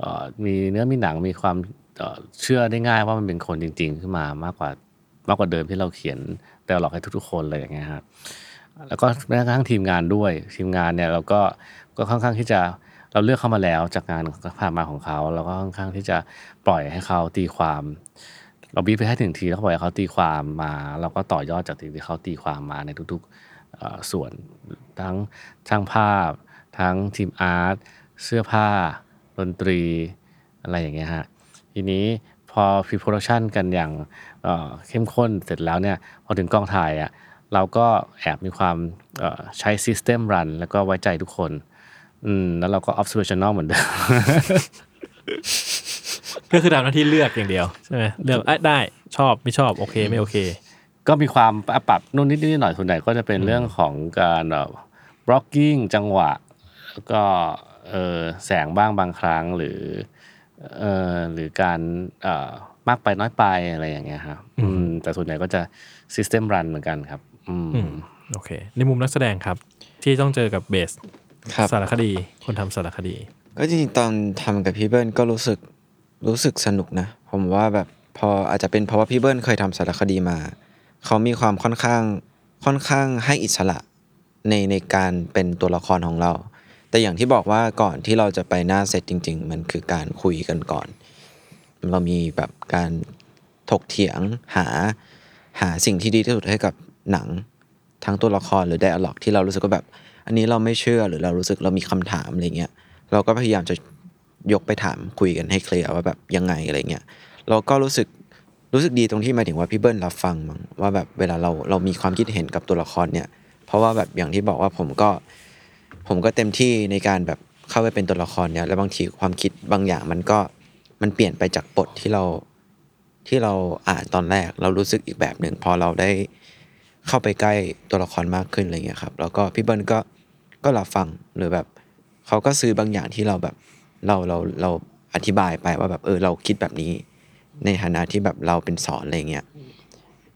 ออมีเนื้อมีหนังมีความ เชื่อได้ง่ายว่ามันเป็นคนจริง ๆ ขึ้นมามากกว่ามากกว่าเดิมที่เราเขียนแต่หลอกให้ทุกๆ คนเลยอย่างเงี้ยครับแล้วก็แม้กระทั่งทีมงานด้วยทีมงานเนี่ยเราก็ก็ค่อนข้างที่จะเราเลือกเข้ามาแล้วจากงานผ่านมาของเขาเราก็ค่อนข้างที่จะปล่อยให้เขาตีความ เรา brief ไปให้ทีนึงแล้วปล่อยให้เขาตีความมา เราก็ต่อยอดจากที่เขาตีความมาในทุกๆส่วนทั้งช่างภาพ ทั้งทีม art เสื้อผ้า ดนตรีอะไรอย่างเงี้ยฮะ ทีนี้พอ pre-production กันอย่างเอ่อเข้มข้นเสร็จแล้วเนี่ยพอถึงกองถ่ายอะเราก็แอบมีความเอ่อใช้ System Run แล้วก็ไว้ใจทุกคนอืมแล้วเราก็ observational เหมือนเดิมก็คือทำหน้าที่เลือกอย่างเดียวใช่ไหมเลือกเอ้ยได้ชอบไม่ชอบโอเคไม่โอเค ก็มีความปรับนู่นนิดนิดหน่อยส่วนใหญ่ก็จะเป็นเรื่องของการบล็อกกิ้งจังหวะ แล้วก็เออแสงบ้างบางครั้งหรือ เออหรือการเอ่อมากไปน้อยไปอะไรอย่างเงี้ยครับอืมแต่ส่วนใหญ่ก็จะ System Run เหมือนกันครับ อืมอืมโอเค ในมุมนักแสดงครับ ที่ต้องเจอกับเบสครับสารคดี คนทำสารคดี ก็จริงๆตอนทำกับพี่เบิ้ลก็รู้สึกรู้สึกสนุกนะ ผมว่าแบบพออาจจะเป็นเพราะว่าพี่เบิ้ลเคยทำสารคดีมา เขามีความค่อนข้างค่อนข้างให้อิสระในในการเป็นตัวละครของเรา แต่อย่างที่บอกว่าก่อนที่เราจะไปหน้าเซตจริง ๆ มันคือการคุยกันก่อน เรามีแบบการถกเถียงหาหาสิ่งที่ดีที่สุดให้กับหนังทั้งตัวละครหรือไดอะล็อกที่เรารู้สึกว่าแบบ อันนี้เราไม่เชื่อหรือเรารู้สึกเรามีคำถามอะไรเงี้ยเราก็พยายามจะยกไปถามคุยกันให้เคลียร์ว่าแบบยังไงอะไรเงี้ยเราก็รู้สึกรู้สึกดีตรงที่หมายถึงว่าพี่เบิ้ลรับฟังมั้งว่าแบบเวลาเราเรามีความคิดเห็นกับตัวละครเนี่ย เพราะว่าแบบอย่างที่บอกว่าผมก็ ผมก็เต็มที่ในการแบบเข้าไปเป็นตัวละครเนี่ยแล้วบางทีความคิดบางอย่างมันก็มันเปลี่ยนไปจากบทที่เราที่เราอ่านตอนแรก เรารู้สึกอีกแบบหนึ่งพอเราได้เข้าไปใกล้ตัวละครมากขึ้นอะไรเงี้ยครับแล้วก็พี่เบิ้ลก็ก็รับฟังหรือแบบเขาก็ซื้อบางอย่างที่เราแบบเราเราเราอธิบายไปว่าแบบเออเราคิดแบบนี้ ในฐานะที่แบบเราเป็นสอนอะไรเงี้ย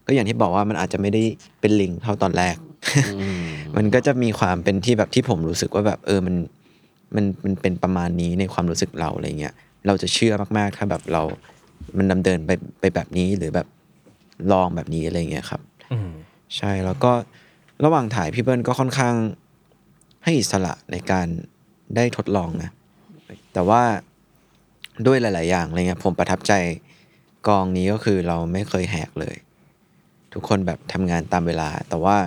ก็อย่างที่บอกว่ามันอาจจะไม่ได้เป็นลิงเท่าตอนแรก มันก็จะมีความเป็นที่แบบที่ผมรู้สึกว่าแบบ เออมันมันมันเป็นประมาณนี้ในความรู้สึกเราอะไรเงี้ยเราจะเชื่อมากๆถ้าแบบเรา มันดำเนินไปไปแบบนี้หรือแบบลองแบบนี้อะไรเงี้ยครับอืมใช่แล้วก็ระหว่างถ่ายพี่เบิ้ลก็ค่อนข้างให้อิสระในการได้ทดลองนะ แต่ว่าด้วยหลาย ๆ อย่างอะไรเงี้ยผมประทับใจกองนี้ก็คือเราไม่เคยแหกเลย ทุกคนแบบทำงานตามเวลา แต่ว่า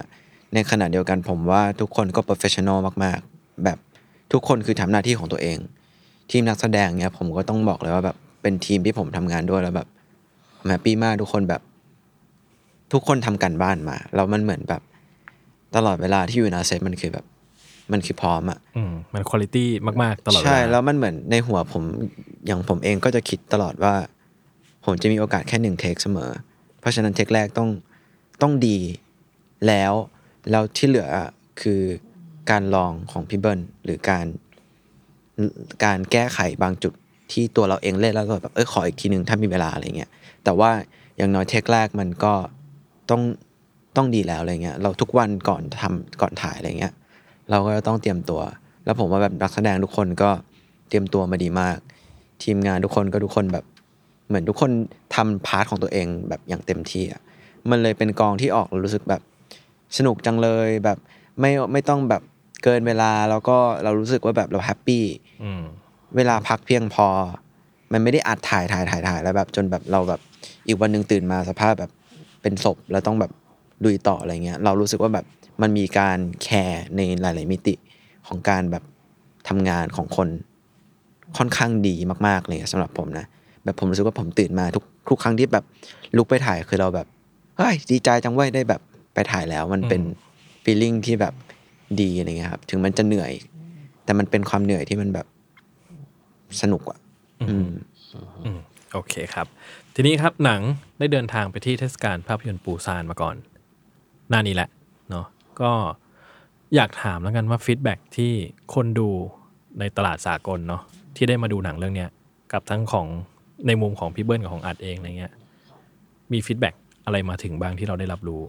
ในขณะเดียวกันผมว่าทุกคนก็ professional มากๆ แบบทุกคนคือทำหน้าที่ของตัวเอง ทีมนักแสดงเนี่ยผมก็ต้องบอกเลยว่าแบบเป็นทีมที่ผมทำงานด้วยแล้วแบบ happy มากทุกคนแบบ ทุกคนทำการบ้านมาแล้วมันเหมือนแบบ ตลอดเวลาที่อยู่ในเซตมันคือแบบ มันคือพร้อมอะอืมมันคุณภาพมากๆ ตลอดเวลาใช่แล้วมันเหมือนในหัวผมอย่างผมเองก็จะคิดตลอดว่า ผมจะมีโอกาสแค่หนึ่งเทคเสมอ เพราะฉะนั้นเทคแรกต้องต้องดีแล้ว แล้วที่เหลือคือการลองของพี่เบิ้ลหรือการการแก้ไขบางจุดที่ตัวเราเองเล่นแล้วเราแบบเออขออีกทีหนึ่งถ้ามีเวลาอะไรเงี้ยแต่ว่าอย่างน้อยเทคแรกมันก็ต้องต้องดีแล้วอะไรเงี้ยเราทุกวันก่อนทำก่อนถ่ายอะไรเงี้ย เราก็ต้องเตรียมตัว แล้วผมว่าแบบนักแสดงทุกคนก็เตรียมตัวมาดีมาก ทีมงานทุกคนก็ทุกคนแบบเหมือนทุกคนทำ part ของตัวเองแบบอย่างเต็มที่อะมันเลยเป็นกองที่อัดรู้สึกแบบ สนุกจังเลยแบบไม่ไม่ต้องแบบเกินเวลาแล้วก็เรารู้สึกว่าแบบเรา happy อืมเวลาพักเพียงพอ มันไม่ได้อัดถ่ายถ่ายถ่ายถ่ายแล้วแบบ จนแบบเราแบบอีกวันหนึ่งตื่นมาสภาพแบบเป็นศพแล้วต้องแบบลุยต่ออะไรเงี้ย เรารู้สึกว่าแบบมันมีการ care ในหลาย ๆ มิติของการแบบทำงานของคนค่อนข้างดีมากๆเลยสำหรับผมนะแบบผมรู้สึกว่าผมตื่นมาทุกทุกครั้งที่แบบลุกไปถ่ายคือเราแบบเฮ้ยดีใจจังเว้ยได้แบบ ไปถ่ายแล้วมันเป็นฟีลลิ่งที่แบบดีอะไรเงี้ยครับ ถึงมันจะเหนื่อย แต่มันเป็นความเหนื่อยที่มันแบบสนุกอะอืมอืมโอเคครับ ทีนี้ครับหนังได้เดินทางไปที่เทศกาลภาพยนตร์ปูซานมาก่อนหน้านี้แหละเนาะก็อยากถามแล้วกันว่า feedback ที่คนดูในตลาดสากลเนาะที่ได้มาดูหนังเรื่องเนี้ยกับทั้งของในมุมของพี่เบิ้ลกับของอัดเองอะไรเงี้ยมี feedback อะไรมาถึงบ้างที่เราได้รับรู้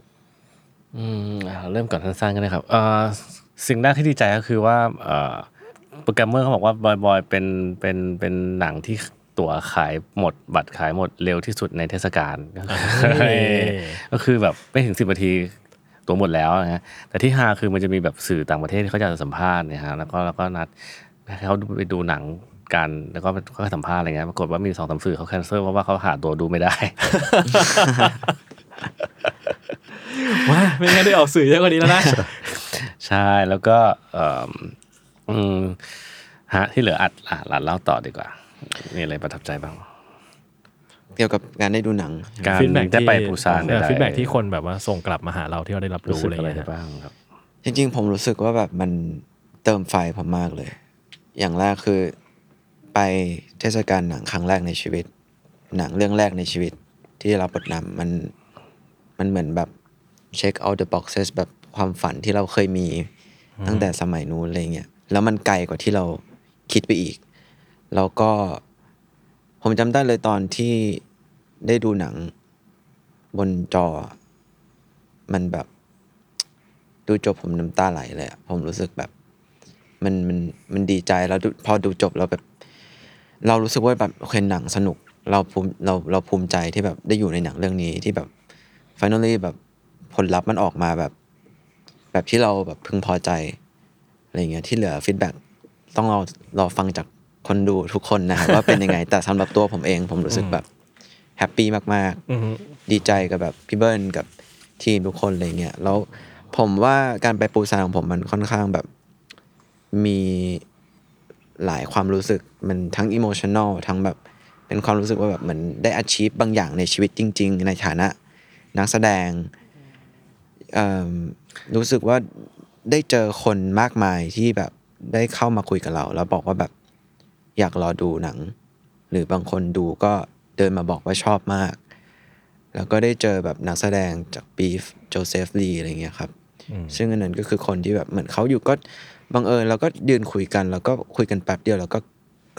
อืมเริ่มก่อนสั้นๆก็ได้ครับเอ่อสิ่งแรกที่ดีใจก็คือว่าเอ่อโปรแกรมเมอร์เขาบอกว่าดอยบอยเป็นเป็นเป็นหนังที่ตั๋วขายหมด บัตรขายหมดเร็วที่สุดในเทศกาลก็คือแบบไม่ถึงสิบนาทีตัวหมดแล้วนะฮะแต่ที่ฮาคือมันจะมีแบบสื่อต่างประเทศที่เขาจะสัมภาษณ์เนี่ยฮะแล้วก็แล้วก็นัดให้เขาไปดูหนังกันแล้วก็เขาสัมภาษณ์อะไรเงี้ยปรากฏว่ามีสองสามสื่อเขาแคนเซิลเพราะว่าเขาหาตัวดูไม่ได้ ว้าไม่งั้นได้ออกสื่อเยอะกว่านี้แล้วนะ ใช่แล้วก็เอ่ออืมฮะที่เหลืออัดอะหลานเล่าต่อดีกว่ามีอะไรประทับใจบ้าง เกี่ยวกับการได้ดูหนัง การ feedback ได้ไปปูซาน feedback ที่คนแบบว่าส่งกลับมาหาเราที่เราได้รับรู้รู้สึกอะไรอะไรเงี้ยได้บ้างครับ จริง ๆ ผมรู้สึกว่าแบบมันเติมไฟผมมากเลย อย่างแรกคือไปเทศกาลหนังครั้งแรกในชีวิต หนังเรื่องแรกในชีวิตที่ได้รับบทนำมันมันเหมือนแบบ check all the boxes แบบความฝันที่เราเคยมีตั้งแต่สมัยนู้นอะไรเงี้ยแล้วมันไกลกว่าที่เราคิดไปอีก แล้วก็ผมจำได้เลยตอนที่ได้ดูหนังบนจอ มันแบบ ดูจบผมน้ำตาไหลเลยอะผมรู้สึกแบบ มันมันมันดีใจแล้วดูพอดูจบเราแบบ เรารู้สึกว่าแบบโอเคหนังสนุก เราภูมิเราเราภูมิใจที่แบบได้อยู่ในหนังเรื่องนี้ที่แบบ finally แบบ ผลลัพธ์มันออกมาแบบ แบบที่เราแบบพึงพอใจอะไรเงี้ยที่เหลือ feedback ต้องรอรอฟังจากคนดูทุกคนนะครับว่าเป็นยังไง แต่สำหรับตัวผมเองผมรู้สึกแบบ happy มากอือฮึๆดีใจกับแบบพี่เบิ้ลกับทีมทุกคนอะไรเงี้ยแล้วผมว่าการไปปูซานของผมมันค่อนข้างแบบมีหลายความรู้สึกมันทั้งอิโมชัน a ลทั้งแบบเป็นความรู้สึกว่าแบบเหมือนได้ achieve บางอย่างในชีวิตจริง ๆ ในฐานะนักแสดงเอิ่ม รู้สึกว่าได้เจอคนมากมายที่แบบได้เข้ามาคุยกับเรา แล้วบอกว่าแบบอยากรอดูหนัง หรือบางคนดูก็เดินมาบอกว่าชอบมาก แล้วก็ได้เจอแบบนักแสดงจากบีฟโจเซฟลีอะไรเงี้ยครับ ซึ่งอันนั้นก็คือคนที่แบบเหมือนเขาอยู่ก็บังเอิญเราก็ยืนคุยกัน แล้วก็คุยกันแป๊บเดียวแล้วก็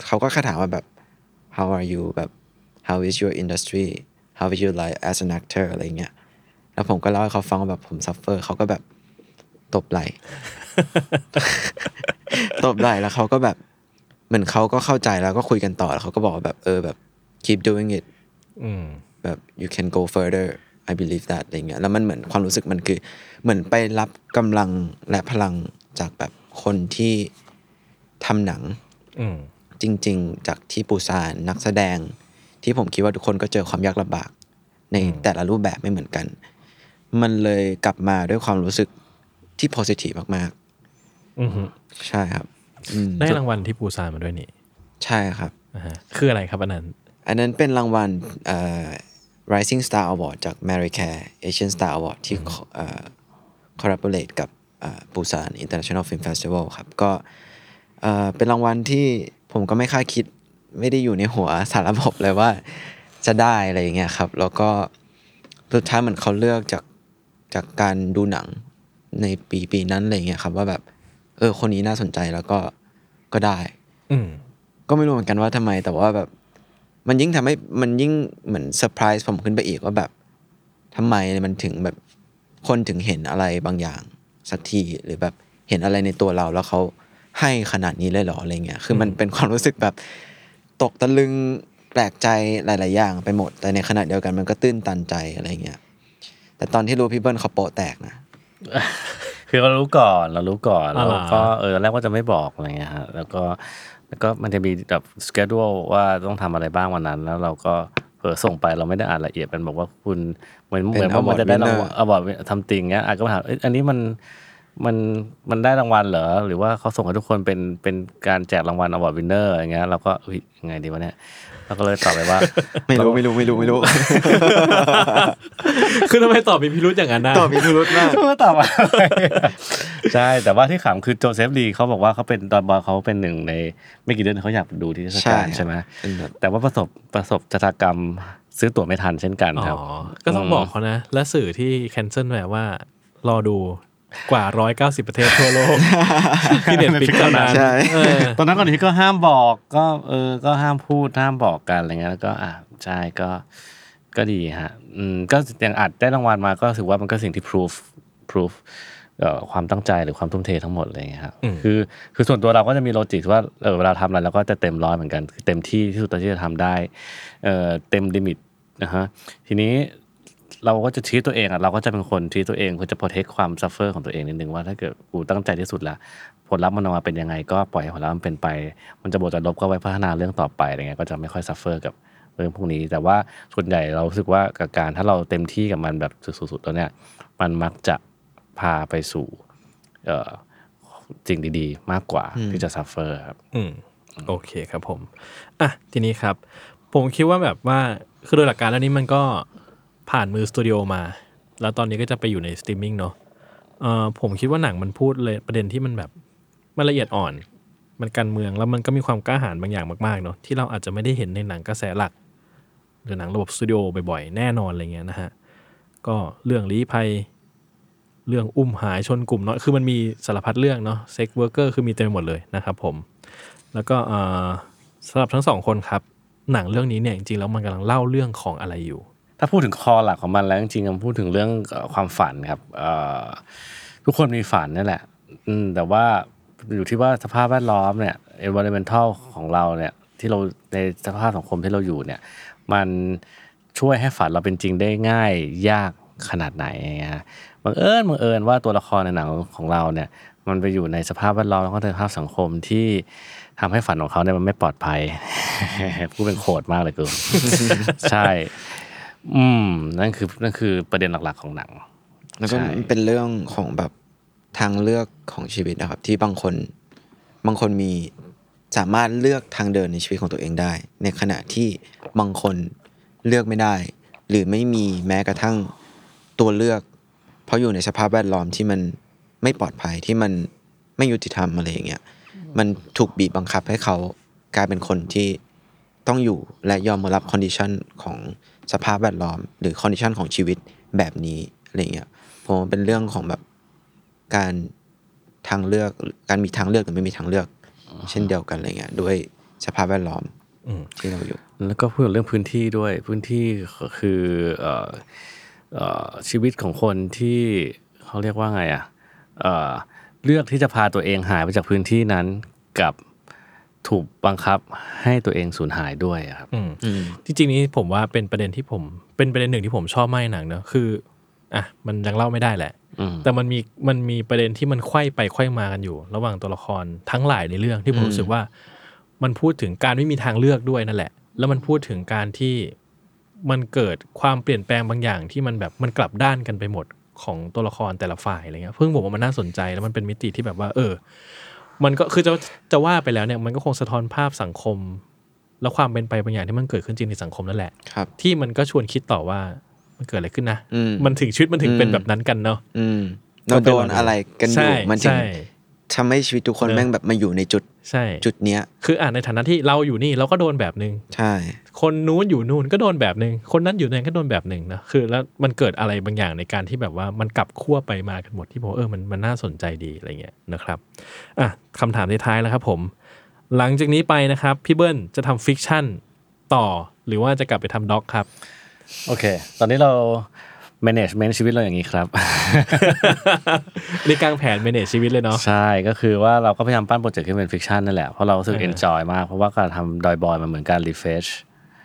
เขาก็แค่ถามว่าแบบ how are you แบบ how is your industry how is your life as an actor อะไรเงี้ย แล้วผมก็เล่าให้เขาฟังว่าแบบผม suffer เขาก็แบบตบไหล่ตบไหล่แล้วเขาก็แบบเหมือนเขาก็เข้าใจแล้วก็คุยกันต่อแล้วเขาก็บอกว่าแบบเออแบบ keep doing it อืมแบบ you can go further I believe that อะไรเงี้ยแล้วมันเหมือนความรู้สึกมันคือ เหมือนไปรับกำลังและพลังจากแบบคนที่ทำหนังอืมจริง ๆ จากที่ปูซานนักแสดง ที่ผมคิดว่าทุกคนก็เจอความยากลำบาก ในแต่ละรูปแบบไม่เหมือนกัน มันเลยกลับมาด้วยความรู้สึกที่ positive มากอือฮึๆ ใช่ครับอืมได้รางวัลที่ปูซานมาด้วยนี่ใช่ครับ อ่าฮะคืออะไรครับอันนั้น อันนั้นเป็นรางวัลเอ่อ Rising Star Award จาก m a r i c a r e Asian Star Award ที่เอ่อ collaborate กับปูซาน International Film Festival ครับ ก็เอ่อเป็นรางวัลที่ผมก็ไม่คาดคิดไม่ได้อยู่ในหัวสารระบบเลยว่าจะได้อะไรอย่างเงี้ยครับ แล้วก็สุดท้ายเหมือนเขาเลือกจาก จากการดูหนังในปีปีนั้นอะไรอย่างเงี้ยครับว่าแบบ เออ คนนี้น่าสนใจแล้วก็ก็ได้ อืมก็ไม่รู้เหมือนกันว่าทำไม แต่ว่าแบบ มันยิ่งทำให้มันยิ่งเหมือนเซอร์ไพรส์ผมขึ้นไปอีกว่าแบบทำไมมันถึงแบบคนถึงเห็นอะไรบางอย่างสักทีหรือแบบเห็นอะไรในตัวเราแล้วเขาให้ขนาดนี้เลยเหรออะไรเงี้ย คือมันเป็นความรู้สึกแบบ ตกตะลึงแปลกใจหลาย ๆ อย่างไปหมด แต่ในขณะเดียวกันมันก็ตื้นตันใจอะไรเงี้ย แต่ตอนที่รู้พี่เบิ้ลเขาโปะแตกนะคือเรารู้ก่อนเรารู้ก่อนอ๋อแล้วเหรอก็เออตอนแรกว่าจะไม่บอกอะไรเงี้ยฮะแล้วก็แล้วก็มันจะมีแบบสเกจ u ว่าต้องทำอะไรบ้างวันนั้น แล้วเราก็เออส่งไปเราไม่ได้อ่านละเอียดมันบอกว่าคุณเหมือนเหมือนว่ามันจะได้รางวัล award something เงี้ยอัดก็ถามเอ้ยอันนี้มันมันมันได้รางวัลเหรอหรือว่าเขาส่งให้ทุกคนเป็นเป็นการแจกรางวัล award winner อย่างเงี้ยเราก็อุ้ยยังไงดีวะเนี่ย เราก็เลยตอบไปว่า ไม่รู้ไม่รู้ไม่รู้ไม่รู้ คือทำไมตอบมีพิรุธอย่างนั้นนะตอบมีพิรุธมากไม่ตอบอะไรใช่แต่ว่าที่ขำคือโจเซฟลีเขาบอกว่าเขาเป็นตอนบอลเขาเป็นหนึ่งในไม่กี่เดือนเขาอยากดูที่เทศกาลใช่ใช่ไหมเป็นแบบแต่ว่าประสบประสบชะตากรรมซื้อตั๋วไม่ทันเช่นกันอ๋ครับอก็ต้องบอกเขานะ และสื่อที่แคนเซิลแบบว่ารอดู กว่า 190 ประเทศทั่วโลกที่เน็ตฟิกเท่านั้นใช่เออตอนนั้นก่อนที่ก็ห้ามบอกก็เออก็ห้ามพูดห้ามบอกกันอะไรเงี้ยแล้วก็อะใช่ก็ก็ดีฮะอืมก็อย่างอัดได้รางวัลมาก็ถือว่ามันก็สิ่งที่ proof proof เอ่อความตั้งใจหรือความทุ่มเททั้งหมดอะไรเงี้ยครับอืมคือคือส่วนตัวเราก็จะมี logic ว่าเออเวลาทำอะไรเราก็จะเต็มร้อยเหมือนกันคือเต็มที่ที่สุดที่จะทำได้เอ่อเต็ม limit นะฮะทีนี้ เราก็จะชี้ตัวเองอะเราก็จะเป็นคนชี้ตัวเองเพื่อจะ protect ความ suffer ของตัวเองนิดนึงว่าถ้าเกิดกูตั้งใจที่สุดละผลลัพธ์มันออกมาเป็นยังไง ก็ปล่อยให้ผลลัพธ์มันเป็นไป มันจะบวกจะลบก็ไว้พัฒนาเรื่องต่อไปอะไรเงี้ยก็จะไม่ค่อย suffer กับเรื่องพวกนี้ แต่ว่าส่วนใหญ่เรารู้สึกว่ากับการถ้าเราเต็มที่กับมันแบบสุดๆตัวเนี้ยมันมักจะพาไปสู่เอ่อสิ่งดีๆ มากกว่าที่จะ suffer ครับอืมโอเคครับผมอะทีนี้ครับ ผมคิดว่าแบบว่าคือโดยหลักการแล้วนี้มันก็ ผ่านมือสตูดิโอมา แล้วตอนนี้ก็จะไปอยู่ในสตรีมมิ่งเนาะเออผมคิดว่าหนังมันพูดเลยประเด็นที่มันแบบมันละเอียดอ่อน มันการเมืองแล้วมันก็มีความกล้าหาญบางอย่างมากๆเนาะที่เราอาจจะไม่ได้เห็นในหนังกระแสหลัก หรือหนังระบบสตูดิโอบ่อยๆแน่นอนอะไรเงี้ยนะฮะก็เรื่องลี้ภัยเรื่องอุ้มหายชนกลุ่มเนาะคือมันมีสารพัดเรื่องเนาะ sex worker คือมีเต็มหมดเลยนะครับผม แล้วก็สำหรับทั้งสองคนครับ หนังเรื่องนี้เนี่ยจริงๆแล้วมันกำลังเล่าเรื่องของอะไรอยู่ ถ้าพูดถึง core หลักของมันแล้วจริงๆมันพูดถึงเรื่องความฝันครับทุกคนมีฝันนั่นแหละแต่ว่าอยู่ที่ว่าสภาพแวดล้อมเนี่ย environmental ของเราเนี่ยที่เราในสภาพสังคมที่เราอยู่เนี่ย มันช่วยให้ฝันเราเป็นจริงได้ง่ายยากขนาดไหนอย่างเงี้ยบังเอิญบังเอิญว่าตัวละครในหนังของเราเนี่ย มันไปอยู่ในสภาพแวดล้อมแล้วก็ในสภาพสังคมที่ทำให้ฝันของเขาเนี่ยมันไม่ปลอดภัย พูดเป็นโคดมากเลยกูใช่ อืมนั่นคือนั่นคือประเด็นหลักๆของหนัง แล้วก็ใช่มันเป็นเรื่องของแบบทางเลือกของชีวิตนะครับ ที่บางคนบางคนมีสามารถเลือกทางเดินในชีวิตของตัวเองได้ ในขณะที่บางคนเลือกไม่ได้ หรือไม่มีแม้กระทั่งตัวเลือก เพราะอยู่ในสภาพแวดล้อมที่มันไม่ปลอดภัยที่มันไม่ยุติธรรมอะไรอย่างเงี้ยมันถูกบีบบังคับให้เขากลายเป็นคนที่ต้องอยู่และยอมรับ condition ของ สภาพแวดล้อม หรือคอนดิชันของชีวิตแบบนี้อะไรเงี้ยผมว่าเป็นเรื่องของแบบการทางเลือกการมีทางเลือกหรือไม่มีทางเลือก เช่นเดียวกันอะไรเงี้ยด้วยสภาพแวดล้อมอืมที่เราอยู่ แล้วก็พูดถึงเรื่องพื้นที่ด้วยพื้นที่ก็คือเอ่อเอ่อชีวิตของคนที่เขาเรียกว่าไงอะเอ่อเลือกที่จะพาตัวเองหายไปจากพื้นที่นั้นกับ ถูกบังคับให้ตัวเองสูญหายด้วยอะครับอืมอืมจริงๆนี้ผมว่าเป็นประเด็นที่ผม เป็นประเด็นหนึ่งที่ผมชอบมากในหนังเนอะคืออะมันยังเล่าไม่ได้แหละอืมแต่มันมีมันมีประเด็นที่มันไขว้ไปไขว้มากันอยู่ ระหว่างตัวละครทั้งหลายในเรื่องที่ผมรู้สึกว่า มันพูดถึงการไม่มีทางเลือกด้วยนั่นแหละ แล้วมันพูดถึงการที่มันเกิดความเปลี่ยนแปลงบางอย่างที่มันแบบมันกลับด้านกันไปหมดของตัวละครแต่ละฝ่ายอะไรเงี้ยเพิ่งผมว่ามันน่าสนใจแล้วมันเป็นมิติที่แบบว่า เออ มันก็คือจะจะว่าไปแล้วเนี่ยมันก็คงสะท้อนภาพสังคม และความเป็นไปบางอย่างที่มันเกิดขึ้นจริงในสังคมนั่นแหละครับ ที่มันก็ชวนคิดต่อว่ามันเกิดอะไรขึ้นนะอืมมันถึงชีวิตมันถึงเป็นอืมแบบนั้นกันเนาะอืมเราโดนอะไรกันอใช่ยู่มันถึงใช่ ทำให้ชีวิตทุกคนเนอะแม่งแบบมาอยู่ในจุดใช่จุดเนี้ย คืออ่านในฐานะที่เราอยู่นี่เราก็โดนแบบหนึ่งใช่ คนนู้นอยู่นู่นก็โดนแบบหนึ่งคนนั้นอยู่นั่นก็โดนแบบหนึ่งนะคือแล้วมันเกิดอะไรบางอย่างในการที่แบบว่ามันกลับขั้วไปมากันหมดที่ผมเออมันมันน่าสนใจดีอะไรเงี้ยนะครับอะคำถามท้ายๆแล้วครับ ผม หลังจากนี้ไปนะครับพี่เบิ้ลจะทำ fiction ต่อ หรือว่าจะกลับไปทำ doc ครับ โอเค ตอนนี้เรา management ชีวิตเราอย่างนี้ครับในวางแผน manage ชีวิตเลยเนาะใช่ก็คือว่าเราก็พยายามปั้นโปรเจกต์ให้เป็น fiction นั่นแหละ เพราะเรารู้สึกเออ enjoy มาก เพราะว่าการทำดอยบอยมันเหมือนการ refresh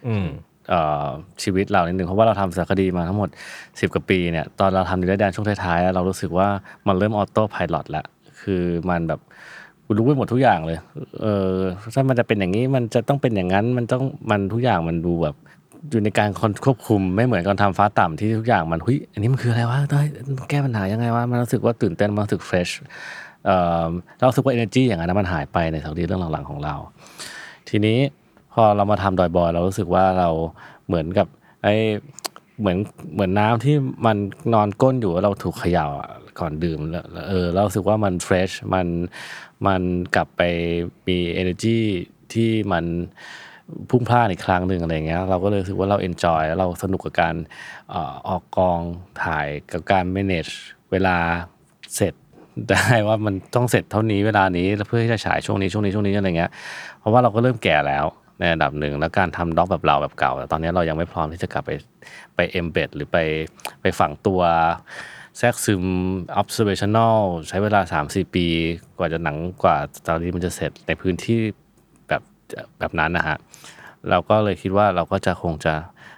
อืมเอ่อชีวิตเรานิดนึงเพราะว่าเราทำสารคดีมาทั้งหมด 10 กว่าปีเนี่ยตอนเราทำดินไร้แดนช่วงท้ายๆเรารู้สึกว่ามันเริ่มออโต้พายロแล้วคือมันแบบกูรู้ไปหมดทุกอย่างเลย เออถ้ามันจะเป็นอย่างนี้มันจะต้องเป็นอย่างนั้นมันต้องมันทุกอย่างมันดูแบบ อยู่ในการควบคุมไม่เหมือนการทำฟ้าต่ำที่ทุกอย่างมันหุยอันนี้มันคืออะไรวะต้องแก้ปัญหายังไงวะมันรู้สึกว่าตื่นเต้นมันรู้สึกเฟรชเราสึกว่า energy อย่างนั้นมันหายไปในสารคดีเรื่องหลังๆของเรา ทีนี้พอเรามาทำดอยบอย เรารู้สึกว่าเราเหมือนกับไอเหมือนเหมือนน้ำที่มันนอนก้นอยู่เราถูกเขย่าก่อนดื่มแล้วเออเราสึกว่ามันเฟรชมันมันกลับไปมี energy ที่มัน พุ่งพลานอีกครั้งหนึ่งอะไรเงี้ยเราก็เลยรู้สึกว่าเรา enjoy แล้วเราสนุกกับการออกกองถ่ายกับการ manage เวลาเสร็จได้ว่ามันต้องเสร็จเท่านี้เวลานี้เพื่อที่จะฉายช่วงนี้ช่วงนี้ช่วงนี้อะไรเงี้ยเพราะว่าเราก็เริ่มแก่แล้วในระดับหนึ่งแล้วการทำ doc แบบเราแบบเก่าแต่ตอนนี้เรายังไม่พร้อมที่จะกลับไปไป embed หรือไปไปฝังตัวแทรกซึม observational ใช้เวลา 3-4 ปี กว่าจะหนังกว่าตอนนี้มันจะเสร็จในพื้นที่ แบบนั้นนะฮะเราก็เลยคิดว่าเราก็จะคงจะ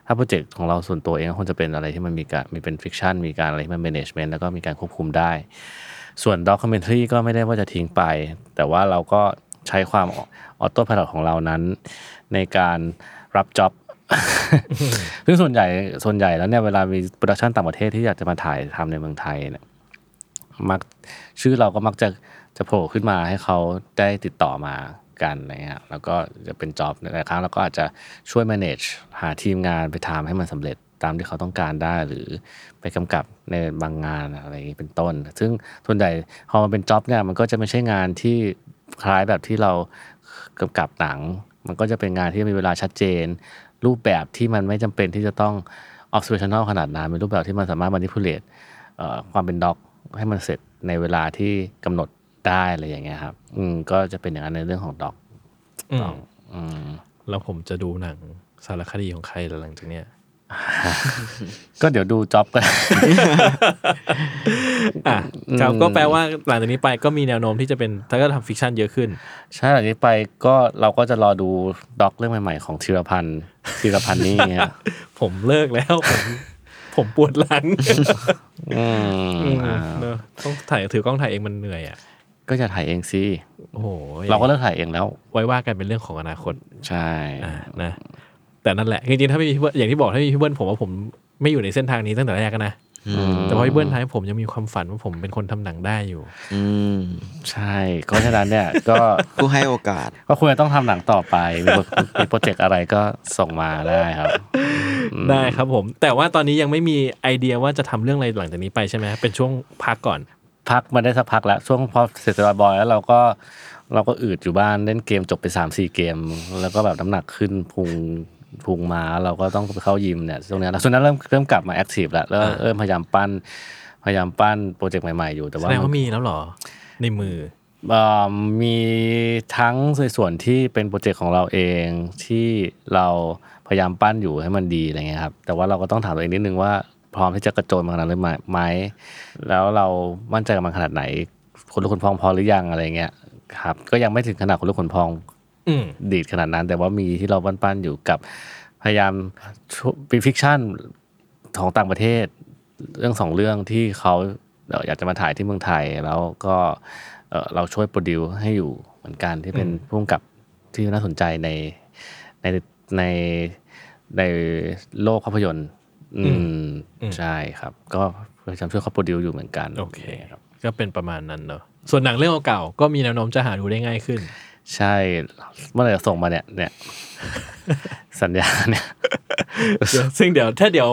ถ้าโปรเจกต์ของเราส่วนตัวเองก็คงจะเป็นอะไรที่มันมีการมีเป็น fiction มีการอะไรที่มัน management แล้วก็มีการควบคุมได้ ส่วนด็อ c เมนทรีก็ไม่ได้ว่าจะทิ้งไป แต่ว่าเราก็ใช้ความออโต้พายของเรานั้น ในการรับจ็อบซึ่งส่วนใหญ่ส่วนใหญ่แล้วเนี่ยเวลามีโปรดักชันต่างประเทศที่อยากจะมาถ่ายทำในเมืองไทยเนี่ยมักชื่อเราก็มักจะจะโผล่ขึ้นมาให้เขาได้ติดต่อมา กันอะไรเงี้ยแล้วก็จะเป็นจ็อบหลายครั้งเราก็อาจจะช่วย manage หาทีมงานไปทำให้มันสำเร็จตามที่เขาต้องการได้หรือไปกำกับในบางงานอะไรอย่างนี้เป็นต้น ซึ่งส่วนใหญ่พอมันเป็นจ็อบเนี่ยมันก็จะไม่ใช่งานที่คล้ายแบบที่เรากำกับหนัง มันก็จะเป็นงานที่มีเวลาชัดเจน รูปแบบที่มันไม่จำเป็นที่จะต้อง observational ขนาดนั้นเป็นรูปแบบที่มันสามารถ manipulate ความเป็นด็อกให้มันเสร็จในเวลาที่กำหนด ได้อะไรอย่างเงี้ยครับ อืมก็จะเป็นอย่างนั้นในเรื่องของด็อกอืมต้องอืม แล้วผมจะดูหนังสารคดีของใครหลังจากเนี้ย ก็เดี๋ยวดู job กัน อะครับก็แปลว่าหลังจากนี้ไปก็มีแนวโน้มที่จะเป็นถ้าก็ทำ fiction เยอะขึ้น ใช่หลังนี้ไปก็เราก็จะรอดู doc เรื่องใหม่ๆ ของธีรพันธ์ธีรพันธ์นี่เนี่ยผมเลิกแล้ว ผมผมปวดหลังอืมอ่า เนอะต้องถ่ายถือกล้องถ่ายเองมันเหนื่อยอะ ก็จะถ่ายเองสิโอ้โหเราก็เลิกถ่ายเองแล้ว ไว้ว่ากันเป็นเรื่องของอนาคต ใช่อ่านะ แต่นั่นแหละ จริงๆ ถ้าไม่มีพี่เบิ้ลอย่างที่บอกถ้าไม่มีพี่เบิ้ลผมว่าผมไม่อยู่ในเส้นทางนี้ตั้งแต่แรกอะนะแต่พอพี่เบิ้ลทำให้ผมยังมีความฝันว่าผมเป็นคนทำหนังได้อยู่ อืมใช่ก็ฉะนั้นเนี่ยก็ผู้ให้โอกาส ก็ควรจะต้องทำหนังต่อไปมีโปรมีโปรเจกต์อะไรก็ส่งมาได้ครับ ได้ครับผม แต่ว่าตอนนี้ยังไม่มีไอเดียว่าจะทำเรื่องอะไรหลังจากนี้ไปใช่ไหมเป็นช่วงพักก่อน พักมาได้สักพักแล้วช่วงพอเสร็จจากบอยแล้วเราก็เราก็อืดอยู่บ้านเล่นเกมจบไปสามสี่เกม แล้วก็แบบน้ำหนักขึ้นพุงพุงมาเราก็ต้องไปเข้ายิมเนี่ยช่วงนี้แล้วช่วงนั้นเริ่มเริ่มกลับมา active แล้วแล้วอ่าเริ่มพยายามปั้น พยายามปั้นโปรเจกต์ใหม่ๆอยู่แต่แสว่าดงมัว่านมีแล้วเหรอในมือเอ่อมีทั้งในส่วนที่เป็นโปรเจกต์ของเราเองที่เราพยายามปั้นอยู่ให้มันดีอะไรเงี้ยครับแต่ว่าเราก็ต้องถามตัวเองนิดนึงว่า พร้อมที่จะกระโจนมาขนาดนั้นไหมไหมแล้วเรามั่นใจกับมันขนาดไหนขนลุกขนพองพอหรือยังอะไรเงี้ยครับ ก็ยังไม่ถึงขนาดขนลุกขนพองอืมดีดขนาดนั้น แต่ว่ามีที่เราปั้นๆอยู่กับพยายามเป็น fiction ของต่างประเทศ เรื่องสองเรื่องที่เขาเอ่ออยากจะมาถ่ายที่เมืองไทย แล้วก็เอ่อเราช่วย produce ให้อยู่เหมือนกันที่เป็นผู้กำกับที่น่าสนใจในในในในโลกภาพยนตร์ อืมอืมใช่ครับ ก็พยายามช่วยเขาโปรดิวอยู่เหมือนกันโอเคครับก็เป็นประมาณนั้นเนอะส่วนหนังเรื่องเก่าๆก็มีแนวโน้มจะหาดูได้ง่ายขึ้น ใช่เมื่อไหร่จะส่งมาเนี่ยเนี่ยสัญญาเนี่ยเดี๋ยวซึ่งเดี๋ยวถ้าเดี๋ยว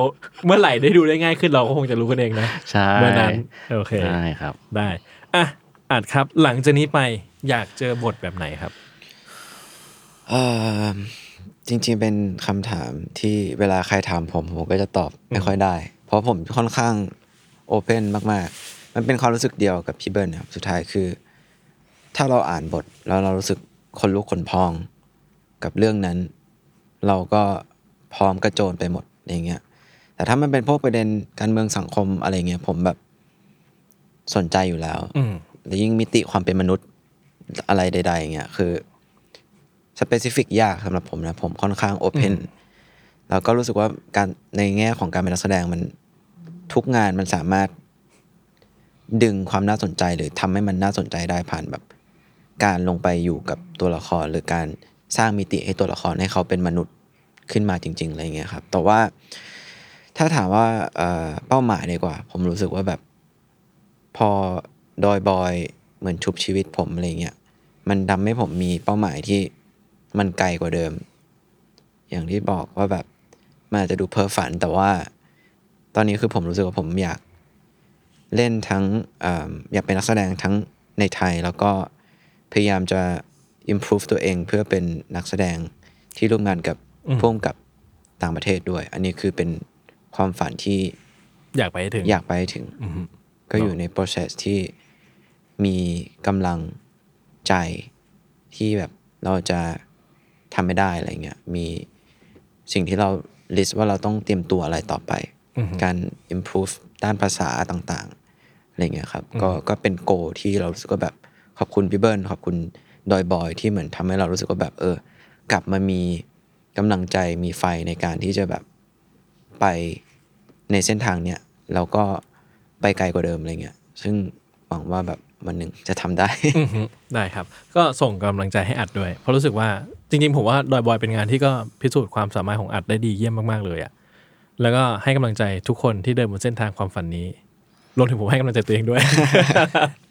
เมื่อไหร่ได้ดูได้ง่ายขึ้นเราก็คงจะรู้กันเองนะใช่เมื่อนั้นโอเคใช่ครับได้อะอาจครับหลังจากนี้ไปอยากเจอบทแบบไหนครับเออ จริง ๆ เป็นคำถามที่เวลาใครถามผมผมก็จะตอบไม่ค่อยได้ เพราะผมค่อนข้างโอเพนมากๆ มันเป็นความรู้สึกเดียวกับพี่เบิร์นครับสุดท้ายคือ ถ้าเราอ่านบทแล้วเรารู้สึกคนลุกขนพอง กับเรื่องนั้น เราก็พร้อมกระโจนไปหมดอย่างเงี้ย แต่ถ้ามันเป็นพวกประเด็นการเมืองสังคมอะไรเงี้ยผมแบบสนใจอยู่แล้วอืมแล้วยิ่งมิติความเป็นมนุษย์อะไรใด ๆ อย่างเงี้ยคือ สเปซิฟิกยากสำหรับผมนะผมค่อนข้างโอเพนแล้วก็รู้สึกว่าการในแง่ของการเป็นนักแสดงมันทุกงานมันสามารถดึงความน่าสนใจหรือทำให้มันน่าสนใจได้ผ่านแบบ การลงไปอยู่กับตัวละคร หรือการสร้างมิติให้ตัวละครให้เขาเป็นมนุษย์ขึ้นมาจริง ๆอะไรเงี้ยครับ แต่ว่าถ้าถามว่าเอ่อเป้าหมายดีกว่า ผมรู้สึกว่าแบบ พอดอยบอยเหมือนชุบชีวิตผมอะไรเงี้ยมันทำให้ผมมีเป้าหมายที่ มันไกลกว่าเดิม อย่างที่บอกว่าแบบมันอาจจะดูเพ้อฝันแต่ว่า ตอนนี้คือผมรู้สึกว่าผมอยากเล่นทั้งเอออยากเป็นนักแสดงทั้งในไทยแล้วก็พยายามจะ improve ตัวเองเพื่อเป็นนักแสดงที่ร่วมงานกับอืมพ่วงกับต่างประเทศด้วย อันนี้คือเป็นความฝันที่อยากไปให้ถึง อยากไปให้ถึงอืมก็อยู่ใน process ที่มีกำลังใจที่แบบเราจะ ทำไม่ได้อะไรเงี้ยมีสิ่งที่เรา list ว่าเราต้องเตรียมตัวอะไรต่อไปอือฮึการ improve ด้านภาษาต่างๆอะไรเงี้ยครับก็ก็เป็นโกที่เรารู้สึกว่าแบบขอบคุณพี่เบิร์นขอบคุณดอยบอยที่เหมือนทำให้เรารู้สึกว่าแบบเออ กลับมามีกำลังใจมีไฟในการที่จะแบบไปในเส้นทางเนี้ยแล้วก็ไปไกลกว่าเดิมอะไรเงี้ยซึ่งหวังว่าแบบ วันหนึ่งจะทำได้อือฮึได้ครับ ก็ส่งกำลังใจให้อัดด้วย เพราะรู้สึกว่าจริงๆ ผมว่าดอยบอยเป็นงานที่ก็พิสูจน์ความสามารถของอัดได้ดีเยี่ยมมากๆเลยอะแล้วก็ให้กำลังใจทุกคนที่เดินบนเส้นทางความฝันนี้รวมถึงผมให้กำลังใจตัวเองด้วย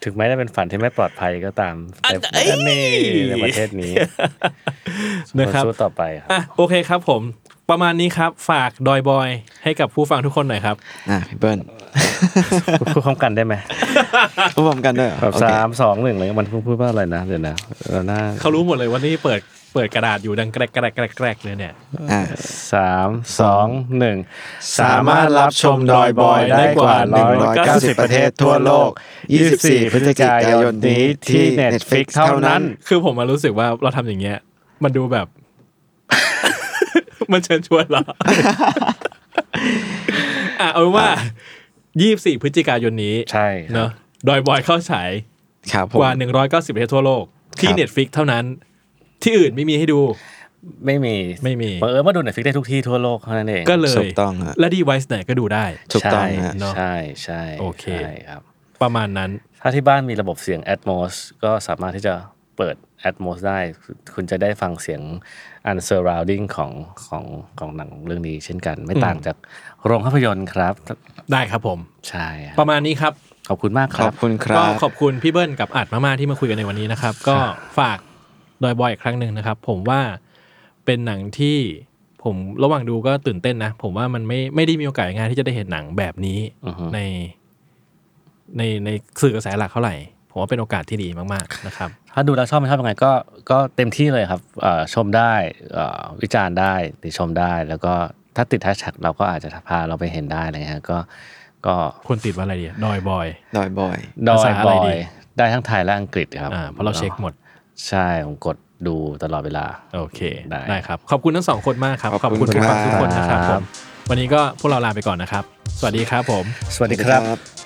ถึงแม้จะเป็นฝันที่ไม่ปลอดภัยก็ตามแต่อันนี้ในประเทศนี้นะครับสู้ต่อไปครับอะโอเคครับผม ประมาณนี้ครับ ฝากดอยบอย ให้กับผู้ฟังทุกคนหน่อยครับ อะพี่เบิร์นพูดพร้อมกันได้ไหมพูดพร้อมกันด้วยเหรอแบบโอเคสามสองหนึ่งอะไรมันพูดว่าอะไรนะเดี๋ยวนะเราหน้าเขารู้หมดเลยว่านี่เปิดเปิดกระดาษอยู่ดังแกรกแกรกแกรกแกรกเลยเนี่ย อะ สามสองหนึ่งสามารถรับชมดอยบอยได้กว่า 190 ประเทศทั่วโลก 24 พฤศจิกายนนี้ที่ Netflix เท่านั้น คือผมมารู้สึกว่าเราทำอย่างเงี้ย มันดูแบบ มันเชิญชวนเหรออะเอาเป็นว่ายี่สี่พฤศจิกายนนี้ใช่ครับเนอะดอยบอยเข้าฉายครับผมกว่า190ประเทศทั่วโลก ที่ครับ Netflix เท่านั้น ที่อื่นไม่มีให้ดู ไม่มีไม่มีบังเอิญว่าดู Netflix ได้ทุกที่ทั่วโลกเท่านั้นเองก็เลถูยกต้องฮะและ device ไหนก็ดูได้ถูกต้องใช่ฮะเนอะใช่ใช่โอเคใช่ครับ ประมาณนั้น ถ้าที่บ้านมีระบบเสียง Atmos ก็สามารถที่จะเปิด Atmos ได้ คุณจะได้ฟังเสียงอัน surrounding ของของของหนังเรื่องนี้เช่นกัน ไม่ต่างจากโรงภาพยนตร์ครับ ได้ครับผม ใช่คปรับระมาณนี้ครับ ขอบคุณมากคขรัอบบคุณคก็รับขอบคุณพี่เบิ้ลกับอัดมากๆที่มาคุยกันในวันนี้นะครับ ก็ฝากดอยบอยอีกครั้งหนึ่งนะครับ ผมว่าเป็นหนังที่ผมระหว่างดูก็ตื่นเต้นนะ ผมว่ามันไม่ไม่ได้มีโอกาสงานที่จะได้เห็นหนังแบบนี้อือฮึในในในสื่อกระแสหลักเท่าไหร่ ผมว่าเป็นโอกาสที่ดีมากๆนะครับ ถ้าดูแล้วชอบไม่ชอบยังไงก็ก็เต็มที่เลยครับเอ่อชมได้เอ่อวิจารณ์ได้ติชมได้ แล้วก็ถ้าติดแฮชแท็กเราก็อาจจะพาเราไปเห็นได้อะไรเงี้ยก็ก็ควรติดว่าอะไรดีดอยบอยดอยบอยดอภายษาอะบไรอดียได้ทั้งไทยและอังกฤษครับอ่าเพราะเราเช็คหมด ใช่ผมกดดูตลอดเวลา โอเคได้ได้ครับ ขอบคุณทั้งสองคนมากครับ ขอบคุณผู้ฟังครับทุกคนนะครับคผรับมวันนี้ก็พวกเราลาไปก่อนนะครับ สวัสดีครับผม สวัสดีครับครับ